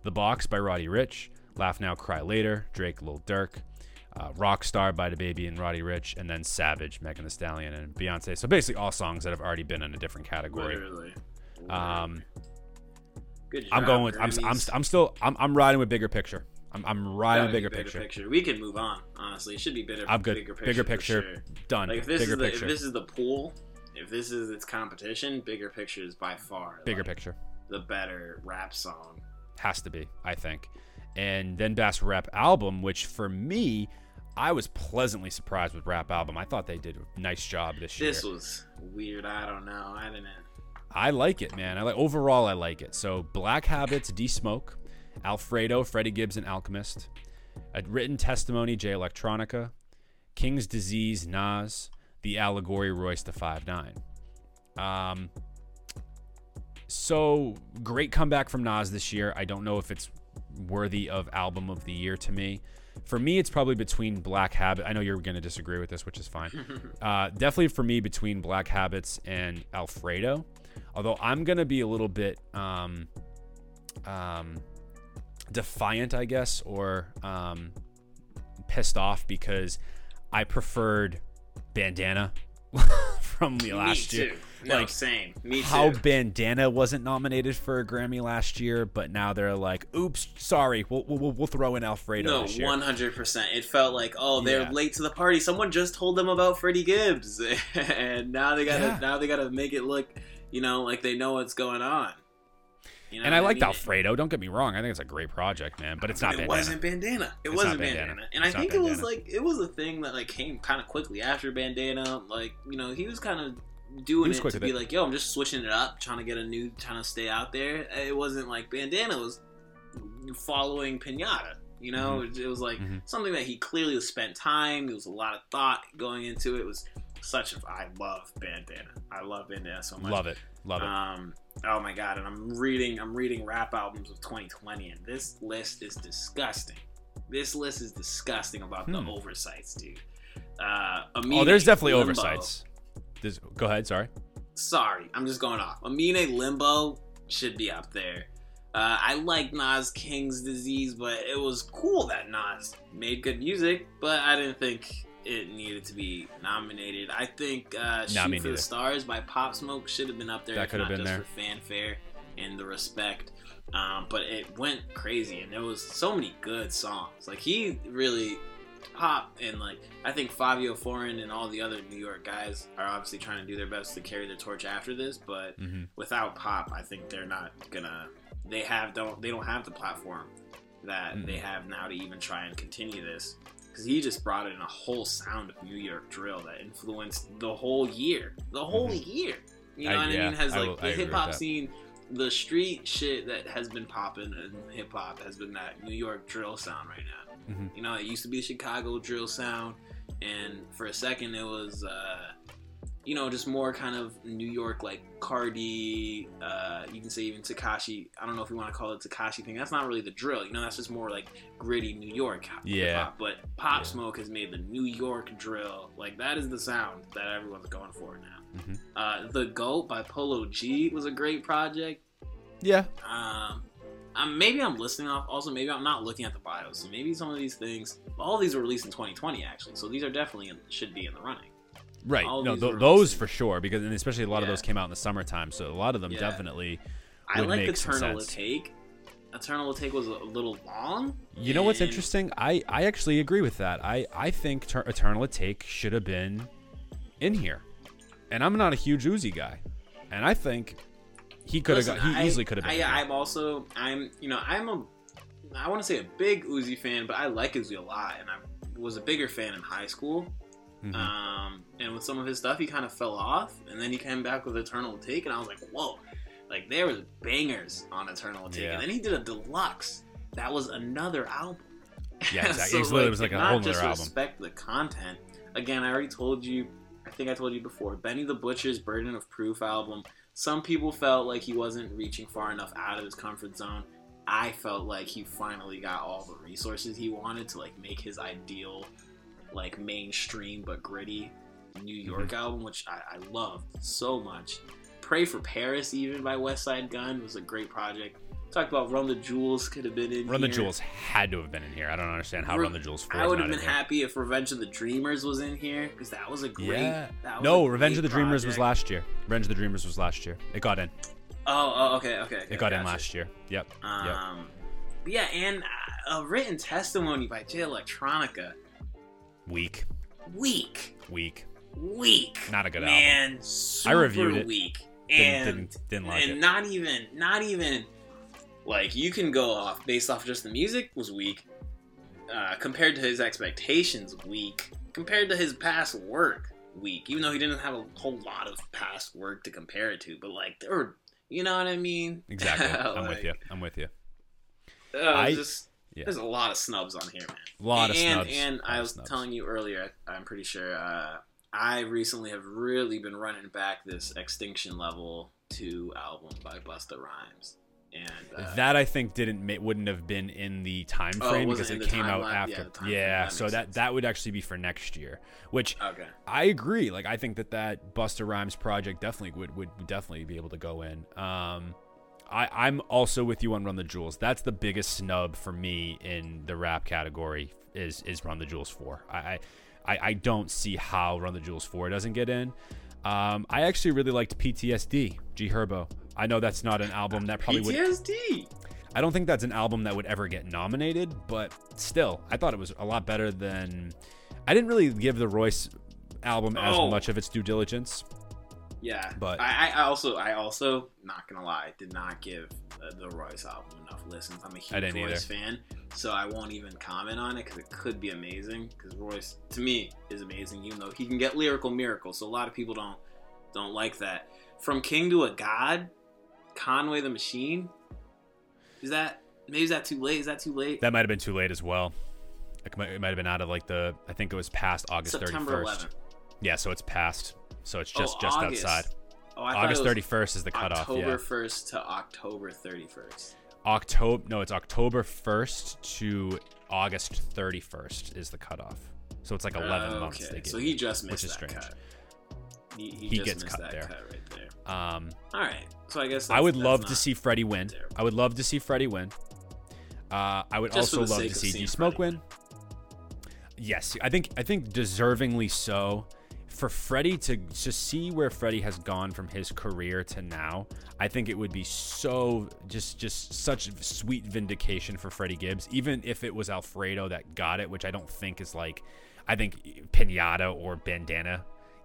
The Box by Roddy Ricch, Laugh Now Cry Later, Drake Lil Durk, uh, Rockstar by DaBaby and Roddy Ricch, and then Savage, Megan Thee Stallion and Beyonce. So basically all songs that have already been in a different category. Literally. Um, Good job. I'm going with I'm, I'm, I'm still I'm, I'm riding with Bigger Picture. I'm, I'm riding be bigger, picture. We can move on. Honestly, it should be better. I'm good. Bigger picture. Bigger picture. sure. Done. Like if this bigger is the, picture. if this is the pool, if this is its competition, bigger picture is by far bigger like, picture the better rap song. has to be, I think. And then best rap album, which for me, I was pleasantly surprised with rap album. I thought they did a nice job this year. This was weird. I don't know. I didn't. I like it, man. I like overall. I like it. So Black Habits, D Smoke, Alfredo, Freddie Gibbs, and Alchemist, a written testimony, Jay Electronica, King's Disease, Nas, The Allegory, Royce the Five Nine. Um. So great comeback from Nas this year. I don't know if it's worthy of album of the year to me. For me, it's probably between Black Habit. I know you're going to disagree with this, which is fine. uh, definitely for me between Black Habits and Alfredo. Although I'm going to be a little bit um, um, defiant, I guess, or um, pissed off because I preferred Bandana from the last year. No, Like, same. Me too. How Bandana wasn't nominated for a Grammy last year, but now they're like, "Oops, sorry, we'll we'll, we'll throw in Alfredo No, one hundred percent. It felt like, oh, they're Yeah. late to the party. Someone just told them about Freddie Gibbs, and now they gotta Yeah. now they gotta make it look, you know, like they know what's going on. You know and I liked mean? Alfredo. Don't get me wrong; I think it's a great project, man. But it's not it Bandana. wasn't bandana. It It's wasn't bandana. Bandana. And It's I think it was like it was a thing that like came kind of quickly after bandana. Like you know he was kind of doing it to be it. like, yo, I'm just switching it up, trying to get a new, trying to stay out there. It wasn't like bandana was following pinata. You know, Mm-hmm. it, it was like Mhm. something that he clearly spent time. There was a lot of thought going into it. It was such a. I love bandana. I love bandana so much. Love it, love it. Um, oh my god! And I'm reading, I'm reading rap albums of 2020, and this list is disgusting. This list is disgusting about the Hmm. oversights, dude. Uh, oh, there's definitely Limbo. oversights. There's, go ahead. Sorry. Sorry, I'm just going off. Amine Limbo should be up there. Uh, I like Nas King's Disease, but it was cool that Nas made good music, but I didn't think it needed to be nominated. I think uh, Nah, Shoot for the. Stars by Pop Smoke should have been up there. That could have been just there. for fanfare and the respect. Um, but it went crazy, and there was so many good songs. Like he really pop and like I think Fivio Foreign and all the other New York guys are obviously trying to do their best to carry the torch after this, but hmm without pop, I think they're not gonna. They have don't they don't have the platform that Mhm. they have now to even try and continue this because he just brought in a whole sound of New York drill that influenced the whole year, the whole year. You know I- what yeah, I mean? Has like will- the hip hop scene, the street shit that has been popping in hip hop has been that New York drill sound right now. Mhm. You know, it used to be Chicago drill sound, and for a second it was, uh, you know, just more kind of New York like Cardi. Uh, you can say even Tekashi. I don't know if you want to call it Tekashi thing. That's not really the drill. You know, that's just more like gritty New York Yeah. But Pop Yeah. Smoke has made the New York drill. Like that is the sound that everyone's going for now. Mhm. Uh, the Goat by Polo G was a great project. Yeah. Um, um, maybe I'm listening off. Also, maybe I'm not looking at the bios. So maybe some of these things, all these were released in 2020 actually. So these are definitely in, should be in the running. Right. All No, th- those for sure, because and especially a lot of those came out in the summertime, so a lot of them Yeah. definitely. I like make Eternal. Take. Eternal Take was a little long. You know what's interesting? I I actually agree with that. I I think Ter- Eternal Take should have been in here, and I'm not a huge Uzi guy, and I think he could have got. He I- easily could have been. I, I'm also I'm you know I'm a I want to say a big Uzi fan, but I like Uzi a lot, and I was a bigger fan in high school. Mhm. Um, and with some of his stuff, he kind of fell off, and then he came back with Eternal Take, and I was like, whoa, like there was bangers on Eternal Take, Yeah. and then he did a deluxe. That was another album. Yeah, exactly. It was literally- it was like a not whole just nother album. respect the content. Again, I already told you. I think I told you before. Benny the Butcher's Burden of Proof album. Some people felt like he wasn't reaching far enough out of his comfort zone. I felt like he finally got all the resources he wanted to like make his ideal, like mainstream but gritty New York Mm-hmm. album, which I, I loved so much. Pray for Paris, even by Westside Gunn, was a great project. Talked about Run the Jewels could have been in Run the. Jewels had to have been in here. I don't understand how Re- Run the Jewels. 4 I would have been happy if Revenge of the Dreamers was in here because that was a great. Yeah. That was No, Revenge of the Dreamers was last year. Revenge of the Dreamers was last year. It got in. Oh, oh, okay, okay. okay It got in last year. Yep. Yep. Um, but yeah, and uh, a written testimony by Jay Electronica. Weak. Weak, Weak. weak. Not a good man. Super reviewed it. Weak. Didn't and didn't, didn't like and it. not even, not even. Like you can go off based off just the music was weak, uh, compared to his expectations. Weak compared to his past work. Weak, even though he didn't have a whole lot of past work to compare it to. But like there were, you know what I mean? Exactly. I'm with you. I'm with you. Uh, I- just yeah. there's a lot of snubs on here, man. A lot of and, snubs. And I was snubs. telling you earlier, I'm pretty sure uh, I recently have really been running back this Extinction Level 2 album by Busta Rhymes. And uh, that I think didn't wouldn't have been in the time Oh, frame wasn't because it came out? Yeah, after. frame. Yeah, That so that sense. that would actually be for next year. Which okay. I agree. Like I think that that Busta Rhymes project definitely would would definitely be able to go in. Um, I, I'm also with you on Run the Jewels. That's the biggest snub for me in the rap category is is Run the Jewels four. I I, I don't see how Run the Jewels four doesn't get in. Um, I actually really liked PTSD, G Herbo. I know that's not an album that probably would. PTSD. I don't think that's an album that would ever get nominated, but still, I thought it was a lot better than. I didn't really give the Royce album as Oh. much of its due diligence. Yeah, But- I, I also, I also, not gonna lie, did not give uh, the Royce album enough listens. I'm a huge Royce fan, so I won't even comment on it because it could be amazing. Because Royce, to me, is amazing, even though he can get lyrical miracles. So a lot of people don't don't like that. From King to a God, Conway the Machine. Is that maybe is that too late? Is that too late? That might have been too late as well. It might, it might have been out of like the. I think it was past August 31st. Yeah, so it's past. So it's Oh, just just August. outside. Oh, I August 31st is the cutoff. October Yeah. 1st to October 31st. October. No, it's October 1st to August 31st is the cutoff. So it's like 11 months. They so he just missed which is that strange. cut. He, he, gets cut there. cut right there. Um, All right, so I guess I would love to see Freddie win. terrible. I would love to see Freddie win. Uh, I would Just also love to see D Smoke win. Yes, I think I think deservingly so. For Freddie to just see where Freddie has gone from his career to now, I think it would be so just just such sweet vindication for Freddie Gibbs. Even if it was Alfredo that got it, which I don't think is like, I think Pinata or Bandana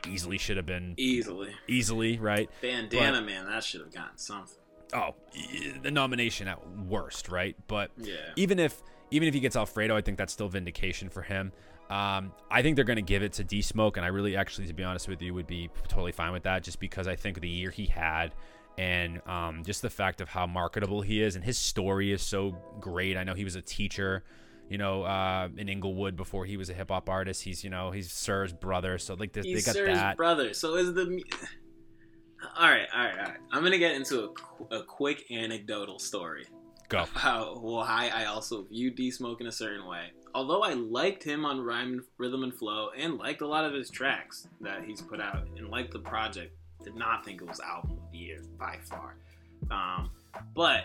easily should have been easily easily right. bandana man. That should have gotten something. oh the nomination at worst right but Yeah. even if even if he gets alfredo i think that's still vindication for him um, I think they're going to give it to D Smoke, and I really, actually, to be honest with you, would be totally fine with that, just because I think the year he had, and um, just the fact of how marketable he is, and his story is so great. I know he was a teacher, you know, uh, in Inglewood before he was a hip hop artist. He's, you know, he's Sir's brother, so like they, they got Sir's that. brother. So is the. All right, all right, all right. I'm gonna get into a, qu- a quick anecdotal story. Go. how why I also viewed D Smoke in a certain way. Although I liked him on Rhyme, Rhythm and Flow and liked a lot of his tracks that he's put out and liked the project, did not think it was album of the year by far. Um, but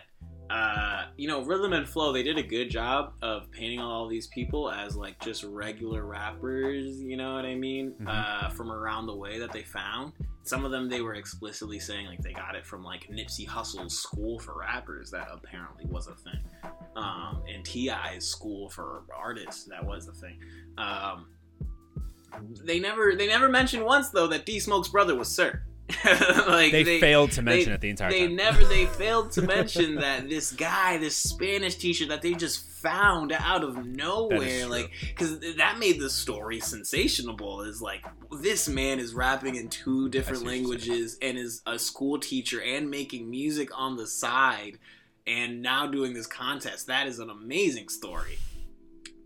uh, you know, Rhythm and Flow, they did a good job of painting all these people as like just regular rappers. You know what I mean? Mhm. Uh, from around the way that they found. Some of them they were explicitly saying like they got it from like Nipsey Hussle's school for rappers that apparently was a thing, um, and Ti's school for artists that was a thing. Um, they never they never mentioned once though that D Smoke's brother was Sir. like They, failed to mention it the entire time. they time. never they failed to mention that this guy this spanish teacher that they just found out of nowhere like because that made the story sensational is like this man is rapping in two different see what you're saying. languages and is a school teacher and making music on the side and now doing this contest that is an amazing story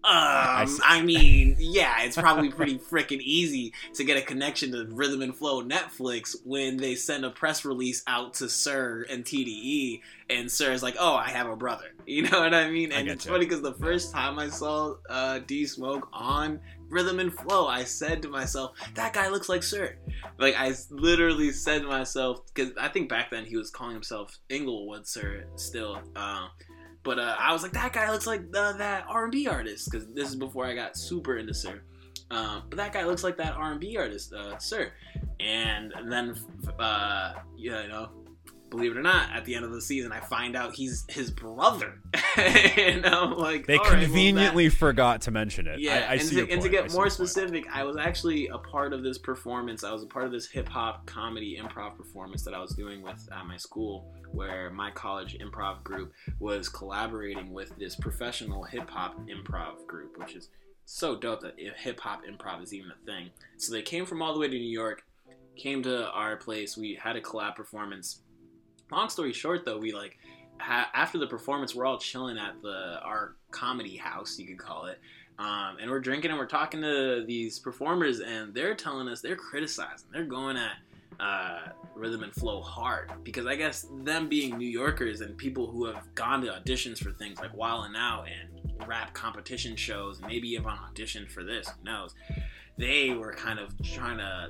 um, see. I mean, yeah, it's probably pretty freaking easy to get a connection to Rhythm and Flow Netflix when they send a press release out to Sir and TDE, and Sir's like, "Oh, I have a brother." You know what I mean? And get it's you. funny because the first time I saw uh, D Smoke on Rhythm and Flow, I said to myself, "That guy looks like Sir." Like I literally said to myself because I think back then he was calling himself Inglewood Sir still. Uh, but uh, I was like, that guy looks like that R&B artist because this is before I got super into Sir. Um, but that guy looks like that R&B artist, uh, Sir. And then, uh, you know, believe it or not, at the end of the season, I find out he's his brother, and I'm like, They all right, well, conveniently forgot to mention it. yeah, I, I and, see to, and point. I get see more specific, I was actually a part of this performance. I was a part of this hip hop comedy improv performance that I was doing with at my school, where my college improv group was collaborating with this professional hip hop improv group, which is so dope that hip hop improv is even a thing. So they came from all the way to New York, came to our place. We had a collab performance. Long story short, though, we like ha- after the performance, we're all chilling at the our comedy house, you could call it. Um, and we're drinking and we're talking to these performers, and they're telling us they're criticizing, they're going at uh, rhythm and flow hard because I guess them being New Yorkers and people who have gone to auditions for things like Wild and Out and rap competition shows, maybe even auditioned for this, who knows? They were kind of trying to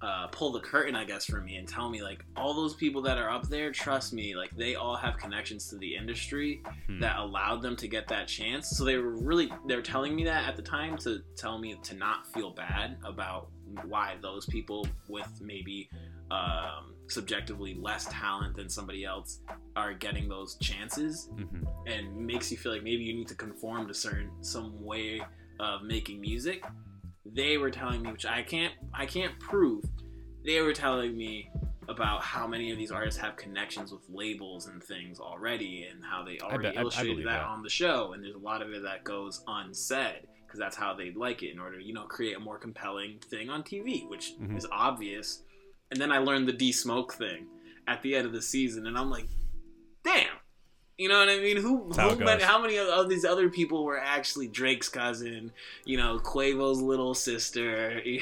uh, pull the curtain, I guess, for me and tell me like all those people that are up there, trust me, like they all have connections to the industry Hmm. that allowed them to get that chance. So they were really they were telling me that at the time to tell me to not feel bad about why those people with maybe um, subjectively less talent than somebody else are getting those chances Mhm. and makes you feel like maybe you need to conform to certain some way of making music they were telling me which i can't i can't prove they were telling me about how many of these artists have connections with labels and things already and how they already I- I illustrated believe that, that. on the show and there's a lot of it that goes unsaid because that's how they like it in order to you know create a more compelling thing on tv which Mhm. is obvious and then i learned the d smoke thing at the end of the season and i'm like damn you know what I mean? Who, how who many, how many of, of these other people were actually Drake's cousin? You know, Quavo's little sister.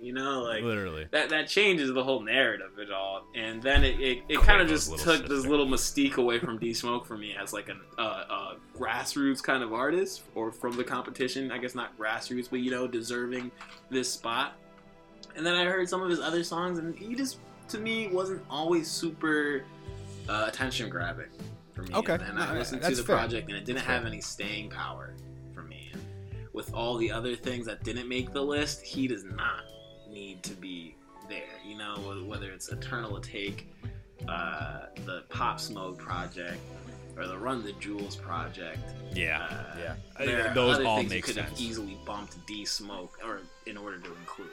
You know, like Literally. that that changes the whole narrative of it all, and then it it, it kind of just took this little mystique away from D Smoke for me as like a, uh, uh, grassroots kind of artist, or from the competition. I guess not grassroots, but you know, deserving this spot. And then I heard some of his other songs, and he just to me wasn't always super uh, attention grabbing for me. Okay. and then No, I listened to the fair. project, and it didn't That's have fair. any staying power for me. And with all the other things that didn't make the list, he does not need to be there. You know, whether it's Eternal Take, uh, the Pop Smoke project, or the Run the Jewels project. Yeah. Uh, yeah. there those all things you make could have sense. easily bumped D Smoke, or in order to include.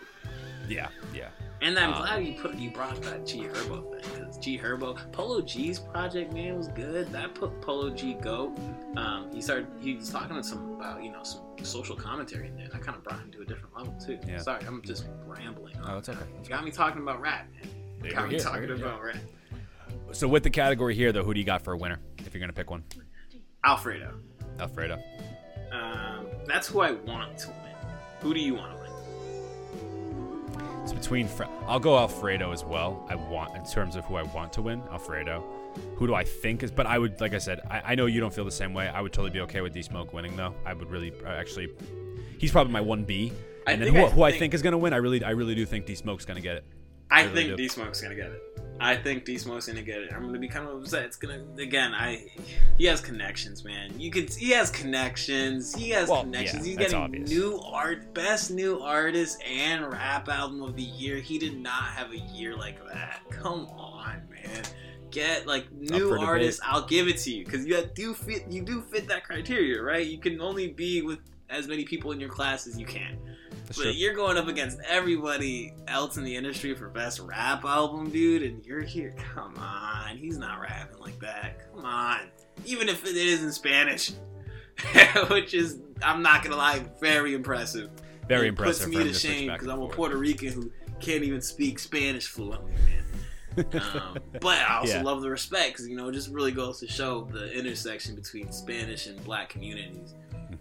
Yeah. Yeah. And I'm Um, glad you put you brought that G Herbo thing because G Herbo Polo G's project man was good. That put Polo G go. Um, he started he was talking to some about you know some social commentary in there. That kind of brought him to a different level too. Yeah. Sorry, I'm just rambling. Oh, it's okay. You got me talking about rap. Man. Got me here, talking here, about rap. So with the category here, though, who do you got for a winner? If you're gonna pick one, Alfredo. Alfredo. Um, that's who I want to win. Who do you want to win? It's between. I'll go Alfredo as well. I want in terms of who I want to win. Alfredo. Who do I think is? But I would, like I said, I, I know you don't feel the same way. I would totally be okay with D Smoke winning, though. I would really, uh, actually, he's probably my one B. And then who, I who I think- is gonna win? I really, I really do think D Smoke's gonna get it. I really think. D Smoke's gonna get it. I think D Smoke's gonna get it. I'm gonna be kind of upset. It's gonna again. I he has connections, man. You could he has connections. He has Well, connections. yeah, He's getting obvious. new art, best new artist and rap album of the year. He did not have a year like that. Come on, man. Get like new artists. I'll give it to you because you do fit. You do fit that criteria, right? You can only be with as many people in your class as you can. That's But true. you're going up against everybody else in the industry for best rap album, dude, and you're here. Come on, he's not rapping like that. Come on, even if it is in Spanish, which is I'm not gonna lie, very impressive. Very it impressive. Puts me to shame because I'm a. Puerto Rican who can't even speak Spanish fluently, man. um, but I also Yeah. love the respect because you know it just really goes to show the intersection between Spanish and Black communities.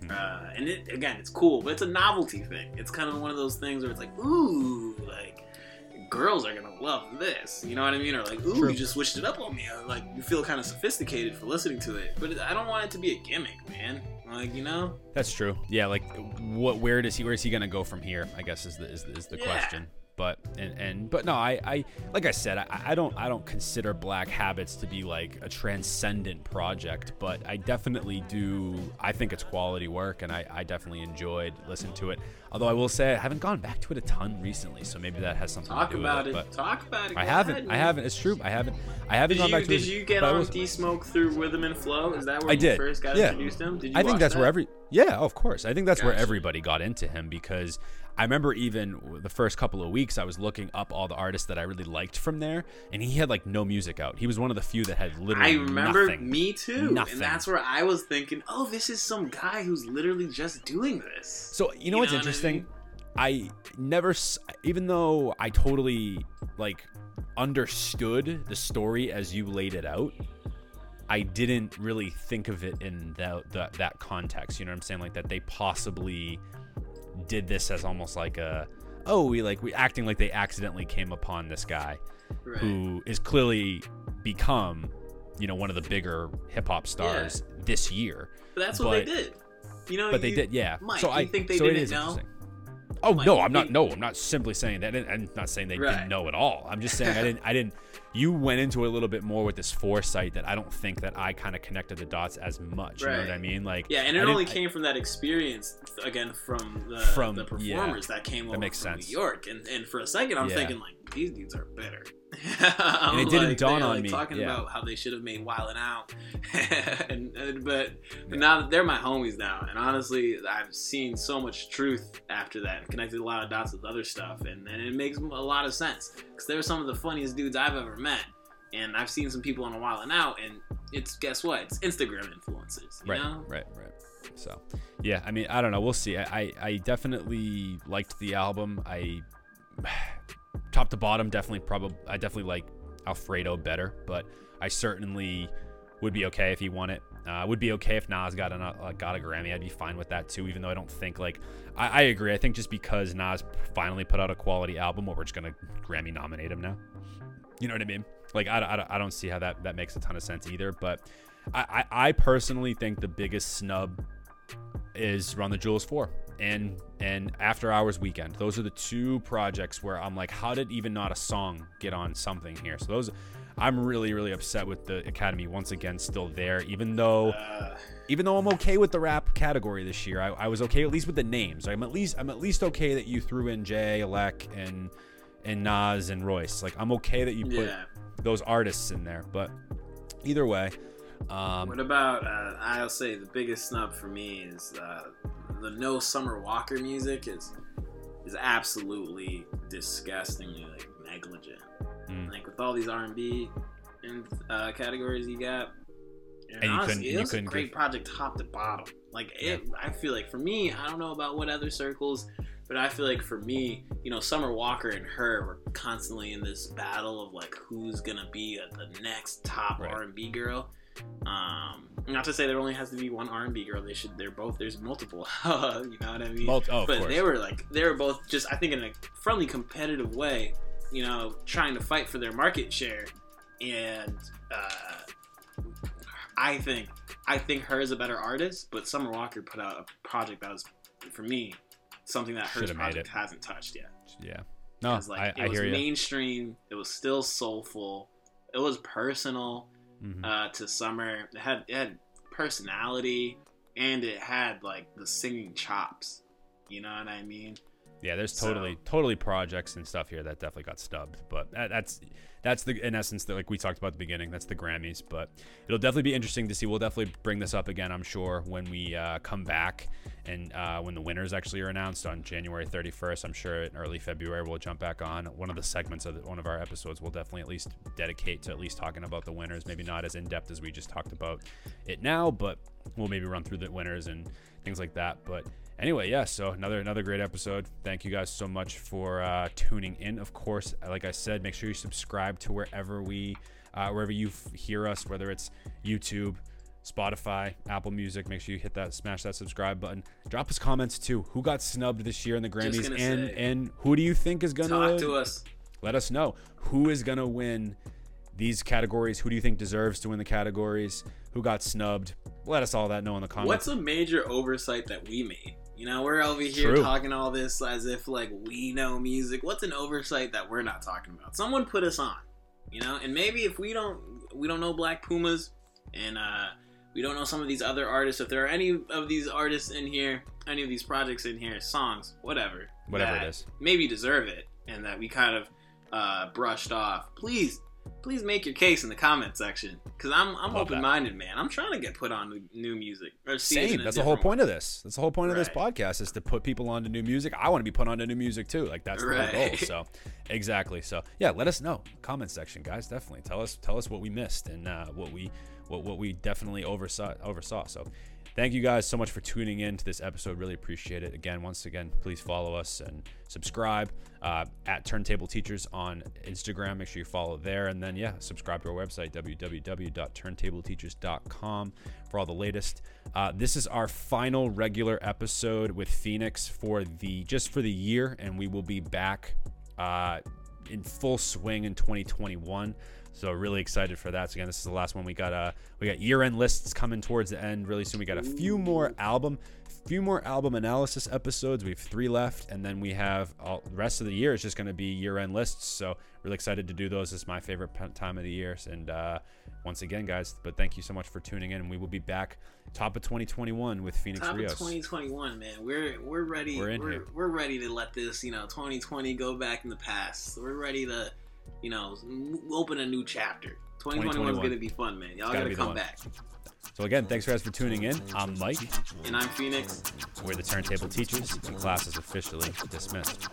Mhm. Uh, and it, again, it's cool, but it's a novelty thing. It's kind of one of those things where it's like, ooh, like girls are gonna love this. You know what I mean? Or like, ooh, True. you just switched it up on me. Or, like you feel kind of sophisticated for listening to it. But I don't want it to be a gimmick, man. Like you know, That's true. Yeah, like what? Where does he? Where is he gonna go from here? I guess is the is, is the Yeah. question. But and and but no, I I like I said, I, I don't I don't consider Black Habits to be like a transcendent project, but I definitely do. I think it's quality work, and I I definitely enjoyed listening to it. Although I will say I haven't gone back to it a ton recently, so maybe that has something talk to do about with it. it. But Talk about it. I haven't. I haven't. It's true. I haven't. I haven't Did gone you back to it. did it. you get on was- D Smoke through Rhythm and Flow? Is that where I you did. first got Yeah. introduced him? Did you I think that's that? where every yeah, of course. I think that's where everybody got into him because I remember even the first couple of weeks I was looking up all the artists that I really liked from there, and he had like no music out. He was one of the few that had literally. I remember nothing. me too, Nothing. and that's where I was thinking, oh, this is some guy who's literally just doing this. So you know You what's know what I interesting? mean? I never, even though I totally like understood the story as you laid it out, I didn't really think of it in that that, that context. You know what I'm saying? Like that they possibly did this as almost like a oh we like we acting like they accidentally came upon this guy Right. who is clearly become you know one of the bigger hip hop stars this year. But that's what they did. You know, But they you- did, yeah. Mike, so I think they so didn't know? Oh Like, no, I'm not. No, I'm not simply saying that. and I'm not saying they Right. didn't know at all. I'm just saying I didn't. I didn't. You went into it a little bit more with this foresight that I don't think that I kind of connected the dots as much. You know what I mean? Like Yeah, and it didn't- only I- came from that experience again from the From- the yeah, performers that came over makes from sense. New York. And and for a second, I'm Yeah. thinking like these dudes are And it didn't Like, dawn on like, me, Talking yeah. about how they should have made Wildin' Out, and, and but but now they're my homies now. And honestly, I've seen so much truth after that, and connected a lot of dots with other stuff, and, and it makes a lot of sense because they're some of the funniest dudes I've ever met. And I've seen some people on a Wildin' Out, and it's guess what? It's Instagram influencers. You right, know? right, right. So, yeah, I mean, I don't know. We'll see. I, I, I definitely liked the album. I top to bottom, definitely, probably, I definitely like Alfredo better, but I certainly would be okay if he won it. Uh, would be okay if Nas got a uh, got a Grammy. I'd be fine with that too. Even though I don't think like I, I agree. I think just because Nas finally put out a quality album, what we're just gonna Grammy nominate him now. You know what I mean? Like I, I, I don't see how that that makes a ton of sense either. But I, I, I personally think the biggest snub is Run the Jewels 4 and and After Hours Weeknd. Those are the two projects where I'm like, how did even not a song get on something here? So those I'm really, really upset with the Academy once again still there, even though Uh, even though I'm okay with the rap category this year. I, I was okay at least with the names. I'm at least I'm at least okay that you threw in Jay, Alec, and and Nas and Royce. Like I'm okay that you put yeah. those artists in there. But either way, um, What about? Uh, I'll say the biggest snub for me is uh, the no Summer Walker music is is absolutely disgustingly like negligent. Mm. Like with all these R and B uh, categories you got. And, And you honestly, couldn't- it you was a great give- project top to bottom. Like it, I feel like for me, I don't know about what other circles, but I feel like for me, you know, Summer Walker and H.E.R were constantly in this battle of like who's gonna be a, the next top Right. R and B girl. Um, not to say there only has to be one R and B girl. They should. They're both. There's multiple. you know what I mean? Oh, but course. they were like they were both just I think in a friendly competitive way, you know, trying to fight for their market share, and uh, I think I think H.E.R is a better artist, but Summer Walker put out a project that was for me something that her project hasn't touched yet. yeah. No, like I, it I was hear you. mainstream. It was still soulful. It was personal Mhm. uh, to Summer. It had it had personality, and it had like the singing chops. You know what I mean? Yeah, there's So- totally totally projects and stuff here that definitely got stubbed, but that, that's that's the in essence that like we talked about at the beginning. That's the Grammys, but it'll definitely be interesting to see. We'll definitely bring this up again, I'm sure, when we uh, come back and uh, when the winners actually are announced on January 31st. I'm sure in early February we'll jump back on one of the segments of the, one of our episodes. We'll definitely at least dedicate to at least talking about the winners. Maybe not as in depth as we just talked about it now, but we'll maybe run through the winners and things like that. But anyway, yeah. So another another great episode. Thank you guys so much for uh, tuning in. Of course, like I said, make sure you subscribe to wherever we uh, wherever you f- hear us, whether it's YouTube. Spotify, Apple Music. Make sure you hit that, smash that subscribe button. Drop us comments too. Who got snubbed this year in the Grammys, and say. and who do you think is gonna Talk to us. let us know who is going to win these categories. Who do you think deserves to win the categories? Who got snubbed? Let us all that know in the comments. What's a major oversight that we made? You know, we're over here True. talking all this as if like we know music. What's an oversight that we're not talking about? Someone put us on, you know. And maybe if we don't, we don't know Black Pumas, and uh, we don't know some of these other artists. If there are any of these artists in here, any of these projects in here, songs, whatever, Whatever it is, maybe deserve it, and that we kind of uh, brushed off. Please, please make your case in the comment section because I'm I'm open minded, man. I'm trying to get put on new- music or see Same. That's the whole point of this. That's the whole point of this podcast is to put people onto new music. I want to be put onto new music too. Like that's the whole goal. So exactly. So yeah, let us know. Comment section, guys. Definitely tell us tell us what we missed and uh, what we what what we definitely oversaw oversaw. So thank you guys so much for tuning in to this episode. Really appreciate it. Again, once again, please follow us and subscribe uh, at Turntable Teachers on Instagram. Make sure you follow there, and then yeah, subscribe to our website www.turntableteachers.com for all the latest. Uh, this is our final regular episode with Phoenix for the just for the year, and we will be back uh, in full swing in 2021. So really excited for that. So again, this is the last one. We got uh we got year end lists coming towards the end really soon. We got a few more album, few more album analysis episodes. We have three left, and then we have all the rest of the year is just going to be year end lists. So really excited to do those. It's my favorite p- time of the year. And uh, once again, guys, but thank you so much for tuning in, and we will be back top of 2021 with Phoenix Top Rios. of 2021, man. We're we're ready. We're We're in we're, ready to let this, you know, 2020 go back in the past. We're ready to, you know, open a new chapter. 2021 is going to be fun, man. Y'all got to come back. So again, thanks guys for tuning in. I'm Mike. And I'm Phoenix. We're the Turntable Teachers, and class is officially dismissed.